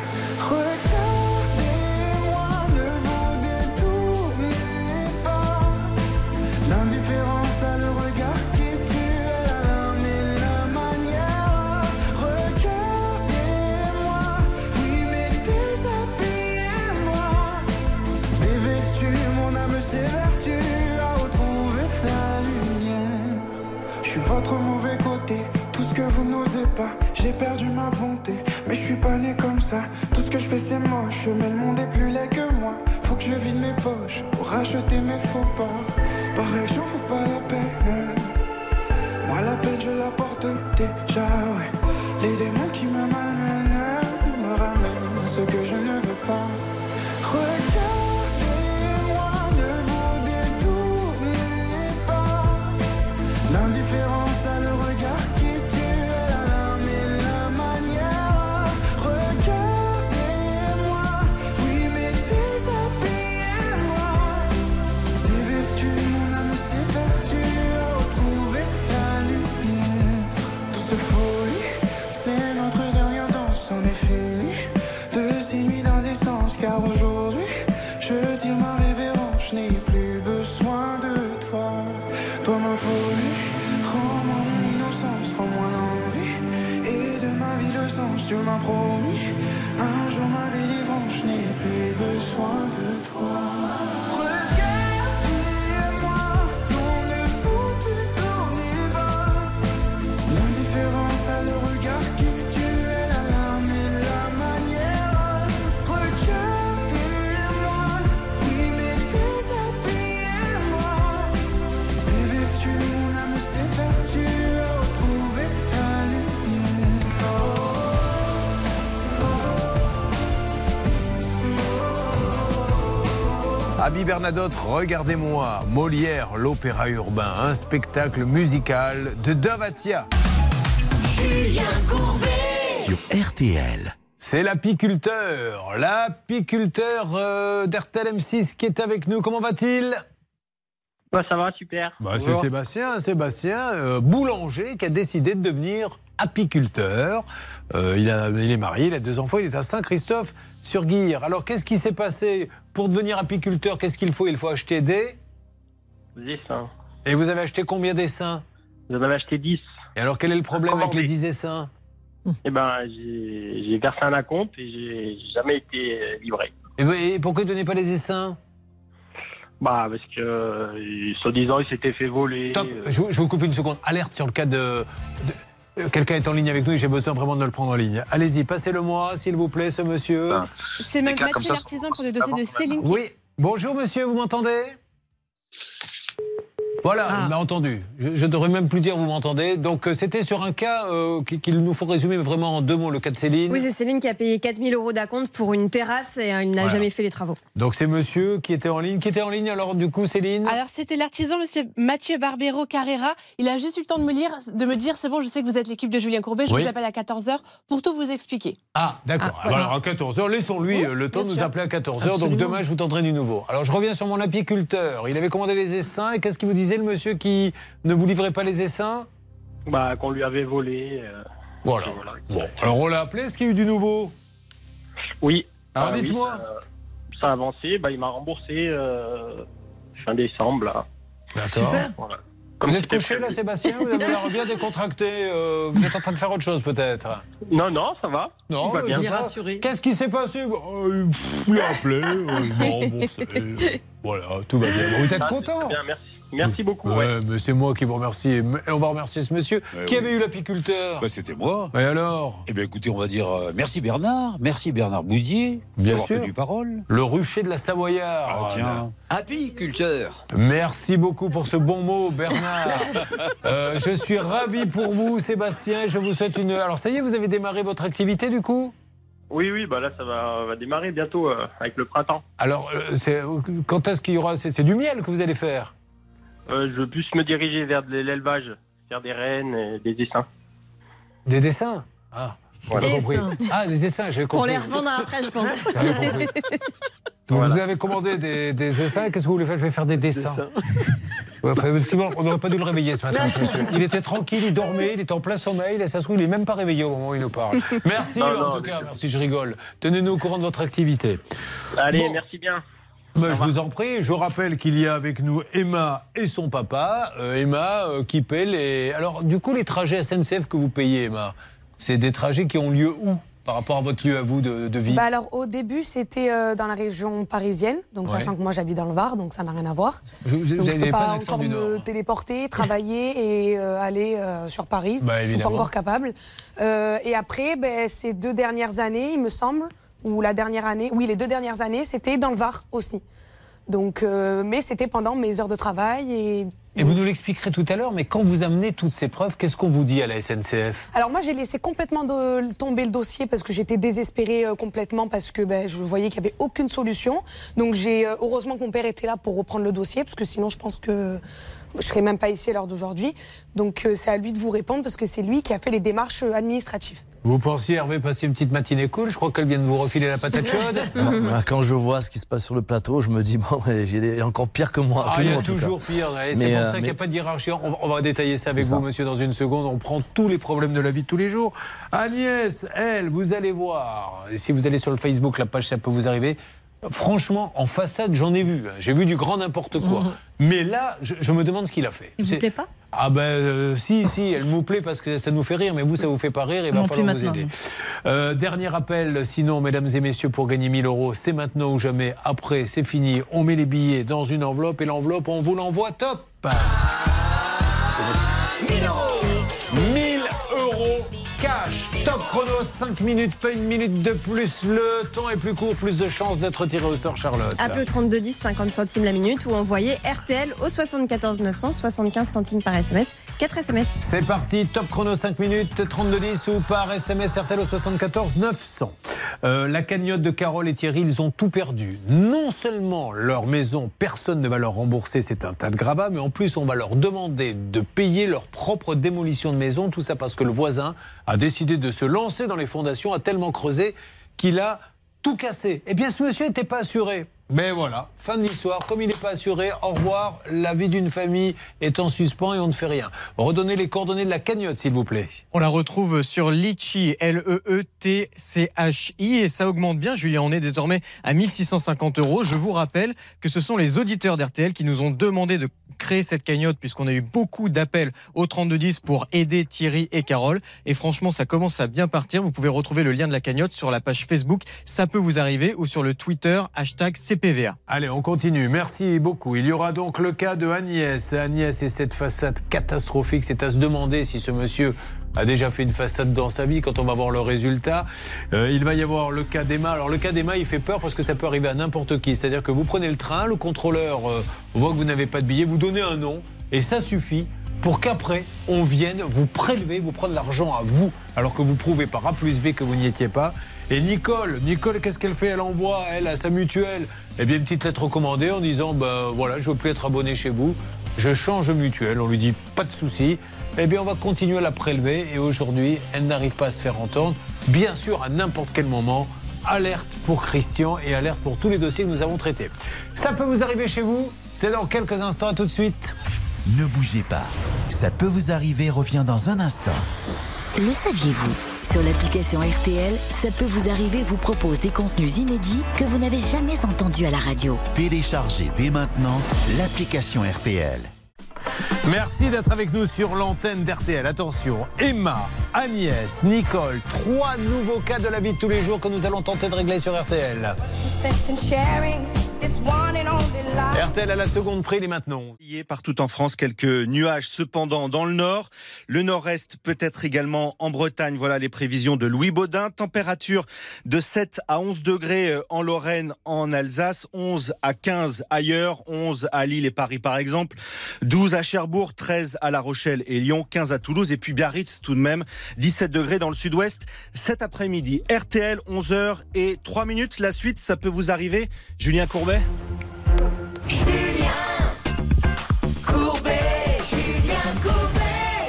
J'ai perdu ma bonté, mais je suis pas né comme ça. Tout ce que je fais c'est moche, mais le monde est plus laid que moi. Faut que je vide mes poches pour racheter mes faux pas. Pareil, j'en fous pas la peine. Moi la peine je la porte déjà, ouais. Les démons qui me malmènent me ramènent à ce que je ne veux pas. Regardez-moi, Abby Bernadotte, regardez-moi. Molière, l'opéra urbain, un spectacle musical de Davatia. Julien Courbet. Sur RTL. C'est l'apiculteur, l'apiculteur euh, d'RTL M6 qui est avec nous. Comment va-t-il? Bah, ça va, super. Bah, c'est. Sébastien, Sébastien euh, boulanger qui a décidé de devenir apiculteur. Euh, il, a- il est marié, il a deux enfants, il est à Saint-Christophe-sur-Guire. Alors qu'est-ce qui s'est passé pour devenir apiculteur? Qu'est-ce qu'il faut? Il faut acheter des... Hein. Et vous avez acheté combien d'essaims J'en avais acheté 10. Et alors quel est le problème avec les 10 essaims Eh ben, j'ai versé un acompte et j'ai jamais été livré. et, ben, et pourquoi ne donnez pas les essaims? Bah, parce que, euh, soi-disant, il s'était fait voler. Top, euh, je, vous- je vous coupe une seconde. Alerte sur le cas de. de- Quelqu'un est en ligne avec nous et j'ai besoin vraiment de le prendre en ligne. Allez-y, passez-le-moi, s'il vous plaît, ce monsieur. C'est cas comme Mathieu l'artisan pour le dossier de Céline. Oui. Bonjour, monsieur, vous m'entendez? Voilà, Ah. il m'a entendu. Je, je devrais même plus dire vous m'entendez. Donc, euh, c'était sur un cas euh, qui- qu'il nous faut résumer vraiment en deux mots, le cas de Céline. Oui, c'est Céline qui a payé 4000 euros d'acompte pour une terrasse et euh, il n'a Voilà. jamais fait les travaux. Donc, c'est monsieur qui était en ligne. Qui était en ligne alors, du coup, Céline? Alors, c'était l'artisan, monsieur Mathieu Barbero Carrera. Il a juste eu le temps de me, lire, de me dire c'est bon, je sais que vous êtes l'équipe de Julien Courbet, je Oui. vous appelle à 14h pour tout vous expliquer. Ah, d'accord. Ah, voilà. Alors, à 14h, laissons-lui le temps de nous sûr. appeler à 14h. Donc, demain, je vous tendrai du nouveau. Alors, je reviens sur mon apiculteur. Il avait commandé les essaims. Et qu'est-ce qu'il vous disait, le monsieur qui ne vous livrait pas les essaims bah, qu'on lui avait volé. euh, Voilà. Bon, alors on l'a appelé. Est-ce qu'il y a eu du nouveau Oui. Alors Ah oui, dites-moi. ça, ça a avancé, bah, il m'a remboursé euh, fin décembre là. D'accord. Voilà. Vous êtes couché là. Sébastien Vous avez l'air bien décontracté. euh, vous êtes en train de faire autre chose peut-être Non, non, ça va. Non, Tout va mais bien. pas. Qu'est-ce qui s'est passé? Bah, euh, pff, Il a appelé, euh, il m'a remboursé. euh, Voilà, tout va bien. Vous êtes Ah, content bien, merci. Merci beaucoup. Ouais, ouais. mais c'est moi qui vous remercie. Et on va remercier ce monsieur. qui avait eu l'apiculteur Bah, C'était moi. Et alors? Eh bien, écoutez, on va dire euh, merci Bernard, merci Bernard Boudier. Bien sûr. tenu parole. Le rucher de la Savoyard. Ah, tiens. Apiculteur. Merci beaucoup pour ce bon mot, Bernard. Euh, je suis ravi pour vous, Sébastien. Je vous souhaite une. Alors, ça y est, vous avez démarré votre activité du coup? Oui, oui, bah là, ça va, va démarrer bientôt euh, avec le printemps. Alors, euh, c'est- quand est-ce qu'il y aura C'est du miel que vous allez faire? Euh, je puisse me diriger vers de l'élevage, faire des rennes et des essaims. Des dessins Ah, j'ai compris. essaims. Ah, des essaims, j'ai Pour compris. les revendre après, je pense. Vous, vous avez commandé des, des essaims, qu'est-ce que vous voulez faire? Je vais faire des dessins. Ouais, enfin, parce que bon, on n'aurait pas dû le réveiller ce matin, ce monsieur. Il était tranquille, il dormait, il était en plein sommeil, et ça se trouve, il n'est même pas réveillé au moment où il nous parle. Merci, Non, en non, tout cas, merci, je rigole. Tenez-nous au courant de votre activité. Allez, Bon. merci bien. Ben, je vous en prie, je rappelle qu'il y a avec nous Emma et son papa. Euh, Emma euh, qui paie les. Alors, du coup, les trajets SNCF que vous payez, Emma, c'est des trajets qui ont lieu où? Par rapport à votre lieu à vous de, de vie Bah alors au début c'était euh, dans la région parisienne, donc Ouais. sachant que moi j'habite dans le Var, donc ça n'a rien à voir. Vous- vous donc je n'avez peux pas encore me Nord. téléporter, travailler et euh, aller euh, sur Paris. Bah, je suis pas encore capable. Euh, et après, ben, ces deux dernières années, il me semble, ou la dernière année, oui les deux dernières années, c'était dans le Var aussi. Donc, mais c'était pendant mes heures de travail et Et vous nous l'expliquerez tout à l'heure, mais quand vous amenez toutes ces preuves, qu'est-ce qu'on vous dit à la SNCF Alors moi j'ai laissé complètement tomber le dossier parce que j'étais désespérée euh, complètement parce que ben, je voyais qu'il n'y avait aucune solution. Donc j'ai euh, heureusement que mon père était là pour reprendre le dossier parce que sinon je pense que je serais même pas ici à l'heure d'aujourd'hui. Donc euh, c'est à lui de vous répondre parce que c'est lui qui a fait les démarches euh, administratives. Vous pensiez, Hervé, passer une petite matinée cool? Je crois qu'elle vient de vous refiler la patate chaude. Quand je vois ce qui se passe sur le plateau, je me dis, bon, mais j'ai encore pire que moi. Ah, que il y a toujours cas. pire. C'est pour euh, ça qu'il n'y a mais- pas de hiérarchie. On va, on va détailler ça avec vous, ça. monsieur, dans une seconde. On prend tous les problèmes de la vie de tous les jours. Agnès, elle, vous allez voir. Si vous allez sur le Facebook, la page, ça peut vous arriver. Franchement, en façade, j'en ai vu. hein. J'ai vu du grand n'importe quoi. Mais là, je, je me demande ce qu'il a fait. Il vous C'est- plaît pas? Ah ben euh, si, si, elle nous plaît parce que ça nous fait rire, mais vous, ça vous fait pas rire, et va falloir vous aider. Euh, dernier appel, sinon, mesdames et messieurs, pour gagner 1000 euros, c'est maintenant ou jamais. Après, c'est fini. On met les billets dans une enveloppe et l'enveloppe, on vous l'envoie top. 1000 euros 1000 euros cash. Top chrono, 5 minutes, pas une minute de plus. Le temps est plus court, plus de chances d'être tiré au sort, Charlotte. Appelez au 32 10 50 centimes la minute ou envoyez RTL au 74 900 75 centimes par SMS. 4 SMS. C'est parti, top chrono 5 minutes, 3210 ou par SMS RTL au 74 900. Euh, la cagnotte de Carole et Thierry, ils ont tout perdu. Non seulement leur maison, personne ne va leur rembourser, c'est un tas de gravats, mais en plus on va leur demander de payer leur propre démolition de maison. Tout ça parce que le voisin a décidé de se lancer dans les fondations, a tellement creusé qu'il a tout cassé. Eh bien ce monsieur n'était pas assuré. Mais voilà, fin de l'histoire. Comme il n'est pas assuré, au revoir. La vie d'une famille est en suspens et on ne fait rien. Redonnez les coordonnées de la cagnotte, s'il vous plaît. On la retrouve sur Litchi, L-E-E-T-C-H-I, et ça augmente bien. Julien, on est désormais à 1650 euros. Je vous rappelle que ce sont les auditeurs d'RTL qui nous ont demandé de créer cette cagnotte, puisqu'on a eu beaucoup d'appels au 3210 pour aider Thierry et Carole. Et franchement, ça commence à bien partir. Vous pouvez retrouver le lien de la cagnotte sur la page Facebook. Ça peut vous arriver, ou sur le Twitter, hashtag Allez, on continue. Merci beaucoup. Il y aura donc le cas de Agnès. Agnès et cette façade catastrophique. C'est à se demander si ce monsieur a déjà fait une façade dans sa vie quand on va voir le résultat. Euh, il va y avoir le cas d'Emma. Alors le cas d'Emma, il fait peur parce que ça peut arriver à n'importe qui. C'est-à-dire que vous prenez le train, le contrôleur euh, voit que vous n'avez pas de billet, vous donnez un nom et ça suffit pour qu'après on vienne vous prélever, vous prendre l'argent à vous alors que vous prouvez par A plus B que vous n'y étiez pas. Et Nicole, Nicole, qu'est-ce qu'elle fait? Elle envoie, elle, à sa mutuelle, eh bien, une petite lettre recommandée en disant ben voilà, je veux plus être abonné chez vous, je change de mutuelle. On lui dit pas de souci. Eh bien, on va continuer à la prélever et aujourd'hui, elle n'arrive pas à se faire entendre. Bien sûr, à n'importe quel moment, alerte pour Christian et alerte pour tous les dossiers que nous avons traités. Ça peut vous arriver chez vous C'est dans quelques instants, à tout de suite. Ne bougez pas. Ça peut vous arriver revient dans un instant. Le saviez-vous? Sur l'application RTL, ça peut vous arriver vous propose des contenus inédits que vous n'avez jamais entendus à la radio. Téléchargez dès maintenant l'application RTL. Merci d'être avec nous sur l'antenne d'RTL. Attention, Emma, Agnès, Nicole, trois nouveaux cas de la vie de tous les jours que nous allons tenter de régler sur RTL. RTL à la seconde prix, les maintenant. Hier, Partout en France, quelques nuages. Cependant, dans le nord, le nord-est peut-être également en Bretagne. Voilà les prévisions de Louis Baudin. Température de 7 à 11 degrés euh, en Lorraine, en Alsace, 11 à 15 ailleurs, 11 à Lille et Paris par exemple, 12 à Cherbourg, 13 à La Rochelle et Lyon, 15 à Toulouse et puis Biarritz tout de même, 17 degrés dans le sud-ouest cet après-midi. RTL, 11h et 3 minutes. La suite, ça peut vous arriver. Julien Courbet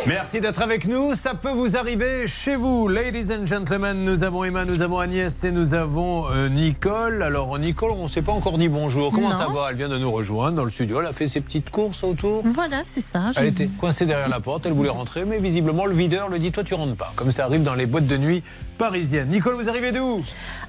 Merci d'être avec nous. Ça peut vous arriver chez vous. Ladies and gentlemen, nous avons Emma, nous avons Agnès et nous avons euh, Nicole. Alors, Nicole, on ne s'est pas encore dit bonjour. Comment Non. ça va? Elle vient de nous rejoindre dans le studio. Elle a fait ses petites courses autour. Voilà, c'est ça. Elle était coincée derrière la porte, elle voulait rentrer, mais visiblement le videur lui dit Toi, tu rentres pas. Comme ça arrive dans les boîtes de nuit parisiennes. Nicole, vous arrivez d'où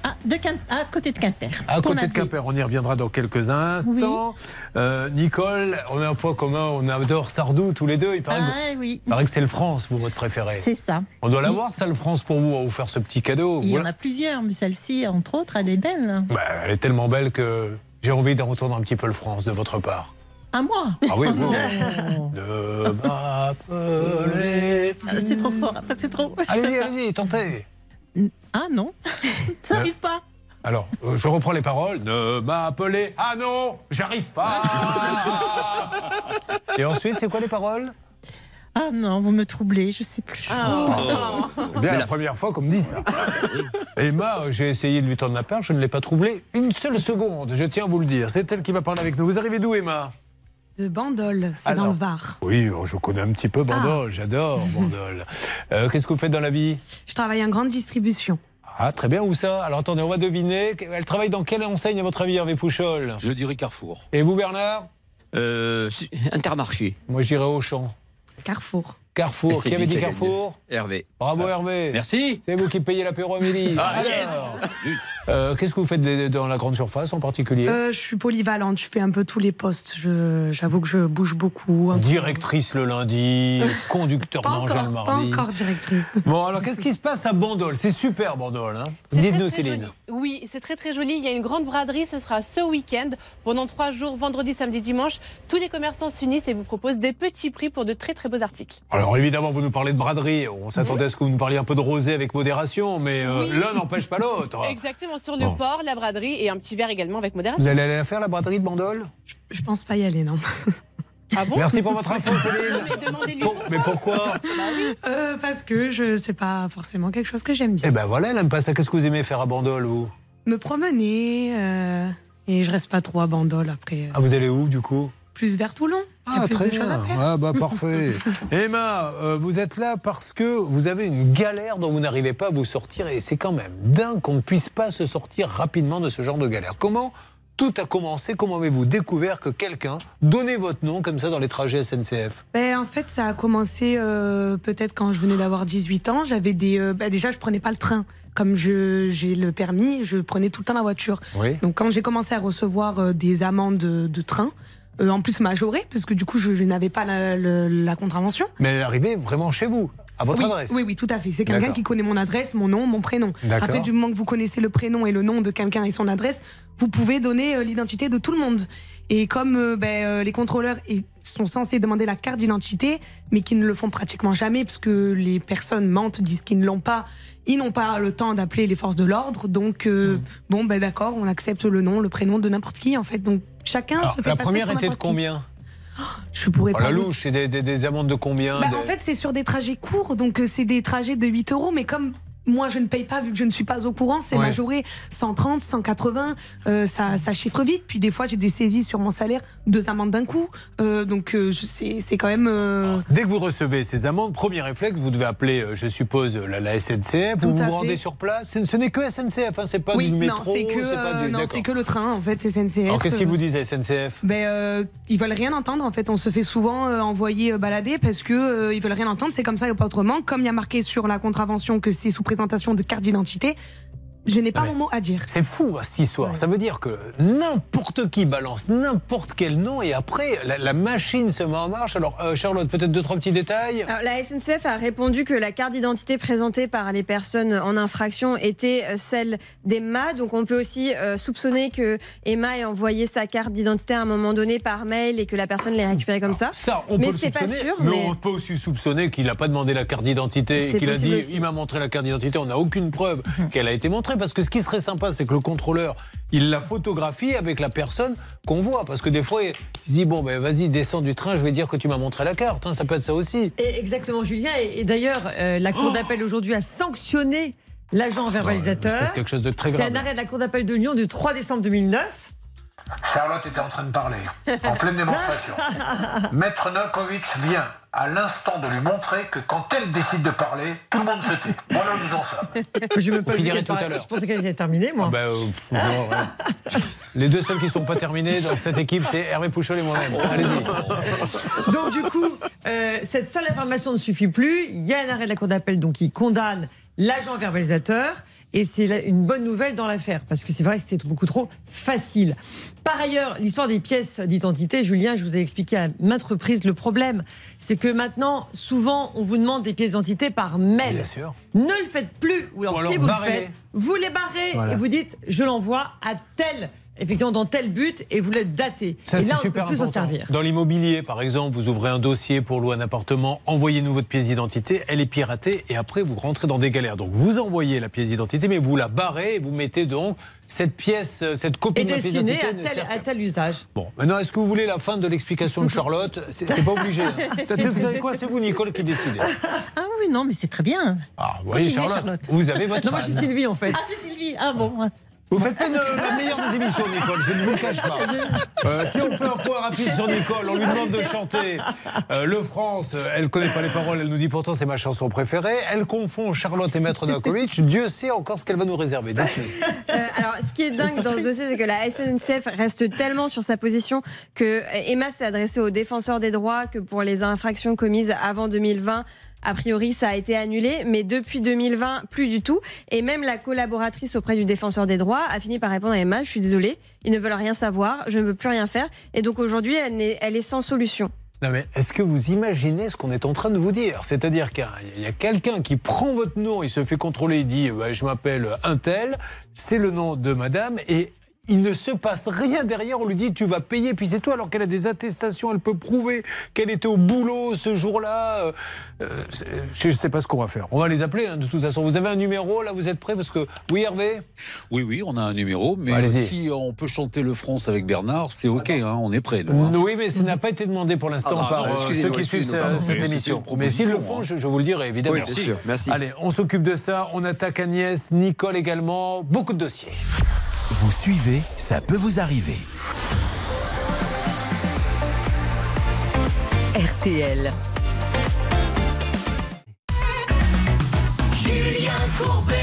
Ah, de à côté de Quimper. À côté de. Quimper, on y reviendra dans quelques instants. Euh, Nicole, on a un point commun, on adore Sardou tous les deux. Il paraît, que, Ah oui. il paraît que c'est le France, vous, votre préféré. C'est ça. On doit l'avoir, ça, le France, pour vous, à vous faire ce petit cadeau. Il y en Voilà. a plusieurs, mais celle-ci, entre autres, elle est belle. Bah, elle est tellement belle que j'ai envie d'entendre un petit peu le France de votre part. À moi Ah oui. De m'appeler. Ah, C'est trop fort. C'est trop. Allez-y, allez-y, tentez. Ah non, ça n'arrive pas. Alors, euh, je reprends les paroles. Ne m'appeler. Ah non, j'arrive pas. Et ensuite, c'est quoi les paroles? Ah non, vous me troublez, je sais plus. Oh. Eh Bien, la première fois qu'on me dit ça. Emma, j'ai essayé de lui tendre la perche, je ne l'ai pas troublée une seule seconde, je tiens à vous le dire. C'est elle qui va parler avec nous. Vous arrivez d'où, Emma? De Bandol, c'est dans le Var. Oui, oh, je connais un petit peu Bandol, j'adore Bandol. Euh, Qu'est-ce que vous faites dans la vie? Je travaille en grande distribution. Ah, très bien, où ça? Alors attendez, on va deviner. Elle travaille dans quelle enseigne, à votre avis, Hervé Pouchol? Je dirais Carrefour. Et vous, Bernard? Euh, Intermarché. Moi, je dirais Auchan. Carrefour. Carrefour. Qui avait dit Carrefour Hervé. Bravo, Hervé. Merci. C'est vous qui payez l'apéro à midi. Ah, Alors, yes. euh, Qu'est-ce que vous faites dans la grande surface en particulier Euh, je suis polyvalente, je fais un peu tous les postes. J'avoue que je bouge beaucoup. Directrice le lundi, conducteur d'engin le encore, pas mardi. encore directrice. Bon, alors qu'est-ce qui se passe à Bandol? C'est super Bandol. Hein Dites-nous, Céline. joli. Oui, c'est très très joli. Il y a une grande braderie. Ce sera ce week-end pendant trois jours, vendredi, samedi, dimanche. Tous les commerçants s'unissent et vous proposent des petits prix pour de très très beaux articles. Alors évidemment, vous nous parlez de braderie. On s'attendait à ce que vous nous parliez un peu de rosé avec modération, mais euh, Oui. l'un n'empêche pas l'autre. Exactement, sur le Bon. port, la braderie et un petit verre également avec modération. Vous allez aller la faire, la braderie de Bandol? Je pense pas y aller, non. Ah bon? Merci pour votre info, Céline. Non, mais demandez-lui. Pour- mais pourquoi? Euh, Parce que je c'est pas forcément quelque chose que j'aime bien. Eh ben voilà, elle aime pas ça. Qu'est-ce que vous aimez faire à Bandol, vous? Me promener euh, et je reste pas trop à Bandol après. euh, Ah, vous allez où, du coup? Plus vers Toulon. Ah, très bien. Ah, bah parfait. Emma, euh, vous êtes là parce que vous avez une galère dont vous n'arrivez pas à vous sortir et c'est quand même dingue qu'on ne puisse pas se sortir rapidement de ce genre de galère. Comment tout a commencé? Comment avez-vous découvert que quelqu'un donnait votre nom comme ça dans les trajets SNCF Ben, en fait, ça a commencé euh, peut-être quand je venais d'avoir 18 ans. J'avais des. euh, ben, déjà, je prenais pas le train. Comme je- j'ai le permis, je prenais tout le temps la voiture. Oui. Donc, quand j'ai commencé à recevoir euh, des amendes de, de train, euh, en plus majorées, parce que du coup, je, je n'avais pas la, contravention. Mais elle est arrivée vraiment chez vous, à votre oui, adresse Oui, oui, tout à fait. C'est quelqu'un qui connaît mon adresse, mon nom, mon prénom. Après, du moment que vous connaissez le prénom et le nom de quelqu'un et son adresse, vous pouvez donner euh, l'identité de tout le monde. Et comme euh, ben, les contrôleurs sont censés demander la carte d'identité, mais qui ne le font pratiquement jamais, parce que les personnes mentent, disent qu'ils ne l'ont pas, ils n'ont pas le temps d'appeler les forces de l'ordre. Donc, euh, Hmm. bon, ben d'accord, on accepte le nom, le prénom de n'importe qui, en fait. Donc, chacun Alors, se fait La passer première pour était de combien Je pourrais Oh, pas La louche, c'est des, des- des amendes de combien bah, des- En fait, c'est sur des trajets courts, donc euh, c'est des trajets de 8 euros, mais comme moi je ne paye pas vu que je ne suis pas au courant, c'est Ouais. majoré 130, 180, euh, ça, ça chiffre vite. Puis des fois j'ai des saisies sur mon salaire, deux amendes d'un coup, Euh, donc euh, c'est quand même. euh, Dès que vous recevez ces amendes, premier réflexe, vous devez appeler, euh, je suppose, la, la SNCF. Vous vous rendez sur place. Ce, n'est que SNCF, hein, c'est pas oui, du métro. non, c'est que, du- non, le train en fait, SNCF. Alors qu'est-ce qu'ils vous disent, SNCF ben, ils veulent rien entendre en fait. On se fait souvent envoyer balader parce que ils veulent rien entendre. C'est comme ça et pas autrement. Comme il y a marqué sur la contravention que c'est sous présentation de carte d'identité, je n'ai pas mon mot à dire. C'est fou hein, cette histoire. Ça veut dire que n'importe qui balance n'importe quel nom et après la, la machine se met en marche. Alors euh, Charlotte, peut-être deux trois petits détails? Alors, la SNCF a répondu que la carte d'identité présentée par les personnes en infraction était euh, celle d'Emma. Donc on peut aussi euh, soupçonner que Emma ait envoyé sa carte d'identité à un moment donné par mail et que la personne l'ait récupérée comme ça. Ça, on mais peut c'est pas soupçonner, sûr. mais, mais- on peut aussi soupçonner qu'il n'a pas demandé la carte d'identité et qu'il a dit aussi. il m'a montré la carte d'identité. On n'a aucune preuve qu'elle a été montrée parce que ce qui serait sympa, c'est que le contrôleur il la photographie avec la personne qu'on voit parce que des fois il se dit bon ben vas-y descends du train, je vais dire que tu m'as montré la carte. hein, ça peut être ça aussi. Et exactement, Julien. Et, et d'ailleurs, euh, la Cour d'appel aujourd'hui a sanctionné l'agent verbalisateur. il se passe quelque chose de très C'est grave. un arrêt de la Cour d'appel de Lyon du 3 décembre 2009. Charlotte était en train de parler, en pleine démonstration. Maître Novakovic vient à l'instant de lui montrer que quand elle décide de parler, tout le monde se tait. Voilà nous en sommes. Je me Vous finirez tout à l'heure. Je pensais qu'elle était terminée, moi. Ah ben, euh, pff, non, ouais. Les deux seuls qui ne sont pas terminés dans cette équipe, c'est Hervé Pouchol et moi-même. Allez-y. Donc du coup, euh, cette seule information ne suffit plus. Il y a un arrêt de la Cour d'appel donc qui condamne l'agent verbalisateur. Et c'est une bonne nouvelle dans l'affaire, parce que c'est vrai que c'était beaucoup trop facile. Par ailleurs, l'histoire des pièces d'identité, Julien, je vous ai expliqué à maintes reprises le problème. C'est que maintenant, souvent, on vous demande des pièces d'identité par mail. Bien sûr. Ne le faites plus. Ou alors, Ou alors si vous le faites, vous les barrez Voilà. et vous dites je l'envoie à tel, effectivement, dans tel but, et vous le datez. Ça, et c'est là, on super peut plus s'en important. servir. Dans l'immobilier, par exemple, vous ouvrez un dossier pour louer un appartement, envoyez-nous votre pièce d'identité, elle est piratée et après vous rentrez dans des galères. Donc vous envoyez la pièce d'identité, mais vous la barrez et vous mettez donc cette pièce, euh, cette copie de la pièce d'identité. à ne tel, à tel usage. Bon, maintenant, est-ce que vous voulez la fin de l'explication de Charlotte? C'est pas obligé. hein. Vous savez quoi? C'est vous, Nicole, qui décidez. Ah oui, non, mais c'est très bien. Ah, vous voyez, Charlotte, Charlotte. vous avez votre Non, moi, je suis. Sylvie, en fait. Ah, c'est Sylvie. Ah bon. Vous faites pas la meilleure des émissions, Nicole, je ne vous le cache pas. Euh, si on fait un point rapide sur Nicole, on lui demande de chanter euh, Le France, euh, elle connaît pas les paroles, elle nous dit pourtant c'est ma chanson préférée. Elle confond Charlotte et Maître Novakovic. Dieu sait encore ce qu'elle va nous réserver. Euh, alors, ce qui est dingue dans ce dossier, c'est que la SNCF reste tellement sur sa position que Emma s'est adressée au défenseur des droits que pour les infractions commises avant 2020. A priori, ça a été annulé, mais depuis 2020, plus du tout. Et même la collaboratrice auprès du défenseur des droits a fini par répondre à Emma, je suis désolée, ils ne veulent rien savoir, je ne veux plus rien faire. Et donc aujourd'hui, elle, est sans solution. Non mais est-ce que vous imaginez ce qu'on est en train de vous dire? C'est-à-dire qu'il y a quelqu'un qui prend votre nom, il se fait contrôler, il dit bah, je m'appelle un tel, c'est le nom de madame et il ne se passe rien derrière, on lui dit tu vas payer, puis c'est tout, alors qu'elle a des attestations, elle peut prouver qu'elle était au boulot ce jour-là. Euh, euh, je ne sais pas ce qu'on va faire. On va les appeler hein, de toute façon. Vous avez un numéro là, vous êtes prêts? Parce que oui Hervé? Oui, oui, on a un numéro, mais si on peut chanter le France avec Bernard, c'est OK, hein, on est prêts. nous, hein. Oui, mais ça n'a pas été demandé pour l'instant Ah, par euh, ceux qui suivent cette émission. Mais s'ils le font, hein. je, je vous le dirai évidemment. Oui, sûr, merci. Allez, on s'occupe de ça. On attaque Agnès, Nicole également. Beaucoup de dossiers. Vous suivez, ça peut vous arriver. RTL. Julien Courbet.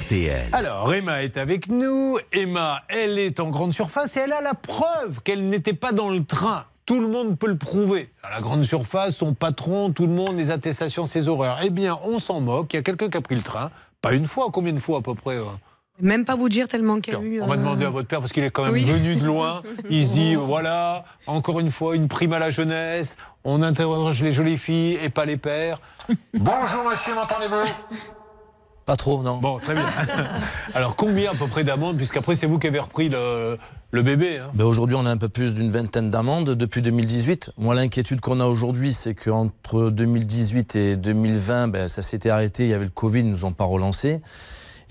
RTL. Alors, Emma est avec nous. Emma, elle est en grande surface et elle a la preuve qu'elle n'était pas dans le train. Tout le monde peut le prouver. À la grande surface, son patron, tout le monde, les attestations, ses horreurs. Eh bien, on s'en moque. Il y a quelqu'un qui a pris le train. Pas une fois, combien de fois à peu près euh Même pas vous dire tellement qu'il y a eu. On va euh, demander à votre père parce qu'il est quand même Oui. venu de loin. Il se dit voilà, encore une fois, une prime à la jeunesse. On interroge les jolies filles et pas les pères. Bonjour monsieur, m'entendez-vous? Pas trop, non. Bon, très bien. Alors, combien à peu près d'amendes? Puisqu'après, c'est vous qui avez repris le, le bébé. hein. Ben aujourd'hui, on a un peu plus d'une vingtaine d'amendes depuis 2018. Moi, l'inquiétude qu'on a aujourd'hui, c'est qu'entre 2018 et 2020, ben, ça s'était arrêté. Il y avait le Covid, ils nous ont pas relancé.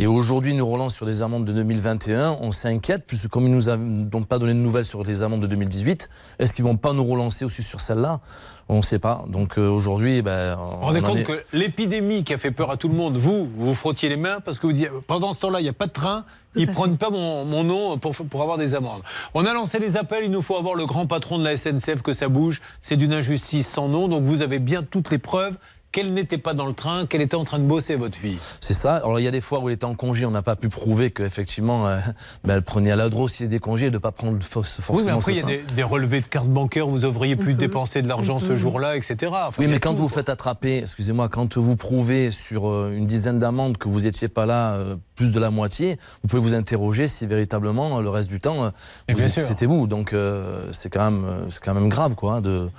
Et aujourd'hui, ils nous relancent sur des amendes de 2021. On s'inquiète, puisque comme ils nous ont pas donné de nouvelles sur les amendes de 2018, est-ce qu'ils vont pas nous relancer aussi sur celle-là? On ne sait pas. Donc euh, aujourd'hui, ben, Vous vous on rendez en compte est- que l'épidémie qui a fait peur à tout le monde, vous, vous vous frottiez les mains parce que vous dites pendant ce temps-là, il n'y a pas de train, ils ne prennent pas mon, mon nom pour, pour avoir des amendes. On a lancé les appels, il nous faut avoir le grand patron de la SNCF que ça bouge. C'est d'une injustice sans nom, donc vous avez bien toutes les preuves. Qu'elle n'était pas dans le train, qu'elle était en train de bosser, votre fille. C'est ça. Alors il y a des fois où elle était en congé, on n'a pas pu prouver qu'effectivement euh, ben, elle prenait à la drôle s'il y a des congés et de ne pas prendre forcément Oui, mais après, il y a des, des relevés de carte bancaire, vous auriez pu dépenser de l'argent ce jour-là, etc. Enfin, oui, mais quand tout, vous quoi. faites attraper, excusez-moi, quand vous prouvez sur euh, une dizaine d'amendes que vous n'étiez pas là euh, plus de la moitié, vous pouvez vous interroger si véritablement euh, le reste du temps euh, c'était vous. Donc euh, c'est quand même c'est quand même grave quoi hein, de.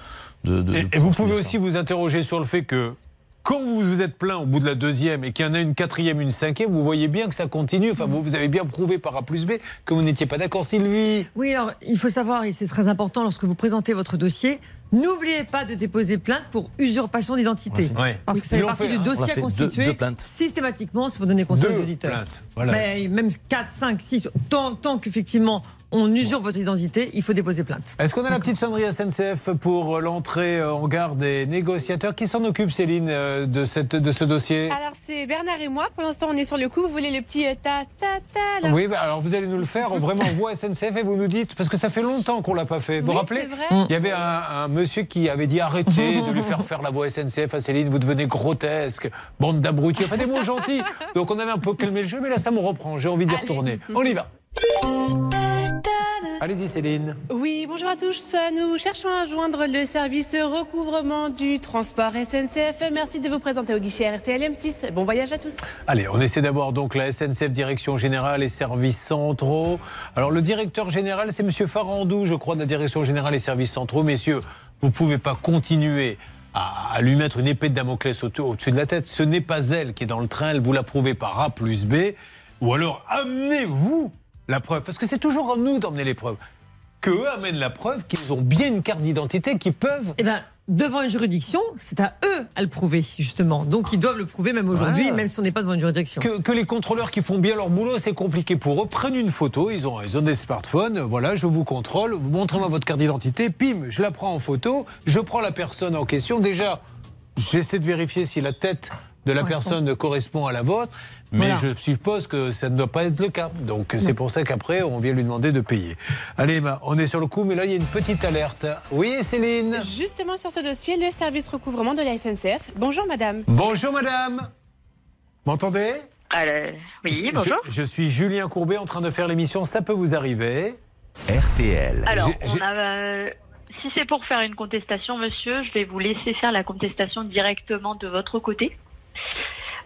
de, de- Et, de et vous pouvez ça. aussi vous interroger sur le fait que quand vous vous êtes plaint au bout de la deuxième et qu'il y en a une quatrième, une cinquième, vous voyez bien que ça continue. Enfin, vous, vous avez bien prouvé par A plus B que vous n'étiez pas d'accord, Sylvie. Oui, alors il faut savoir, et c'est très important lorsque vous présentez votre dossier, n'oubliez pas de déposer plainte pour usurpation d'identité. Ouais. Parce que ça fait partie fait, du hein. Dossier à fait deux- constituer deux plaintes. systématiquement, c'est pour donner conseil Deux aux auditeurs. plaintes, voilà. Mais même 4, 5, 6, tant, tant qu'effectivement on usurpe votre identité, il faut déposer plainte. Est-ce qu'on a la petite sonnerie SNCF pour l'entrée euh, en gare des négociateurs Qui s'en occupe, Céline, euh, de, cette, de ce dossier? Alors c'est Bernard et moi. Pour l'instant, on est sur le coup. Vous voulez le petit euh, ta ta ta là? Oui, bah, alors vous allez nous le faire, vraiment voix SNCF et vous nous dites, parce que ça fait longtemps qu'on l'a pas fait. Vous vous Oui, rappelez? c'est vrai. Il y avait un, un monsieur qui avait dit arrêtez de lui faire faire la voix SNCF à Céline, vous devenez grotesque, bande d'abrutis, enfin des mots gentils. Donc on avait un peu calmé le jeu, mais là ça me reprend, j'ai envie d'y retourner. On y va. Allez-y Céline. Oui, bonjour à tous. Nous cherchons à joindre le service recouvrement du transport SNCF. Merci de vous présenter au guichet RTL M6. Bon voyage à tous. Allez, on essaie d'avoir donc la SNCF Direction Générale et Services Centraux. Alors le directeur général, c'est Monsieur Farandou, je crois, de la Direction Générale et Services Centraux. Messieurs, vous ne pouvez pas continuer à, lui mettre une épée de Damoclès au- au-dessus de la tête. Ce n'est pas elle qui est dans le train, elle vous l'a prouvé par A plus B. Ou alors amenez-vous la preuve, parce que c'est toujours à nous d'emmener les preuves. Que eux amènent la preuve qu'ils ont bien une carte d'identité, qu'ils peuvent Eh bien, devant une juridiction, c'est à eux à le prouver, justement. Donc ils doivent le prouver même aujourd'hui, Voilà. même si on n'est pas devant une juridiction. Que, que les contrôleurs qui font bien leur boulot, c'est compliqué pour eux. Prennent une photo, ils ont, ils ont des smartphones, voilà, je vous contrôle, vous montrez-moi votre carte d'identité, pim, je la prends en photo, je prends la personne en question. Déjà, j'essaie de vérifier si la tête de la Correspond. personne correspond à la vôtre, mais Voilà. je suppose que ça ne doit pas être le cas. Donc c'est pour ça qu'après, on vient lui demander de payer. Allez, Emma, on est sur le coup, mais là, il y a une petite alerte. Oui, Céline Justement sur ce dossier, le service recouvrement de la SNCF. Bonjour madame. Bonjour, madame M'entendez? Oui, Je- bonjour. Je, suis Julien Courbet en train de faire l'émission Ça peut vous arriver. RTL. Alors, on a, euh, si c'est pour faire une contestation, monsieur, je vais vous laisser faire la contestation directement de votre côté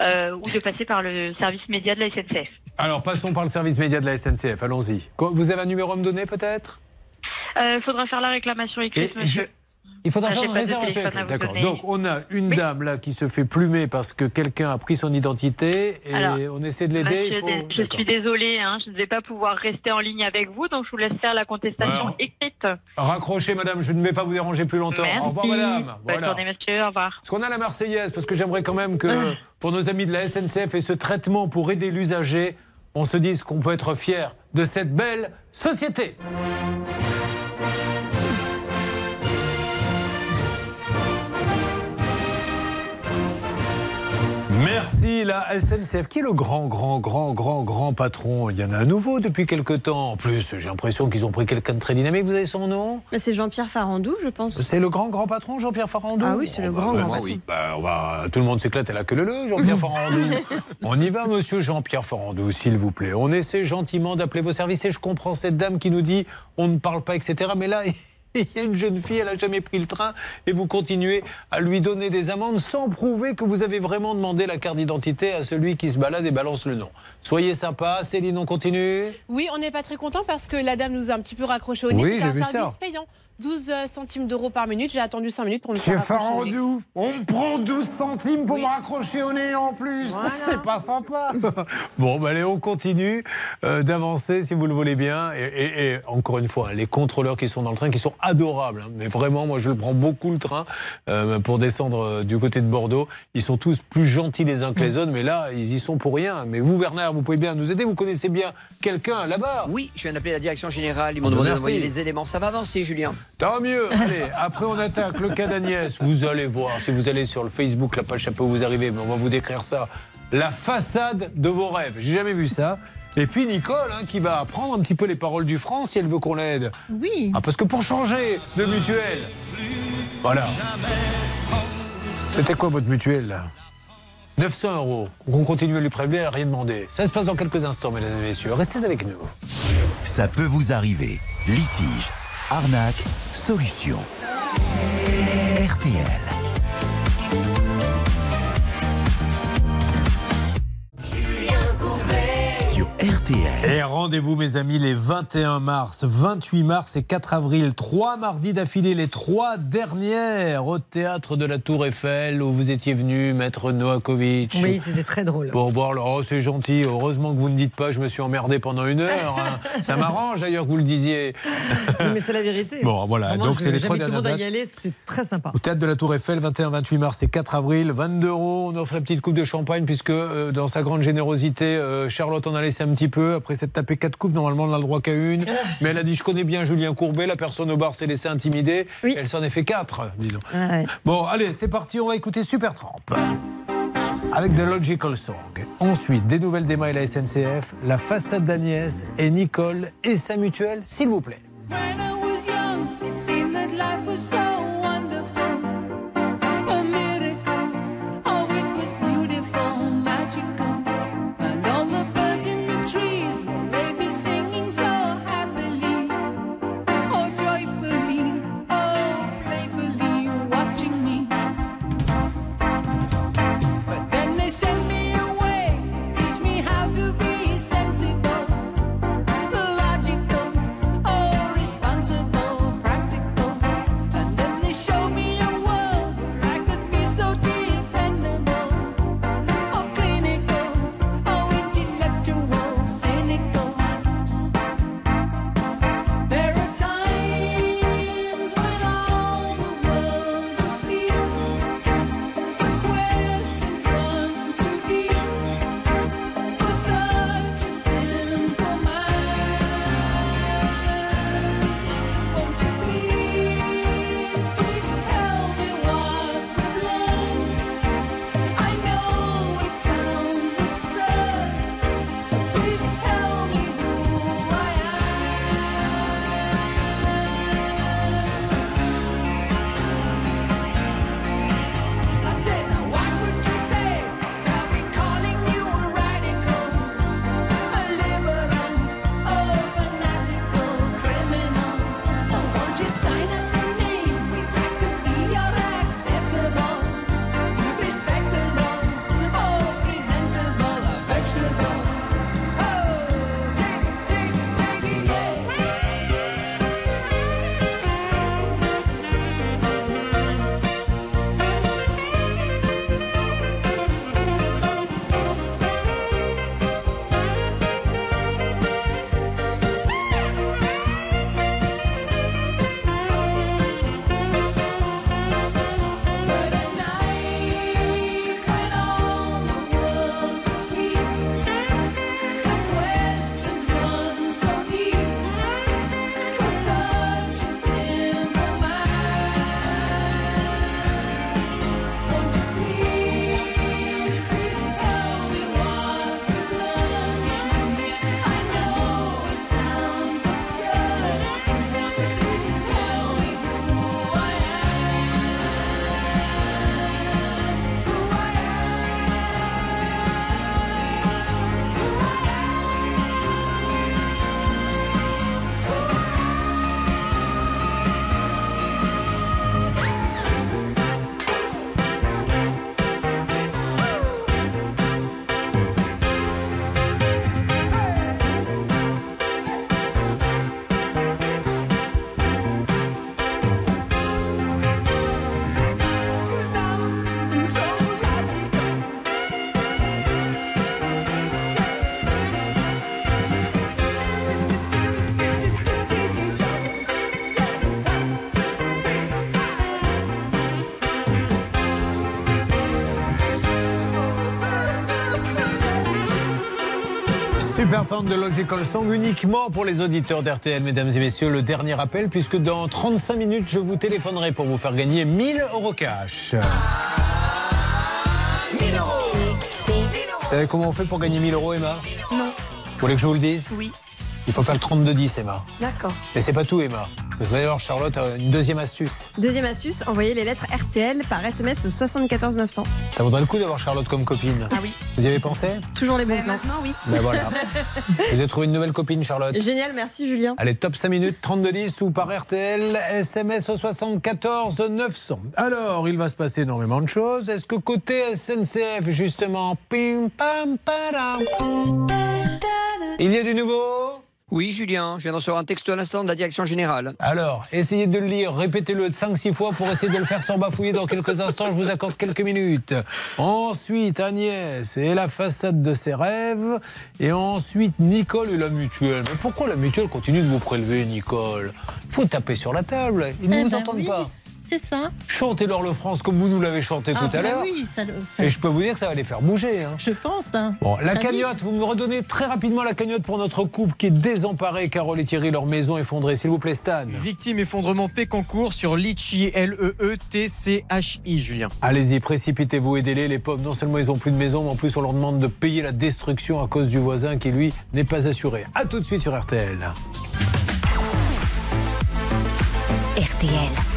euh, ou de passer par le service média de la SNCF. Alors, passons par le service média de la SNCF. Allons-y. Vous avez un numéro à me donner, peut-être? Il faudra faire la réclamation écrite, monsieur. Il faudra Ah, faire une réservation. D'accord. Donc, on a une dame là qui se fait plumer parce que quelqu'un a pris son identité et Alors, on essaie de l'aider. Faut- je suis désolée, hein, je ne vais pas pouvoir rester en ligne avec vous, donc je vous laisse faire la contestation Alors, écrite. Raccrochez, madame, je ne vais pas vous déranger plus longtemps. Merci. Au revoir, madame. Bonne Voilà. journée, monsieur. Au revoir. Parce qu'on a la Marseillaise, parce que j'aimerais quand même que pour nos amis de la SNCF et ce traitement pour aider l'usager, on se dise qu'on peut être fier de cette belle société. Merci la SNCF. Qui est le grand, grand, grand, grand, grand patron? Il y en a un nouveau depuis quelque temps. En plus, j'ai l'impression qu'ils ont pris quelqu'un de très dynamique. Vous avez son nom? C'est Jean-Pierre Farandou, je pense. c'est le grand grand patron Jean-Pierre Farandou? Ah oui, c'est le grand, bah, grand patron. bah, on va- tout le monde s'éclate à la queue leu Jean-Pierre Farandou. on y va, monsieur Jean-Pierre Farandou, s'il vous plaît. On essaie gentiment d'appeler vos services et je comprends cette dame qui nous dit on ne parle pas, etc. Mais là, il y a une jeune fille, elle n'a jamais pris le train et vous continuez à lui donner des amendes sans prouver que vous avez vraiment demandé la carte d'identité à celui qui se balade et balance le nom. Soyez sympa, Céline, on continue? Oui, on n'est pas très content parce que la dame nous a un petit peu raccroché au nez. Oui, j'ai un vu ça. payant. 12 centimes d'euros par minute. J'ai attendu 5 minutes pour me faire Monsieur raccrocher au nez. Farandou, on me prend 12 centimes pour me raccrocher au nez en plus. Voilà. C'est pas sympa. bon, bah, allez, on continue euh, d'avancer si vous le voulez bien. Et, et- et encore une fois, les contrôleurs qui sont dans le train, qui sont adorables. hein. Mais vraiment, moi, je le prends beaucoup le train euh, pour descendre euh, du côté de Bordeaux. Ils sont tous plus gentils les uns que les autres, mais là, ils y sont pour rien. Mais vous, Bernard, vous pouvez bien nous aider. Vous connaissez bien quelqu'un là-bas. Oui, je viens d'appeler la direction générale. Ils m'ont demandé merci. d'envoyer les éléments. Ça va avancer, Julien. Tant mieux. Allez, après on attaque le cas d'Agnès. Vous allez voir, si vous allez sur le Facebook, la page ça peut vous arriver, mais on va vous décrire ça. La façade de vos rêves. J'ai jamais vu ça. Et puis Nicole, hein, qui va apprendre un petit peu les paroles du franc si elle veut qu'on l'aide. Oui. Ah, parce que pour changer de mutuelle, voilà. C'était quoi votre mutuelle là? 900 euros. On continue à lui prélever, elle n'a rien demandé. Ça se passe dans quelques instants, mesdames et messieurs. Restez avec nous. Ça peut vous arriver. Litige, arnaque, solution. RTL. Sur RTL. Et rendez-vous, mes amis, les 21 mars, 28 mars et 4 avril. Trois mardis d'affilée, les trois dernières au théâtre de la Tour Eiffel où vous étiez venu, maître Noakovic. Oui, c'était très drôle. Pour voir le. Oh, c'est gentil. Heureusement que vous ne dites pas, je me suis emmerdé pendant une heure. hein. Ça m'arrange d'ailleurs que vous le disiez. Oui, mais c'est la vérité. Bon, voilà. Vraiment, Donc, c'est les trois j'invite tout le dernières monde à y aller, c'était très sympa. Au théâtre de la Tour Eiffel, 21, 28 mars et 4 avril, 22 euros. On offre la petite coupe de champagne puisque euh, dans sa grande générosité, euh, Charlotte en a laissé un petit peu. Après s'être tapé quatre coupes, normalement on n'a le droit qu'à une. Mais elle a dit je connais bien Julien Courbet, la personne au bar s'est laissée intimider. Elle s'en est fait quatre, disons. Bon, allez, c'est parti, on va écouter Super Tramp. Avec The Logical Song. Ensuite, des nouvelles d'Emma et la SNCF, la façade d'Agnès et Nicole et sa mutuelle, s'il vous plaît. When I was young, it seemed that life was so De Logical Song uniquement pour les auditeurs d'RTL, mesdames et messieurs. Le dernier appel, puisque dans 35 minutes, je vous téléphonerai pour vous faire gagner 1000 euros cash. Vous savez comment on fait pour gagner 1000 euros, Emma? Non. Vous voulez que je vous le dise? Oui. Il faut faire le 32-10, Emma. D'accord. Mais c'est pas tout, Emma. D'ailleurs, Charlotte a une deuxième astuce. Deuxième astuce, envoyez les lettres RTL par SMS au 74 900. Ça vaudrait le coup d'avoir Charlotte comme copine. Ah oui. Vous y avez pensé? Toujours les bons plans. Maintenant, oui. Ben voilà. Vous avez trouvé une nouvelle copine, Charlotte? Génial, merci Julien. Allez, top 5 minutes, 3210 ou par RTL, SMS au 74 900. Alors, il va se passer énormément de choses. Est-ce que côté SNCF, justement, pim pam padam, il y a du nouveau Oui, Julien, je viens de recevoir un texto à l'instant de la direction générale. Alors, essayez de le lire, répétez-le 5-6 fois pour essayer de le faire sans bafouiller dans quelques instants. Je vous accorde quelques minutes. Ensuite, Agnès et la façade de ses rêves. Et ensuite, Nicole et la mutuelle. Mais pourquoi la mutuelle continue de vous prélever, Nicole? Faut taper sur la table. Ils ne Eh vous ben entendent oui, pas. C'est ça. Chantez leur le France comme vous nous l'avez chanté Ah, tout à bah l'heure. Oui, ça, ça- Et je peux vous dire que ça va les faire bouger. hein. Je pense. hein. Bon, la vite. cagnotte, vous me redonnez très rapidement la cagnotte pour notre couple qui est désemparé. Carole et Thierry, leur maison effondrée. S'il vous plaît, Stan. Victime effondrement Pécancourt sur Litchi, E L-E-E-T-C-H-I, Julien. Allez-y, précipitez-vous, aidez-les. Les pauvres, non seulement ils n'ont plus de maison, mais en plus on leur demande de payer la destruction à cause du voisin qui, lui, n'est pas assuré. A tout de suite sur RTL. RTL.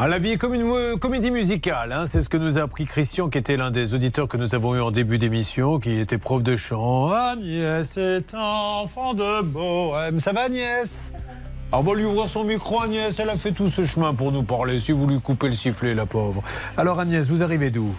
Ah, la vie est comme une comédie musicale, hein. c'est ce que nous a appris Christian, qui était l'un des auditeurs que nous avons eu en début d'émission, qui était prof de chant. Agnès est enfant de bohème. Ça va Agnès? Ah, On va lui ouvrir son micro, Agnès, elle a fait tout ce chemin pour nous parler, si vous lui coupez le sifflet, la pauvre. Alors Agnès, vous arrivez d'où?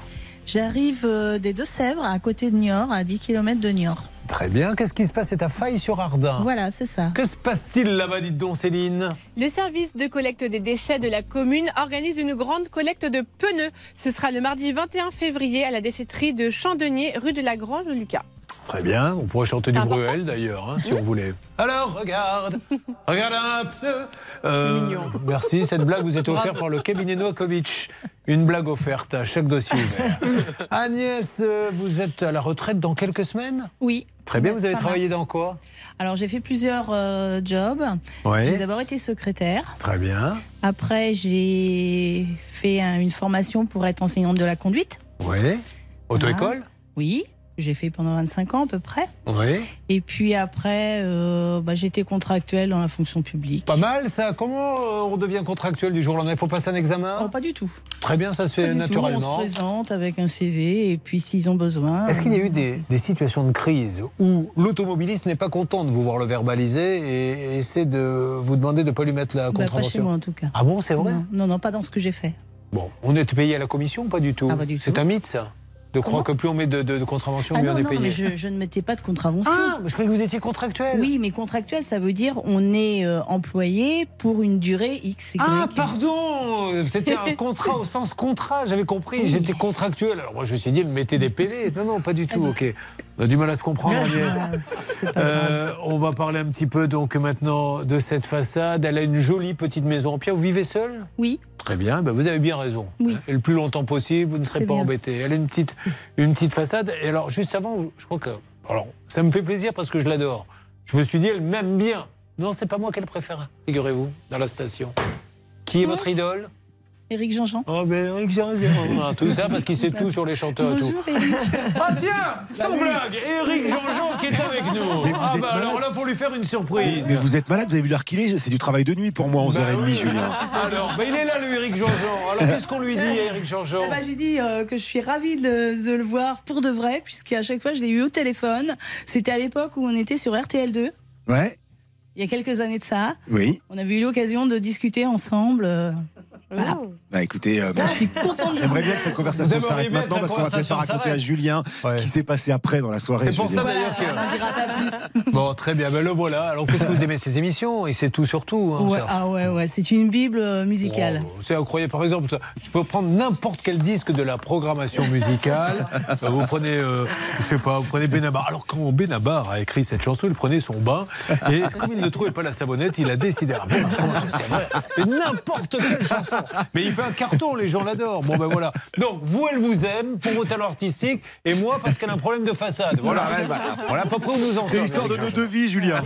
J'arrive euh, des Deux-Sèvres, à côté de Niort, à 10 km de Niort. Très bien, qu'est-ce qui se passe? C'est à Faille-sur-Ardin. Voilà, c'est ça. Que se passe-t-il là-bas, dites donc Céline? Le service de collecte des déchets de la commune organise une grande collecte de pneus. Ce sera le mardi 21 février à la déchetterie de Chandonnier, rue de la Grange Lucas. Très bien, on pourrait chanter du Important. Bruel d'ailleurs, hein, si on voulait. Alors, regarde, regarde un pneu. Euh, merci, cette blague vous est offerte par le cabinet Novakovic. Une blague offerte à chaque dossier ouvert. Agnès, euh, vous êtes à la retraite dans quelques semaines? Oui. Très bien, vous avez travaillé dans quoi? Alors j'ai fait plusieurs euh, jobs. Oui. J'ai d'abord été secrétaire. Très bien. Après j'ai fait un- une formation pour être enseignante de la conduite. Oui. Auto-école? Oui. J'ai fait pendant 25 ans à peu près. Oui. Et puis après, euh, bah, j'étais contractuelle dans la fonction publique. Pas mal ça. Comment euh, on devient contractuel du jour au lendemain? Il faut passer un examen? Pas du tout. Très bien, ça se fait tout. On se naturellement. présente avec un CV et puis s'ils ont besoin. Est-ce qu'il y a eu des, des situations de crise où l'automobiliste n'est pas content de vous voir le verbaliser et essaie de vous demander de ne pas lui mettre la Bah, pas chez contravention moi en tout cas. Ah bon, c'est vrai? Non, non, non, pas dans ce que j'ai fait. Bon, on est payé à la commission pas du tout? Ah, du C'est tout. un mythe ça De croire que plus on met de, de- de contraventions, Ah mieux non, on est non, payé. mais je, je ne mettais pas de contravention. Ah, je croyais que vous étiez contractuel. Oui, mais contractuel, ça veut dire on est euh, employé pour une durée X, Y. Ah, pardon C'était un contrat au sens contrat, j'avais compris. J'étais contractuel. Alors moi, je me suis dit, mettez des PV. Non, non, pas du tout. Ok. On a du mal à se comprendre, Agnès. Euh, on va parler un petit peu donc maintenant de cette façade. Elle a une jolie petite maison en pierre. Vous vivez seul Oui. Très bien, ben vous avez bien raison. Oui. Et le plus longtemps possible, vous ne serez pas bien. embêté. Elle a une petite, une petite façade. Et alors, juste avant, je crois que. Alors, ça me fait plaisir parce que je l'adore. Je me suis dit, elle m'aime bien. Non, c'est pas moi qu'elle préfère, figurez-vous, dans la station. Qui est votre idole? Éric Jean-Jean. Oh, ben Éric Jean-Jean. Tout ça parce qu'il sait tout sur les chanteurs. et tout. Bonjour Éric. Ah tiens, sans blague, Éric Jean-Jean qui est avec nous. Mais vous Ah êtes bah alors malade. là pour lui faire une surprise. Mais vous êtes malade, vous avez vu l'heure qu'il est C'est du travail de nuit pour moi, 11h30, Bah oui. Julien. Alors, bah il est là le Éric Jean-Jean. Alors qu'est-ce qu'on lui dit à Éric Jean-Jean Eh ben, j'ai dit euh, que je suis ravie de, le- de le voir pour de vrai, puisqu'à chaque fois je l'ai eu au téléphone. C'était à l'époque où on était sur RTL2, Ouais, il y a quelques années de ça. oui. On avait eu l'occasion de discuter ensemble. Voilà. Bah écoutez, euh, Je suis contente de j'aimerais bien que cette conversation s'arrête maintenant parce qu'on va peut-être raconter à. Julien Ouais. ce qui s'est passé après dans la soirée. C'est pour ça Julien. d'ailleurs que. Plus. Bon, très bien, ben le voilà. Alors qu'est-ce que vous aimez ces émissions? Il sait tout sur tout. hein, Ouais, ah ouais, ouais, c'est une bible euh, musicale. Oh, C'est incroyable. Par exemple, je peux prendre n'importe quel disque de la programmation musicale. Vous prenez, euh, je sais pas, vous prenez Benabar. Alors quand Benabar a écrit cette chanson, il prenait son bain et comme il ne trouvait pas la savonnette, il a décidé. Ah bon, c'est n'importe quelle chanson. Mais il fait un carton, les gens l'adorent. Bon ben voilà. Donc vous, elle vous aime pour vos talents artistiques et moi parce qu'elle a un problème de façade. Voilà. Voilà, voilà. Voilà à peu près où nous en sommes. C'est l'histoire de nos Jean-Jean. deux vies, Julien.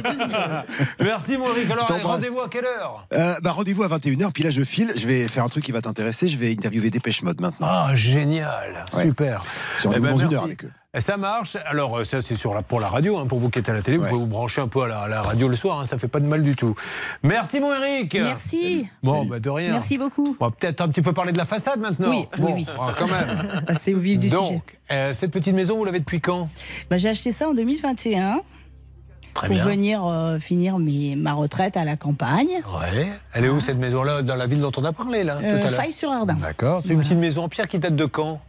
Merci mon Eric. Alors rendez-vous à quelle heure? Euh, bah, Rendez-vous à 21h, puis là je file, je vais faire un truc qui va t'intéresser, je vais interviewer Dépêche Mode maintenant. Ah génial, Ouais. super. Eh ben, merci. heure avec eux. Ça marche. Alors, euh, ça, c'est sur la, pour la radio. hein, pour vous qui êtes à la télé, vous pouvez vous brancher un peu à la, à la radio le soir. hein, ça fait pas de mal du tout. Merci, mon Eric. Merci. Bon, bah, de rien. Merci beaucoup. On va peut-être un petit peu parler de la façade maintenant. Oui, oui, bon, oui. ah, quand même. C'est au vif du sujet. Donc, euh, cette petite maison, vous l'avez depuis quand? Bah, j'ai acheté ça en 2021 Très pour bien. venir euh, finir mes, ma retraite à la campagne. Ouais. Elle est où cette maison-là? Dans la ville dont on a parlé, là Euh, Faille-sur-Ardin. D'accord. C'est une petite maison en pierre qui date de quand?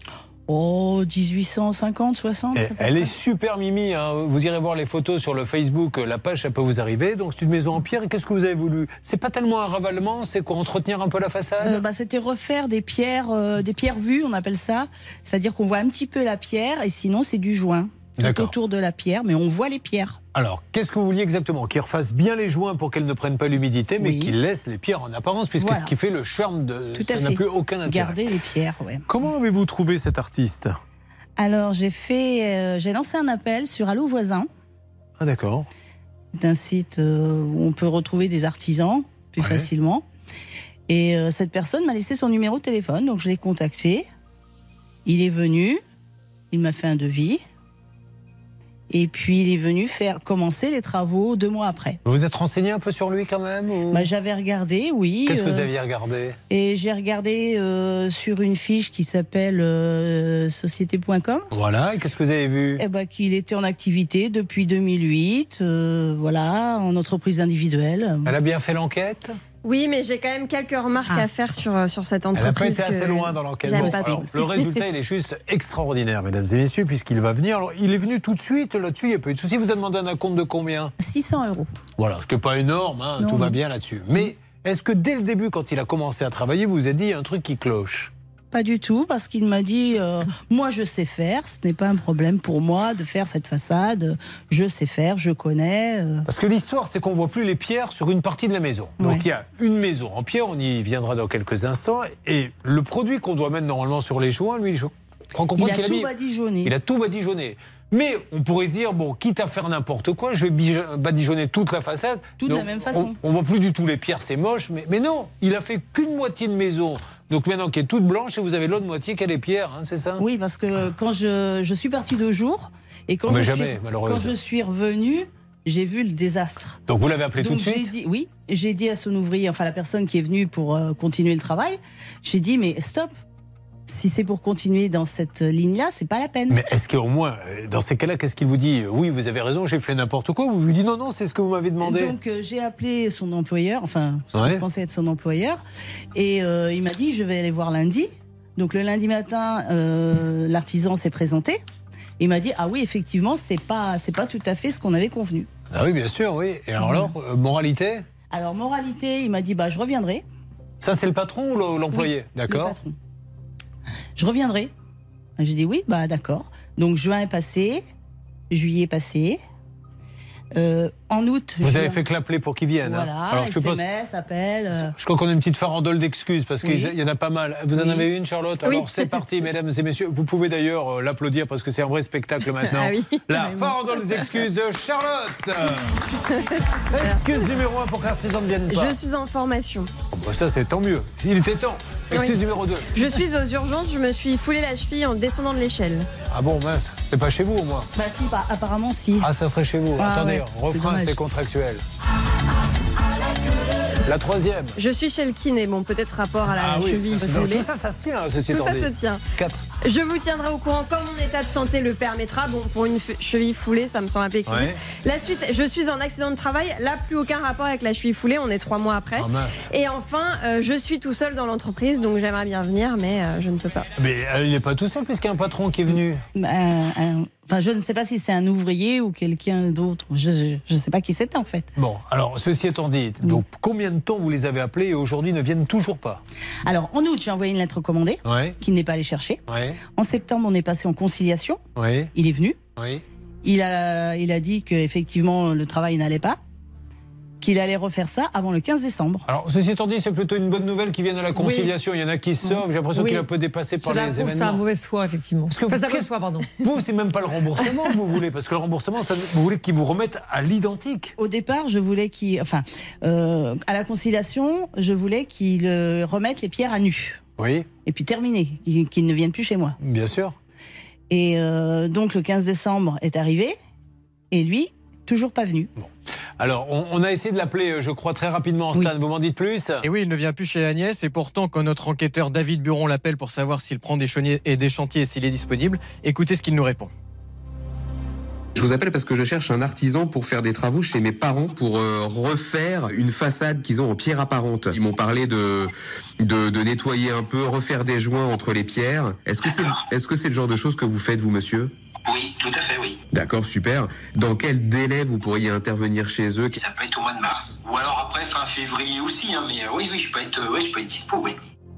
Oh, 1850, 60. Eh, Elle est super mimi. hein. Vous irez voir les photos sur le Facebook. La page, ça peut vous arriver. Donc, c'est une maison en pierre. Et qu'est-ce que vous avez voulu? C'est pas tellement un ravalement, c'est quoi Entretenir un peu la façade? Euh, bah, C'était refaire des pierres, euh, des pierres vues, on appelle ça. C'est-à-dire qu'on voit un petit peu la pierre et sinon c'est du joint. Tout autour de la pierre, mais on voit les pierres. Alors, qu'est-ce que vous vouliez exactement? Qu'ils refassent bien les joints pour qu'elles ne prennent pas l'humidité, mais Oui. qu'ils laissent les pierres en apparence, puisque Voilà. ce qui fait le charme de. Tout ça n'a plus aucun intérêt. Garder les pierres, ouais. Comment avez-vous trouvé cet artiste? Alors j'ai fait, euh, j'ai lancé un appel sur Allo Voisin. Ah, d'accord. C'est un site euh, où on peut retrouver des artisans plus facilement. Et euh, cette personne m'a laissé son numéro de téléphone, donc je l'ai contacté. Il est venu, il m'a fait un devis. Et puis il est venu faire commencer les travaux deux mois après. Vous vous êtes renseigné un peu sur lui quand même ou- Bah, J'avais regardé, oui. Qu'est-ce que vous euh, aviez regardé? Et j'ai regardé euh, sur une fiche qui s'appelle euh, société.com. Voilà, et qu'est-ce que vous avez vu? Eh ben, qu'il était en activité depuis 2008, euh, voilà, en entreprise individuelle. Elle a bien fait l'enquête? Oui, mais j'ai quand même quelques remarques à faire sur, euh, sur cette Elle n'a pas entreprise. été assez loin dans l'enquête. le résultat, il est juste extraordinaire, mesdames et messieurs, puisqu'il va venir. Alors, il est venu tout de suite là-dessus, il n'y a pas eu de souci. Vous avez demandé un acompte de combien? 600 euros. Voilà, ce qui n'est pas énorme, hein, Non, tout va bien là-dessus. Mais est-ce que dès le début, quand il a commencé à travailler, vous vous êtes dit il y a un truc qui cloche? Pas du tout, parce qu'il m'a dit euh, Moi, je sais faire, ce n'est pas un problème pour moi de faire cette façade. Je sais faire, je connais. euh. Parce que l'histoire, c'est qu'on voit plus les pierres sur une partie de la maison. Donc Ouais. il y a une maison en pierre, on y viendra dans quelques instants. Et le produit qu'on doit mettre normalement sur les joints, lui, je crois comprendre Il a qu'il tout mis- badigeonné. Il a tout badigeonné. Mais on pourrait se dire, bon, quitte à faire n'importe quoi, je vais badigeonner toute la façade. Tout de la même façon. On, on voit plus du tout les pierres, c'est moche. Mais, mais non, il a fait qu'une moitié de maison. Donc maintenant qui est toute blanche et vous avez l'autre moitié qui a les pierres, hein, c'est ça? Oui, parce que quand je, je suis partie deux jours, et quand, je, jamais, suis, malheureuse. quand je suis revenue, j'ai vu le désastre. Donc vous l'avez appelé tout de suite? dit, oui, j'ai dit à son ouvrier, enfin la personne qui est venue pour euh, continuer le travail, j'ai dit mais stop. Si c'est pour continuer dans cette ligne-là, c'est pas la peine. Mais est-ce qu'au moins, dans ces cas-là, qu'est-ce qu'il vous dit? Oui, vous avez raison, j'ai fait n'importe quoi. Ou vous vous dites non, non, c'est ce que vous m'avez demandé Donc euh, j'ai appelé son employeur, enfin ce que Ouais. je pensais être son employeur, et euh, il m'a dit je vais aller voir lundi. Donc le lundi matin, euh, l'artisan s'est présenté. Il m'a dit ah oui effectivement c'est pas c'est pas tout à fait ce qu'on avait convenu. Ah oui, bien sûr, oui. Et alors, alors, moralité? Alors moralité, il m'a dit bah je reviendrai. Ça, c'est le patron ou le- l'employé? Oui, D'accord. le patron. Je reviendrai. J'ai dit oui, bah d'accord. Donc juin est passé, juillet est passé. Euh, en août, Vous avez fait que l'appeler pour qu'il vienne. hein. Voilà, Alors, je, SMS, appel. euh, je crois qu'on a une petite farandole d'excuses parce Oui. qu'il y en a pas mal. Vous en Oui. avez une, Charlotte Oui. Alors, c'est parti, mesdames et messieurs. Vous pouvez d'ailleurs euh, l'applaudir parce que c'est un vrai spectacle maintenant. Ah oui, La farandole des excuses de Charlotte. Excuse numéro un pour que l'artisan ne vienne pas. Je suis en formation. Oh, bah, ça, c'est tant mieux. Il était temps. Excuse Oui. numéro 2. Je suis aux urgences, je me suis foulé la cheville en descendant de l'échelle. Ah bon, mince. C'est pas chez vous, au moins Bah si, bah, apparemment si. Ah, ça serait chez vous. Ah Attendez, ouais, refrain, dommage. c'est contractuel. La troisième. Je suis chez le kiné, bon, peut-être rapport à la Ah oui, cheville foulée. Tout ça, ça se tient, ceci Tout ça dit. se tient. Quatre. Je vous tiendrai au courant quand mon état de santé le permettra. Bon, pour une cheville foulée, ça me semble un peu excessif. Ouais. La suite, je suis en accident de travail. Là, plus aucun rapport avec la cheville foulée. On est trois mois après. Mince. Et enfin, euh, je suis tout seul dans l'entreprise, donc j'aimerais bien venir, mais euh, je ne peux pas. Mais euh, il n'est pas tout seul puisqu'il y a un patron qui est venu. Enfin, je ne sais pas si c'est un ouvrier ou quelqu'un d'autre. Je ne sais pas qui c'était en fait. Bon, alors ceci étant dit, donc combien de temps vous les avez appelés et aujourd'hui ne viennent toujours pas Alors, en août, j'ai envoyé une lettre commandée Ouais. qu'il n'est pas allé chercher. Ouais. En septembre, on est passé en conciliation. Il est venu. Il a, il a dit qu'effectivement, le travail n'allait pas. Qu'il allait refaire ça avant le 15 décembre. Alors, ceci étant dit, c'est plutôt une bonne nouvelle qui vienne à la conciliation. Il y en a qui sauvent. J'ai l'impression Oui. qu'il est un peu dépassé par Cela les prouve sa événements. mauvaise foi, effectivement. Parce que Enfin, vous- qu'est-ce- foi, pardon. Vous, c'est même pas le remboursement que vous voulez, parce que le remboursement, ça, vous voulez qu'ils vous remettent à l'identique. Au départ, je voulais qu'il. Enfin, euh, à la conciliation, je voulais qu'il euh, remette les pierres à nu. Oui, Et puis terminé, qu'il qu'il ne vienne plus chez moi. bien sûr. Et euh, donc le 15 décembre est arrivé, et lui, toujours pas venu. Alors, on, on a essayé de l'appeler, euh, je crois, très rapidement, Stan. Vous m'en dites plus? Et oui, il ne vient plus chez Agnès. Et pourtant, quand notre enquêteur David Buron l'appelle pour savoir s'il prend des, et des chantiers et s'il est disponible, écoutez ce qu'il nous répond. Je vous appelle parce que je cherche un artisan pour faire des travaux chez mes parents pour euh, refaire une façade qu'ils ont en pierre apparente. Ils m'ont parlé de, de de nettoyer un peu, refaire des joints entre les pierres. Est-ce que c'est est-ce que c'est le genre de choses que vous faites vous monsieur? Oui, tout à fait, oui. D'accord, super. Dans quel délai vous pourriez intervenir chez eux? Ça peut être au mois de mars. Ou alors après, fin février aussi, hein, mais euh, oui, oui, je peux être, euh, oui, je peux être dispo, oui.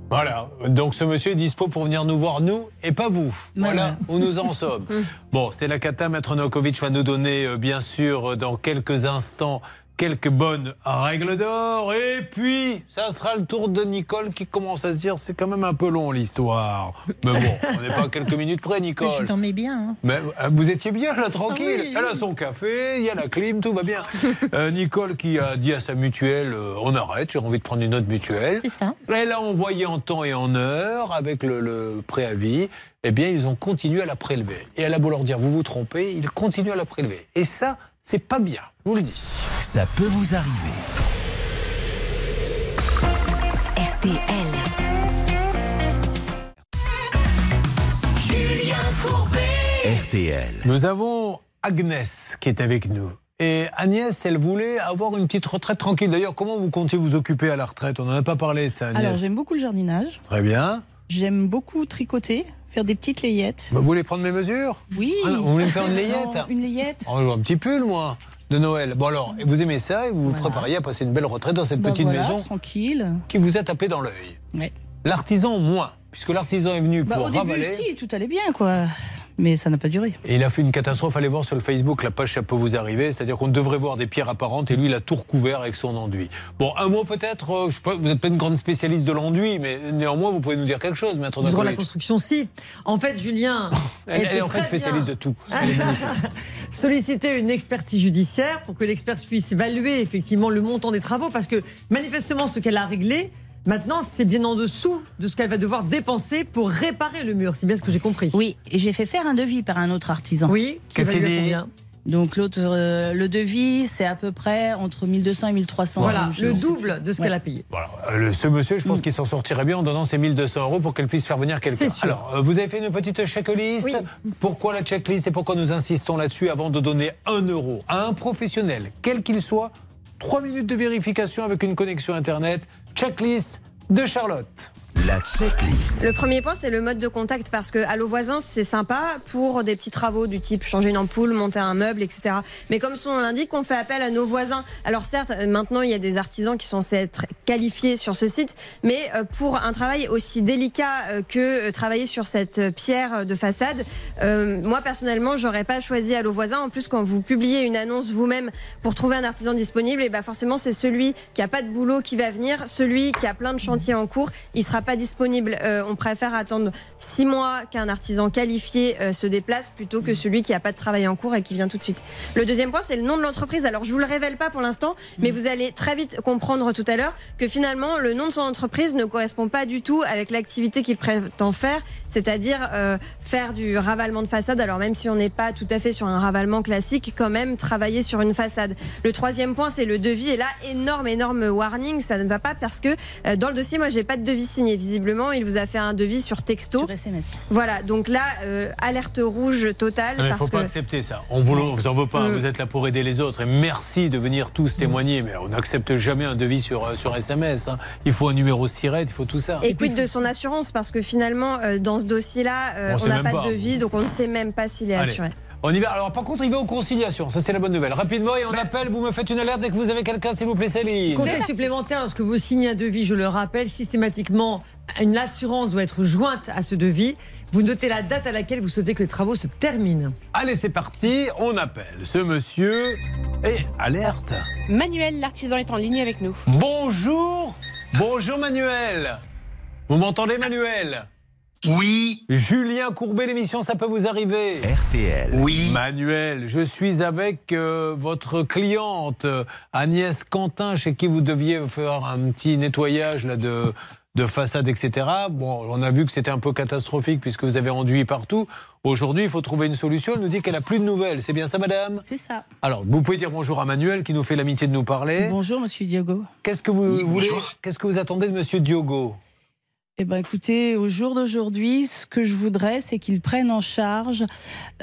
Voilà, donc ce monsieur est dispo pour venir nous voir, nous, et pas vous. Voilà où nous en sommes. Bon, c'est la cata. Maître Novakovic va nous donner, euh, bien sûr, dans quelques instants, quelques bonnes règles d'or. Et puis, ça sera le tour de Nicole qui commence à se dire c'est quand même un peu long l'histoire. Mais bon, on n'est pas à quelques minutes près, Nicole. Je t'en mets bien. hein. Mais euh, vous étiez bien là, tranquille. Ah oui, Elle a son café, il y a la clim, tout va bien. Euh, Nicole qui a dit à sa mutuelle euh, on arrête, j'ai envie de prendre une autre mutuelle. C'est ça. Elle a envoyé en temps et en heure avec le, le préavis. Eh bien, ils ont continué à la prélever. Et elle a beau leur dire vous vous trompez, ils continuent à la prélever. Et ça, c'est pas bien, je vous le dis. Ça peut vous arriver. RTL. Julien Courbet. RTL. Nous avons Agnès qui est avec nous. Et Agnès, elle voulait avoir une petite retraite tranquille. D'ailleurs, comment vous comptez vous occuper à la retraite? On n'en a pas parlé de ça, Agnès. Alors j'aime beaucoup le jardinage, Très bien. j'aime beaucoup tricoter, faire des petites layettes. Bah, Vous voulez prendre mes mesures Oui. Ah, Vous voulez me faire une layette Non, Une layette. Oh, un petit pull, moi, de Noël. Bon alors, vous aimez ça et vous vous préparez à passer une belle retraite dans cette Bah, petite voilà, maison tranquille. qui vous a tapé dans l'œil. Ouais. L'artisan, moins, puisque l'artisan est venu Bah, pour au début, ravaler. si, tout allait bien, quoi. Mais ça n'a pas duré. Et il a fait une catastrophe. Allez voir sur le Facebook la page Ça peut vous arriver. C'est-à-dire qu'on devrait voir des pierres apparentes et lui, il a tout recouvert avec son enduit. Bon, un mot peut-être. euh, je sais pas, vous n'êtes pas une grande spécialiste de l'enduit, mais néanmoins, vous pouvez nous dire quelque chose, maître de la construction, si. En fait, Julien. Elle, est en fait très spécialiste bien de tout. Solliciter une expertise judiciaire pour que l'expert puisse évaluer effectivement le montant des travaux parce que manifestement ce qu'elle a réglé maintenant c'est bien en dessous de ce qu'elle va devoir dépenser pour réparer le mur c'est bien ce que j'ai compris Oui, et j'ai fait faire un devis par un autre artisan. Oui, qui Qu'est-ce qu'il dit combien Donc l'autre, euh, le devis, c'est à peu près entre 1200 et 1300 Voilà, le double de ce Ouais. qu'elle a payé. Voilà. Euh, le- ce monsieur, je pense qu'il s'en sortirait bien en donnant ses 1200 euros pour qu'elle puisse faire venir quelqu'un. C'est sûr. Alors, euh, vous avez fait une petite checklist. Pourquoi la checklist et pourquoi nous insistons là-dessus avant de donner 1 euro à un professionnel, quel qu'il soit? 3 minutes de vérification avec une connexion Internet. Checklist de Charlotte. La checklist. Le premier point, c'est le mode de contact parce que Allo Voisin, c'est sympa pour des petits travaux du type changer une ampoule, monter un meuble, etc. Mais comme son nom l'indique, on fait appel à nos voisins. Alors certes, euh, maintenant, il y a des artisans qui sont censés être qualifiés sur ce site, mais euh, pour un travail aussi délicat euh, que travailler sur cette pierre de façade, euh, moi personnellement, j'aurais pas choisi Allo Voisin. En plus, quand vous publiez une annonce vous-même pour trouver un artisan disponible, et ben forcément, c'est celui qui a pas de boulot qui va venir, celui qui a plein de en cours, il sera pas disponible. Euh, on préfère attendre six mois qu'un artisan qualifié euh, se déplace plutôt que celui qui a pas de travail en cours et qui vient tout de suite. Le deuxième point, c'est le nom de l'entreprise. Alors, je vous le révèle pas pour l'instant, mais vous allez très vite comprendre tout à l'heure que finalement, le nom de son entreprise ne correspond pas du tout avec l'activité qu'il prétend faire, c'est-à-dire euh, faire du ravalement de façade. Alors, même si on n'est pas tout à fait sur un ravalement classique, quand même travailler sur une façade. Le troisième point, c'est le devis. Et là, énorme, énorme warning, ça ne va pas parce que dans le dossier, moi, j'ai pas de devis signé. Visiblement, il vous a fait un devis sur texto. Sur SMS. Voilà, donc là, euh, alerte rouge totale. Il ne parce faut que... pas accepter ça. On vous, vous en veut pas. Mm. Vous êtes là pour aider les autres. Et merci de venir tous témoigner. Mais on n'accepte jamais un devis sur, euh, sur SMS. hein. Il faut un numéro SIRET, il faut tout ça. Et quid de son assurance? Parce que finalement, euh, dans ce dossier-là, euh, On n'a pas, pas. de devis, donc on ne sait même pas s'il est Allez. assuré. On y va. Alors, par contre, il va aux conciliations. Ça, c'est la bonne nouvelle. Rapidement, et on appelle. Vous me faites une alerte dès que vous avez quelqu'un, s'il vous plaît, Céline. Conseil supplémentaire, lorsque vous signez un devis, je le rappelle, systématiquement, une assurance doit être jointe à ce devis. Vous notez la date à laquelle vous souhaitez que les travaux se terminent. Allez, c'est parti. On appelle ce monsieur. Et alerte. Manuel, l'artisan, est en ligne avec nous. Bonjour. Bonjour, Manuel. Vous m'entendez, Manuel? Oui. Julien Courbet, l'émission, ça peut vous arriver. RTL. Oui. Manuel, je suis avec euh, votre cliente euh, Agnès Quentin, chez qui vous deviez faire un petit nettoyage là, de, de façade, etc. Bon, on a vu que c'était un peu catastrophique puisque vous avez enduit partout. Aujourd'hui, il faut trouver une solution. Elle nous dit qu'elle a plus de nouvelles. C'est bien ça, madame? C'est ça. Alors, vous pouvez dire bonjour à Manuel qui nous fait l'amitié de nous parler. Bonjour, monsieur Diogo. Qu'est-ce que vous voulez? Qu'est-ce que vous attendez de monsieur Diogo? Eh ben, écoutez, au jour d'aujourd'hui, ce que je voudrais, c'est qu'ils prennent en charge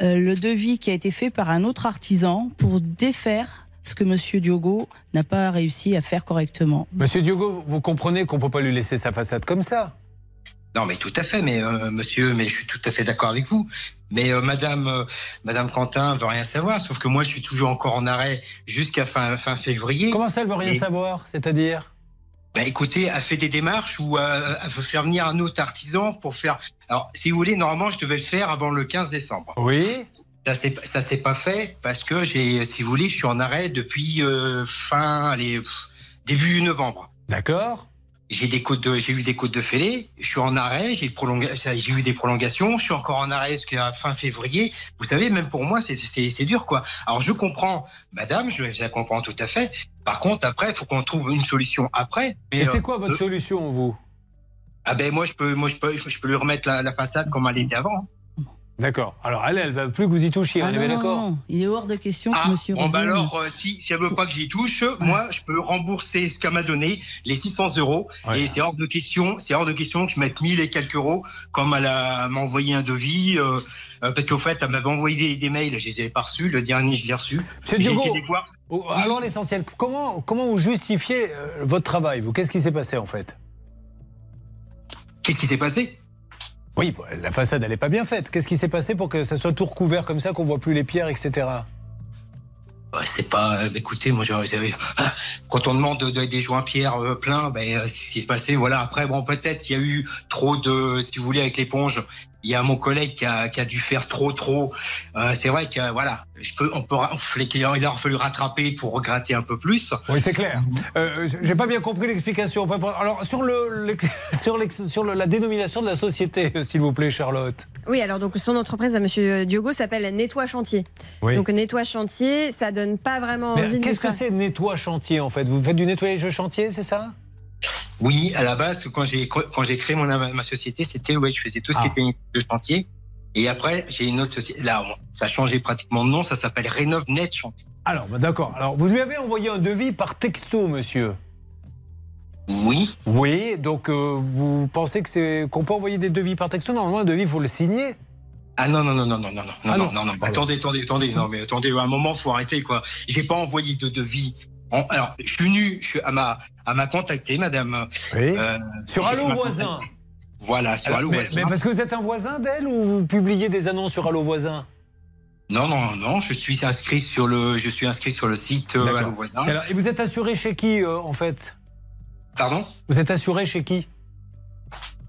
euh, le devis qui a été fait par un autre artisan pour défaire ce que Monsieur Diogo n'a pas réussi à faire correctement. Monsieur Diogo, vous comprenez qu'on peut pas lui laisser sa façade comme ça Non, mais tout à fait, mais euh, monsieur, mais je suis tout à fait d'accord avec vous. Mais euh, Madame, euh, Madame Quentin veut rien savoir, sauf que moi, je suis toujours encore en arrêt jusqu'à fin, fin février. Comment ça, elle veut rien Et- savoir C'est-à-dire? Bah écoutez, elle fait des démarches euh, elle veut faire venir un autre artisan pour faire. Alors, si vous voulez, normalement, je devais le faire avant le 15 décembre. Oui. Ça s'est ça s'est pas fait parce que j'ai, si vous voulez, je suis en arrêt depuis euh, fin, allez, pff, début novembre. D'accord. J'ai des côtes de, j'ai eu des côtes de fêlée. Je suis en arrêt. J'ai eu des prolongations. Je suis encore en arrêt jusqu'à fin février. Vous savez, même pour moi, c'est c'est c'est dur, quoi. Alors je comprends, Madame, je, la comprends tout à fait. Par contre, après, il faut qu'on trouve une solution après. Et c'est euh, quoi votre euh, solution, vous? Ah ben moi, je peux, moi, je peux, je peux lui remettre la, la façade comme elle était avant. D'accord. Alors, elle, elle va plus que vous y touchiez, Ah on est non, bien non, d'accord non, Il est hors de question que Ah, Monsieur bon, bah alors, euh, si, si elle veut pas que j'y touche, moi, je peux rembourser ce qu'elle m'a donné, les 600 euros. Et c'est hors de question, c'est hors de question que je mette 1000 et quelques euros, comme elle a- m'a envoyé un devis, euh, euh, parce qu'au fait, elle m'avait envoyé des, des mails, je les ai pas reçus, le dernier, je l'ai reçu. Voir. oh, alors l'essentiel, comment, comment vous justifiez euh, votre travail vous? Qu'est-ce qui s'est passé en fait? Qu'est-ce qui s'est passé? Oui, bon, la façade, elle n'est pas bien faite. Qu'est-ce qui s'est passé pour que ça soit tout recouvert comme ça, qu'on voit plus les pierres, etc. C'est pas. euh, écoutez, moi, j'avais- quand on demande de- de- des joints pierre euh, pleins, ben, euh, c'est ce qui s'est passé. Voilà. Après, bon, peut-être il y a eu trop de, si vous voulez, avec l'éponge. Il y a mon collègue qui a, qui a dû faire trop, trop. Euh, c'est vrai que voilà, je peux, on peut, on fait- il a fallu rattraper pour regratter un peu plus. Oui, c'est clair. Euh, J'ai pas bien compris l'explication. Alors, sur, le, l'ex- sur, l'ex- sur le- la dénomination de la société, euh, s'il vous plaît, Charlotte. Oui, alors donc son entreprise à Monsieur Diogo s'appelle Nettoie Chantier. Oui. Donc Nettoie Chantier, ça donne pas vraiment Mais envie de Qu'est-ce que c'est nettoie chantier en fait? Vous faites du nettoyage de chantier, c'est ça? Oui, à la base, quand j'ai quand j'ai créé mon ma société, c'était ouais, je faisais tout ce Ah. qui était de chantier. Et après, j'ai une autre société. Là, ça a changé pratiquement de nom. Ça s'appelle Rénov Net Chantier. Alors, bah, d'accord. Alors, vous lui avez envoyé un devis par texto, monsieur? Oui. Oui, donc euh, vous pensez que c'est qu'on peut envoyer des devis par texto? Normalement, un devis, il faut le signer. Ah non non non non non non non Ah non non. non non. Attendez attendez attendez. Non mais attendez. À un moment, faut arrêter quoi. J'ai pas envoyé de devis. Alors, je suis venu. Je suis à ma à m'a contacté, madame. Oui. Euh, Sur Allo Voisin. Voilà, sur Alors, Allo mais, Voisin. mais parce que vous êtes un voisin d'elle ou vous publiez des annonces sur Allo Voisin? Non non non. Je suis inscrit sur le. Je suis inscrit sur le site euh. Allo Voisin. Et, alors, et vous êtes assuré chez qui, euh, en fait? Pardon? Vous êtes assuré chez qui?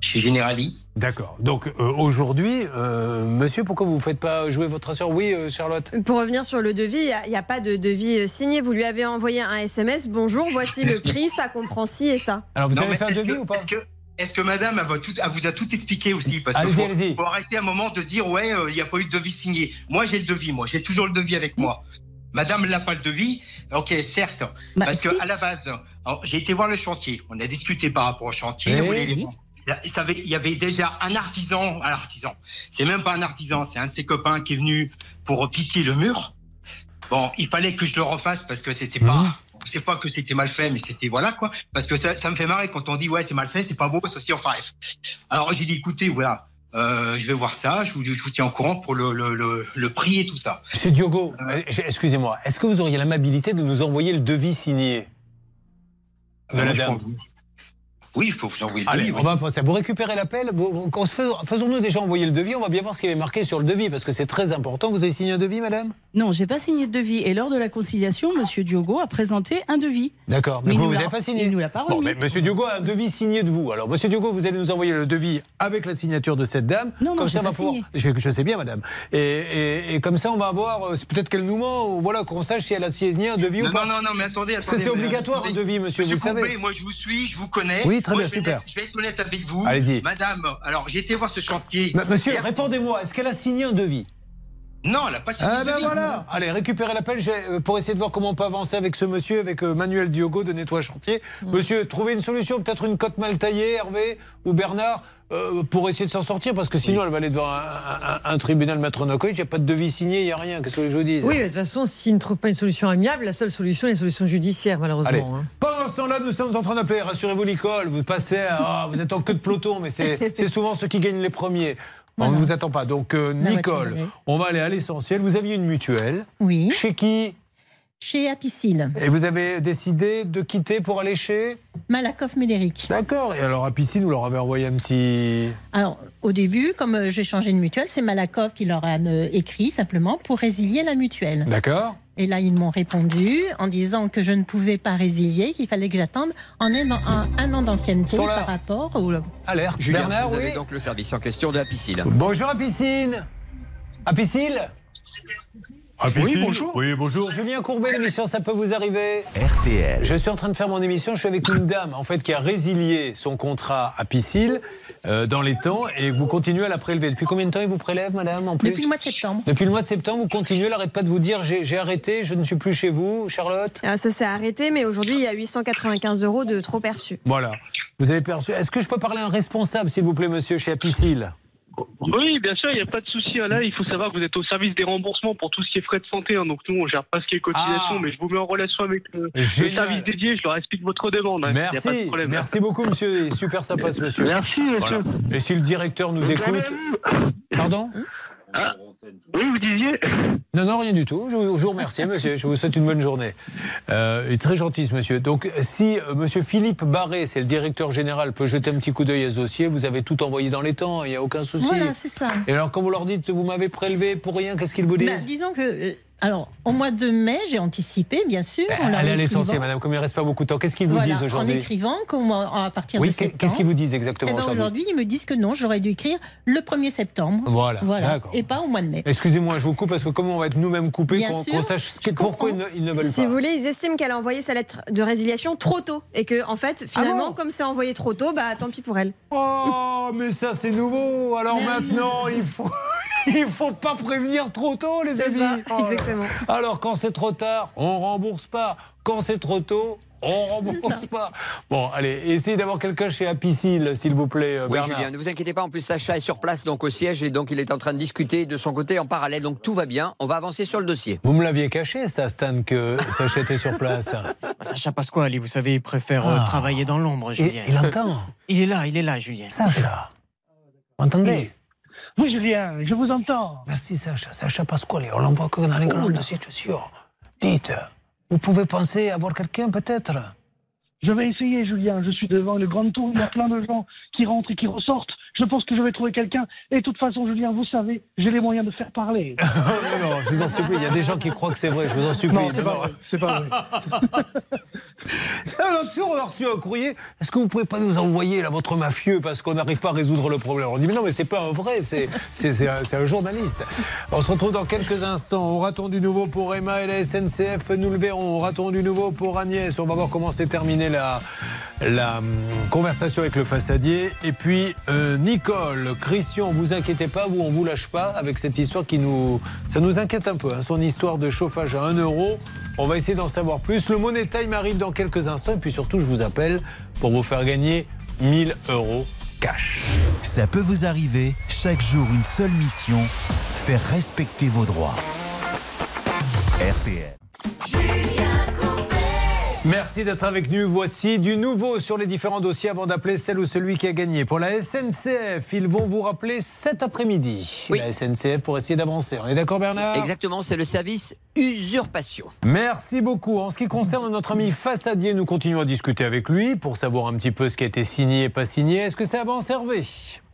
Chez Generali. D'accord. Donc, euh, aujourd'hui, euh, monsieur, pourquoi vous ne faites pas jouer votre assureur Oui, euh, Charlotte Pour revenir sur le devis, il n'y a, pas de devis signé. Vous lui avez envoyé un SMS. Bonjour, voici le prix, ça comprend ci et ça. Alors, vous Non, avez fait un est-ce devis que- ou pas Est-ce que, madame elle, va tout, elle vous a tout expliqué aussi Parce qu'il Allez-y, faut, faut arrêter un moment de dire ouais, euh, il n'y a pas eu de devis signé. Moi, j'ai le devis, moi. J'ai toujours le devis avec moi. Madame n'a pas le devis. Ok, certes. Bah, parce si. que à la base, j'ai été voir le chantier. On a discuté par rapport au chantier. Vous il y avait déjà un artisan, un artisan. C'est même pas un artisan, c'est un de ses copains qui est venu pour piquer le mur. Bon, il fallait que je le refasse parce que c'était Mmh. pas, c'est pas que c'était mal fait, mais c'était voilà quoi. Parce que ça, ça me fait marrer quand on dit ouais c'est mal fait, c'est pas beau, ceci enfin bref. Alors j'ai dit écoutez voilà, euh, je vais voir ça, je vous, je vous tiens au courant pour le, le, le, le prix et tout ça. Monsieur Diogo, euh, j'ai- excusez-moi, est-ce que vous auriez l'amabilité de nous envoyer le devis signé de Moi, la je dame Oui, je peux vous envoyer le Allez, devis, on oui. va. Vous récupérez l'appel. Faisons-nous déjà envoyer le devis. On va bien voir ce qui avait marqué sur le devis parce que c'est très important. Vous avez signé un devis, madame? Non, j'ai pas signé de devis. Et lors de la conciliation, Monsieur Diogo a présenté un devis. D'accord, mais, vous, vous n'avez pas signé. il nous l'a pas Bon, remis. mais Monsieur Diogo a un devis signé de vous. Alors, Monsieur Diogo, vous allez nous envoyer le devis avec la signature de cette dame. Non, non, comme ça, on va pas pouvoir- signé. Je, je sais bien, madame. Et, et- et comme ça, on va voir. euh, c'est Peut-être qu'elle nous ment. Ou voilà, qu'on sache si elle a signé un devis Non, ou pas. non, non, non, mais attendez, Parce que c'est obligatoire attendez. un devis, monsieur. Vous le savez. Moi je vous suis, je vous connais. Oui, très Moi, bien, super. je vais être honnête avec vous. Allez-y. Madame, alors j'ai été voir ce chantier. M- Monsieur, Hier- répondez-moi. Est-ce qu'elle a signé un devis? Non, elle n'a pas signé Ah de ben devis. voilà Allez, récupérez l'appel j'ai- euh, pour essayer de voir comment on peut avancer avec ce monsieur, avec euh, Manuel Diogo de Nettoyage Chantier. Monsieur, trouvez une solution, peut-être une cote mal taillée, Hervé ou Bernard, euh, pour essayer de s'en sortir, parce que sinon elle va aller devant un, un- un- un tribunal matronocoïde, il n'y a pas de devis signé, il n'y a rien. Qu'est-ce que vous voulez que je vous dise Oui, mais de toute façon, s'ils ne trouvent pas une solution amiable, la seule solution est la solution judiciaire, malheureusement. Allez. hein. Pendant ce temps-là, nous sommes en train d'appeler. Rassurez-vous, Nicole, vous passez, à- ah, vous êtes en queue de peloton, mais c'est c'est souvent ceux qui gagnent les premiers. On ne vous attend pas. Donc, euh, Nicole, on va aller à l'essentiel. Vous aviez une mutuelle. Oui. Chez qui Chez Apicil. Et vous avez décidé de quitter pour aller chez Malakoff Médéric. D'accord. Et alors, à Piscine, vous leur avez envoyé un petit. Alors, au début, comme euh, j'ai changé de mutuelle, c'est Malakoff qui leur a euh, écrit simplement pour résilier la mutuelle. D'accord. Et là, ils m'ont répondu en disant que je ne pouvais pas résilier, qu'il fallait que j'attende en un, an- un- un an d'ancienneté par rapport au. Alerte. Julien, Bernard, vous avez oui. donc le service en question de la piscine. Bonjour à Piscine. À Oui, bonjour. Oui, bonjour. Julien Courbet, l'émission Ça peut vous arriver RTL. Je suis en train de faire mon émission. Je suis avec une dame, en fait, qui a résilié son contrat à Piscine euh, dans les temps et vous continuez à la prélever. Depuis combien de temps il vous prélève, madame, en plus Depuis le mois de septembre. Depuis le mois de septembre, vous continuez. Elle n'arrête pas de vous dire j'ai arrêté, je ne suis plus chez vous, Charlotte? Alors, ça s'est arrêté, mais aujourd'hui, il y a 895 euros de trop perçus. Voilà. Vous avez perçu. Est-ce que je peux parler à un responsable, s'il vous plaît, monsieur, chez Apicil Oui, bien sûr, il n'y a pas de souci. hein. Là, il faut savoir que vous êtes au service des remboursements pour tout ce qui est frais de santé. hein. Donc, nous, on gère pas ce qui est cotisation, Ah. mais je vous mets en relation avec le, le service dédié. Je leur explique votre demande. hein. Il y a pas de Merci, problème. merci beaucoup, monsieur. Super sympa, ce monsieur. Merci, monsieur. Et si le directeur nous écoute. Pardon? Ah. Oui, vous disiez Non, non, rien du tout. Je vous, je vous remercie, monsieur. Je vous souhaite une bonne journée. Euh, il est très gentil, ce monsieur. Donc, si euh, monsieur Philippe Barré, c'est le directeur général, peut jeter un petit coup d'œil à ce dossier, vous avez tout envoyé dans les temps, il n'y a aucun souci. Voilà, c'est ça. Et alors, quand vous leur dites, vous m'avez prélevé pour rien, qu'est-ce qu'ils vous Bah, disent? disons que. Alors, au mois de mai, j'ai anticipé, bien sûr. en leur Allez à l'essentiel, écrivant- madame, comme il ne reste pas beaucoup de temps. Qu'est-ce qu'ils vous Voilà, disent En aujourd'hui écrivant qu'au mois- à partir Oui, de septembre. qu'est-ce qu'ils vous disent exactement Eh ben, aujourd'hui Aujourd'hui, ils me disent que non, j'aurais dû écrire le 1er septembre. Voilà, d'accord. Et pas au mois de mai. Excusez-moi, je vous coupe parce que comment on va être nous-mêmes coupés, Bien qu'on sûr, qu'on sache ce pourquoi ils ne, ils ne veulent Si pas. vous voulez, ils estiment qu'elle a envoyé sa lettre de résiliation trop tôt. Et que, en fait, finalement, comme c'est envoyé trop tôt, bah tant pis pour elle. Oh, mais ça c'est nouveau. Alors maintenant, il faut, il faut pas prévenir trop tôt, les amis. ça, Oh exactement. Alors quand c'est trop tard, on rembourse pas. Quand c'est trop tôt, on rembourse pas. Bon, allez, essayez d'avoir quelqu'un chez Apicil, s'il vous plaît, Oui, Bernard. Julien, ne vous inquiétez pas. En plus, Sacha est sur place, donc au siège, et donc il est en train de discuter de son côté en parallèle. Donc tout va bien. On va avancer sur le dossier. Vous me l'aviez caché, ça, Stan, que Sacha était sur place. Sacha Pasquale, vous savez, il préfère euh, Ah. travailler dans l'ombre, Julien. il entend Il est là, il est là, Julien. Sacha. Entendez Oui, Julien, je vous entends. Merci Sacha. Sacha Pasquale, on l'envoie que dans les grandes situations. Dites, vous pouvez penser avoir quelqu'un peut-être? Je vais essayer, Julien. Je suis devant le grand tour. Il y a plein de gens qui rentrent et qui ressortent. Je pense que je vais trouver quelqu'un. Et de toute façon, Julien, vous savez, j'ai les moyens de faire parler. non, non, je vous en supplie, il y a des gens qui croient que c'est vrai, je vous en supplie. Non, c'est pas vrai, c'est pas vrai. Alors, dessus, on a reçu un courrier. Est-ce que vous pouvez pas nous envoyer là, votre mafieux parce qu'on n'arrive pas à résoudre le problème? On dit mais non, mais c'est pas un vrai, c'est c'est- c'est un, un journaliste. On se retrouve dans quelques instants. Aura-t-on du nouveau pour Emma et la SNCF Nous le verrons. Aura-t-on du nouveau pour Agnès On va voir comment s'est terminée la, la hum, conversation avec le façadier. Et puis euh, Nicole, Christian, vous inquiétez pas, vous on vous lâche pas avec cette histoire qui nous, ça nous inquiète un peu. hein. Son histoire de chauffage à 1 euro. On va essayer d'en savoir plus. Le Money Time arrive dans quelques instants. Et puis surtout, je vous appelle pour vous faire gagner 1000 euros cash. Ça peut vous arriver, chaque jour une seule mission, faire respecter vos droits. RTL. Merci d'être avec nous. Voici du nouveau sur les différents dossiers avant d'appeler celle ou celui qui a gagné. Pour la SNCF, ils vont vous rappeler cet après-midi. La SNCF pour essayer d'avancer. On est d'accord, Bernard? Exactement, c'est le service usurpation. Merci beaucoup. En ce qui concerne notre ami Fassadier, nous continuons à discuter avec lui pour savoir un petit peu ce qui a été signé et pas signé. Est-ce que ça avance, Hervé?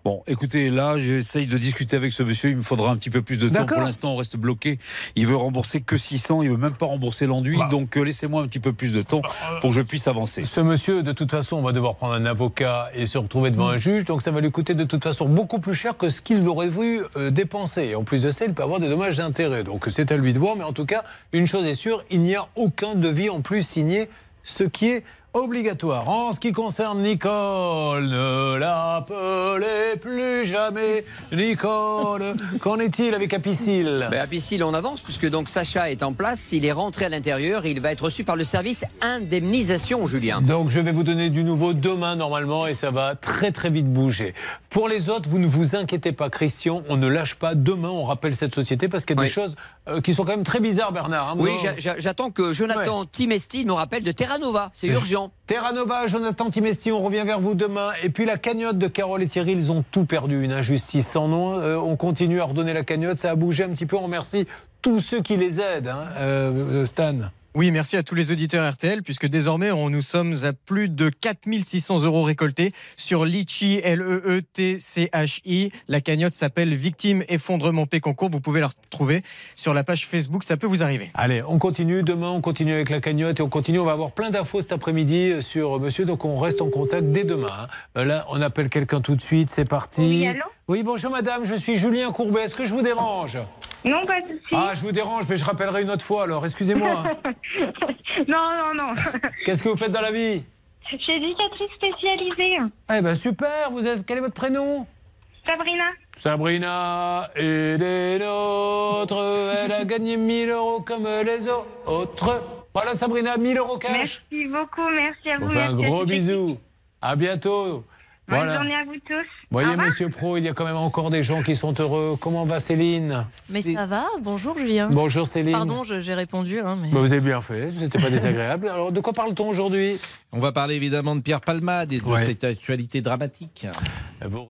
Bon, écoutez, là, j'essaye de discuter avec ce monsieur. Il me faudra un petit peu plus de temps. Pour l'instant, on reste bloqué. Il veut rembourser que 600. Il veut même pas rembourser l'enduit. Bah. Donc, euh, laissez-moi un petit peu plus de temps pour que je puisse avancer. Ce monsieur, de toute façon, on va devoir prendre un avocat et se retrouver devant un juge. Donc ça va lui coûter de toute façon beaucoup plus cher que ce qu'il aurait voulu euh, dépenser. Et en plus de ça, il peut avoir des dommages d'intérêt. Donc c'est à lui de voir. Mais en tout cas, une chose est sûre, il n'y a aucun devis en plus signé. Ce qui est obligatoire. En ce qui concerne Nicole, ne l'appelez plus jamais Nicole. Qu'en est-il avec Apicil? Ben, on avance puisque donc Sacha est en place. Il est rentré à l'intérieur. Il va être reçu par le service indemnisation, Julien. Donc je vais vous donner du nouveau demain normalement et ça va très très vite bouger. Pour les autres, vous ne vous inquiétez pas Christian, on ne lâche pas. Demain on rappelle cette société parce qu'il y a des choses euh, qui sont quand même très bizarres Bernard. hein. Oui, en- j'a- j'a- j'attends que Jonathan Timesti me rappelle de Terra Nova. C'est urgent. Terra Nova, Jonathan Timesti, on revient vers vous demain. Et puis la cagnotte de Carole et Thierry, ils ont tout perdu, une injustice sans nom. Euh, on continue à redonner la cagnotte, ça a bougé un petit peu. On remercie tous ceux qui les aident, hein, euh, Stan. Oui, merci à tous les auditeurs RTL, puisque désormais, on, nous sommes à plus de 4600 euros récoltés sur Litchi, E L-E-E-T-C-H-I. La cagnotte s'appelle Victime Effondrement Péconcourt. Vous pouvez la retrouver sur la page Facebook, ça peut vous arriver. Allez, on continue. Demain, on continue avec la cagnotte et on continue. On va avoir plein d'infos cet après-midi euh, sur monsieur. Donc, on reste en contact dès demain. hein. Euh, Là, on appelle quelqu'un tout de suite. C'est parti. Oui, allô? Oui, bonjour madame. Je suis Julien Courbet. Est-ce que je vous dérange? Non, pas de souci. Ah, je vous dérange, mais je rappellerai une autre fois. Alors, excusez-moi. non, non, non. Qu'est-ce que vous faites dans la vie? Je suis éducatrice spécialisée. Eh ben super. Vous êtes. Quel est votre prénom? Sabrina. Sabrina est des nôtres. Elle a gagné 1000 euros comme les autres. Voilà, Sabrina, 1000 euros cash. Merci beaucoup, merci à vous. Fait un gros bisou. À bientôt. Bonne Voilà. journée à vous tous. Voyez, monsieur Pro, il y a quand même encore des gens qui sont heureux. Comment va Céline? Mais ça va, bonjour Julien. Bonjour, Céline. Pardon, je- j'ai répondu. hein, mais... Bah, vous avez bien fait, c'était pas désagréable. Alors, de quoi parle-t-on aujourd'hui? On va parler évidemment de Pierre Palmade et de Ouais. cette actualité dramatique. Vous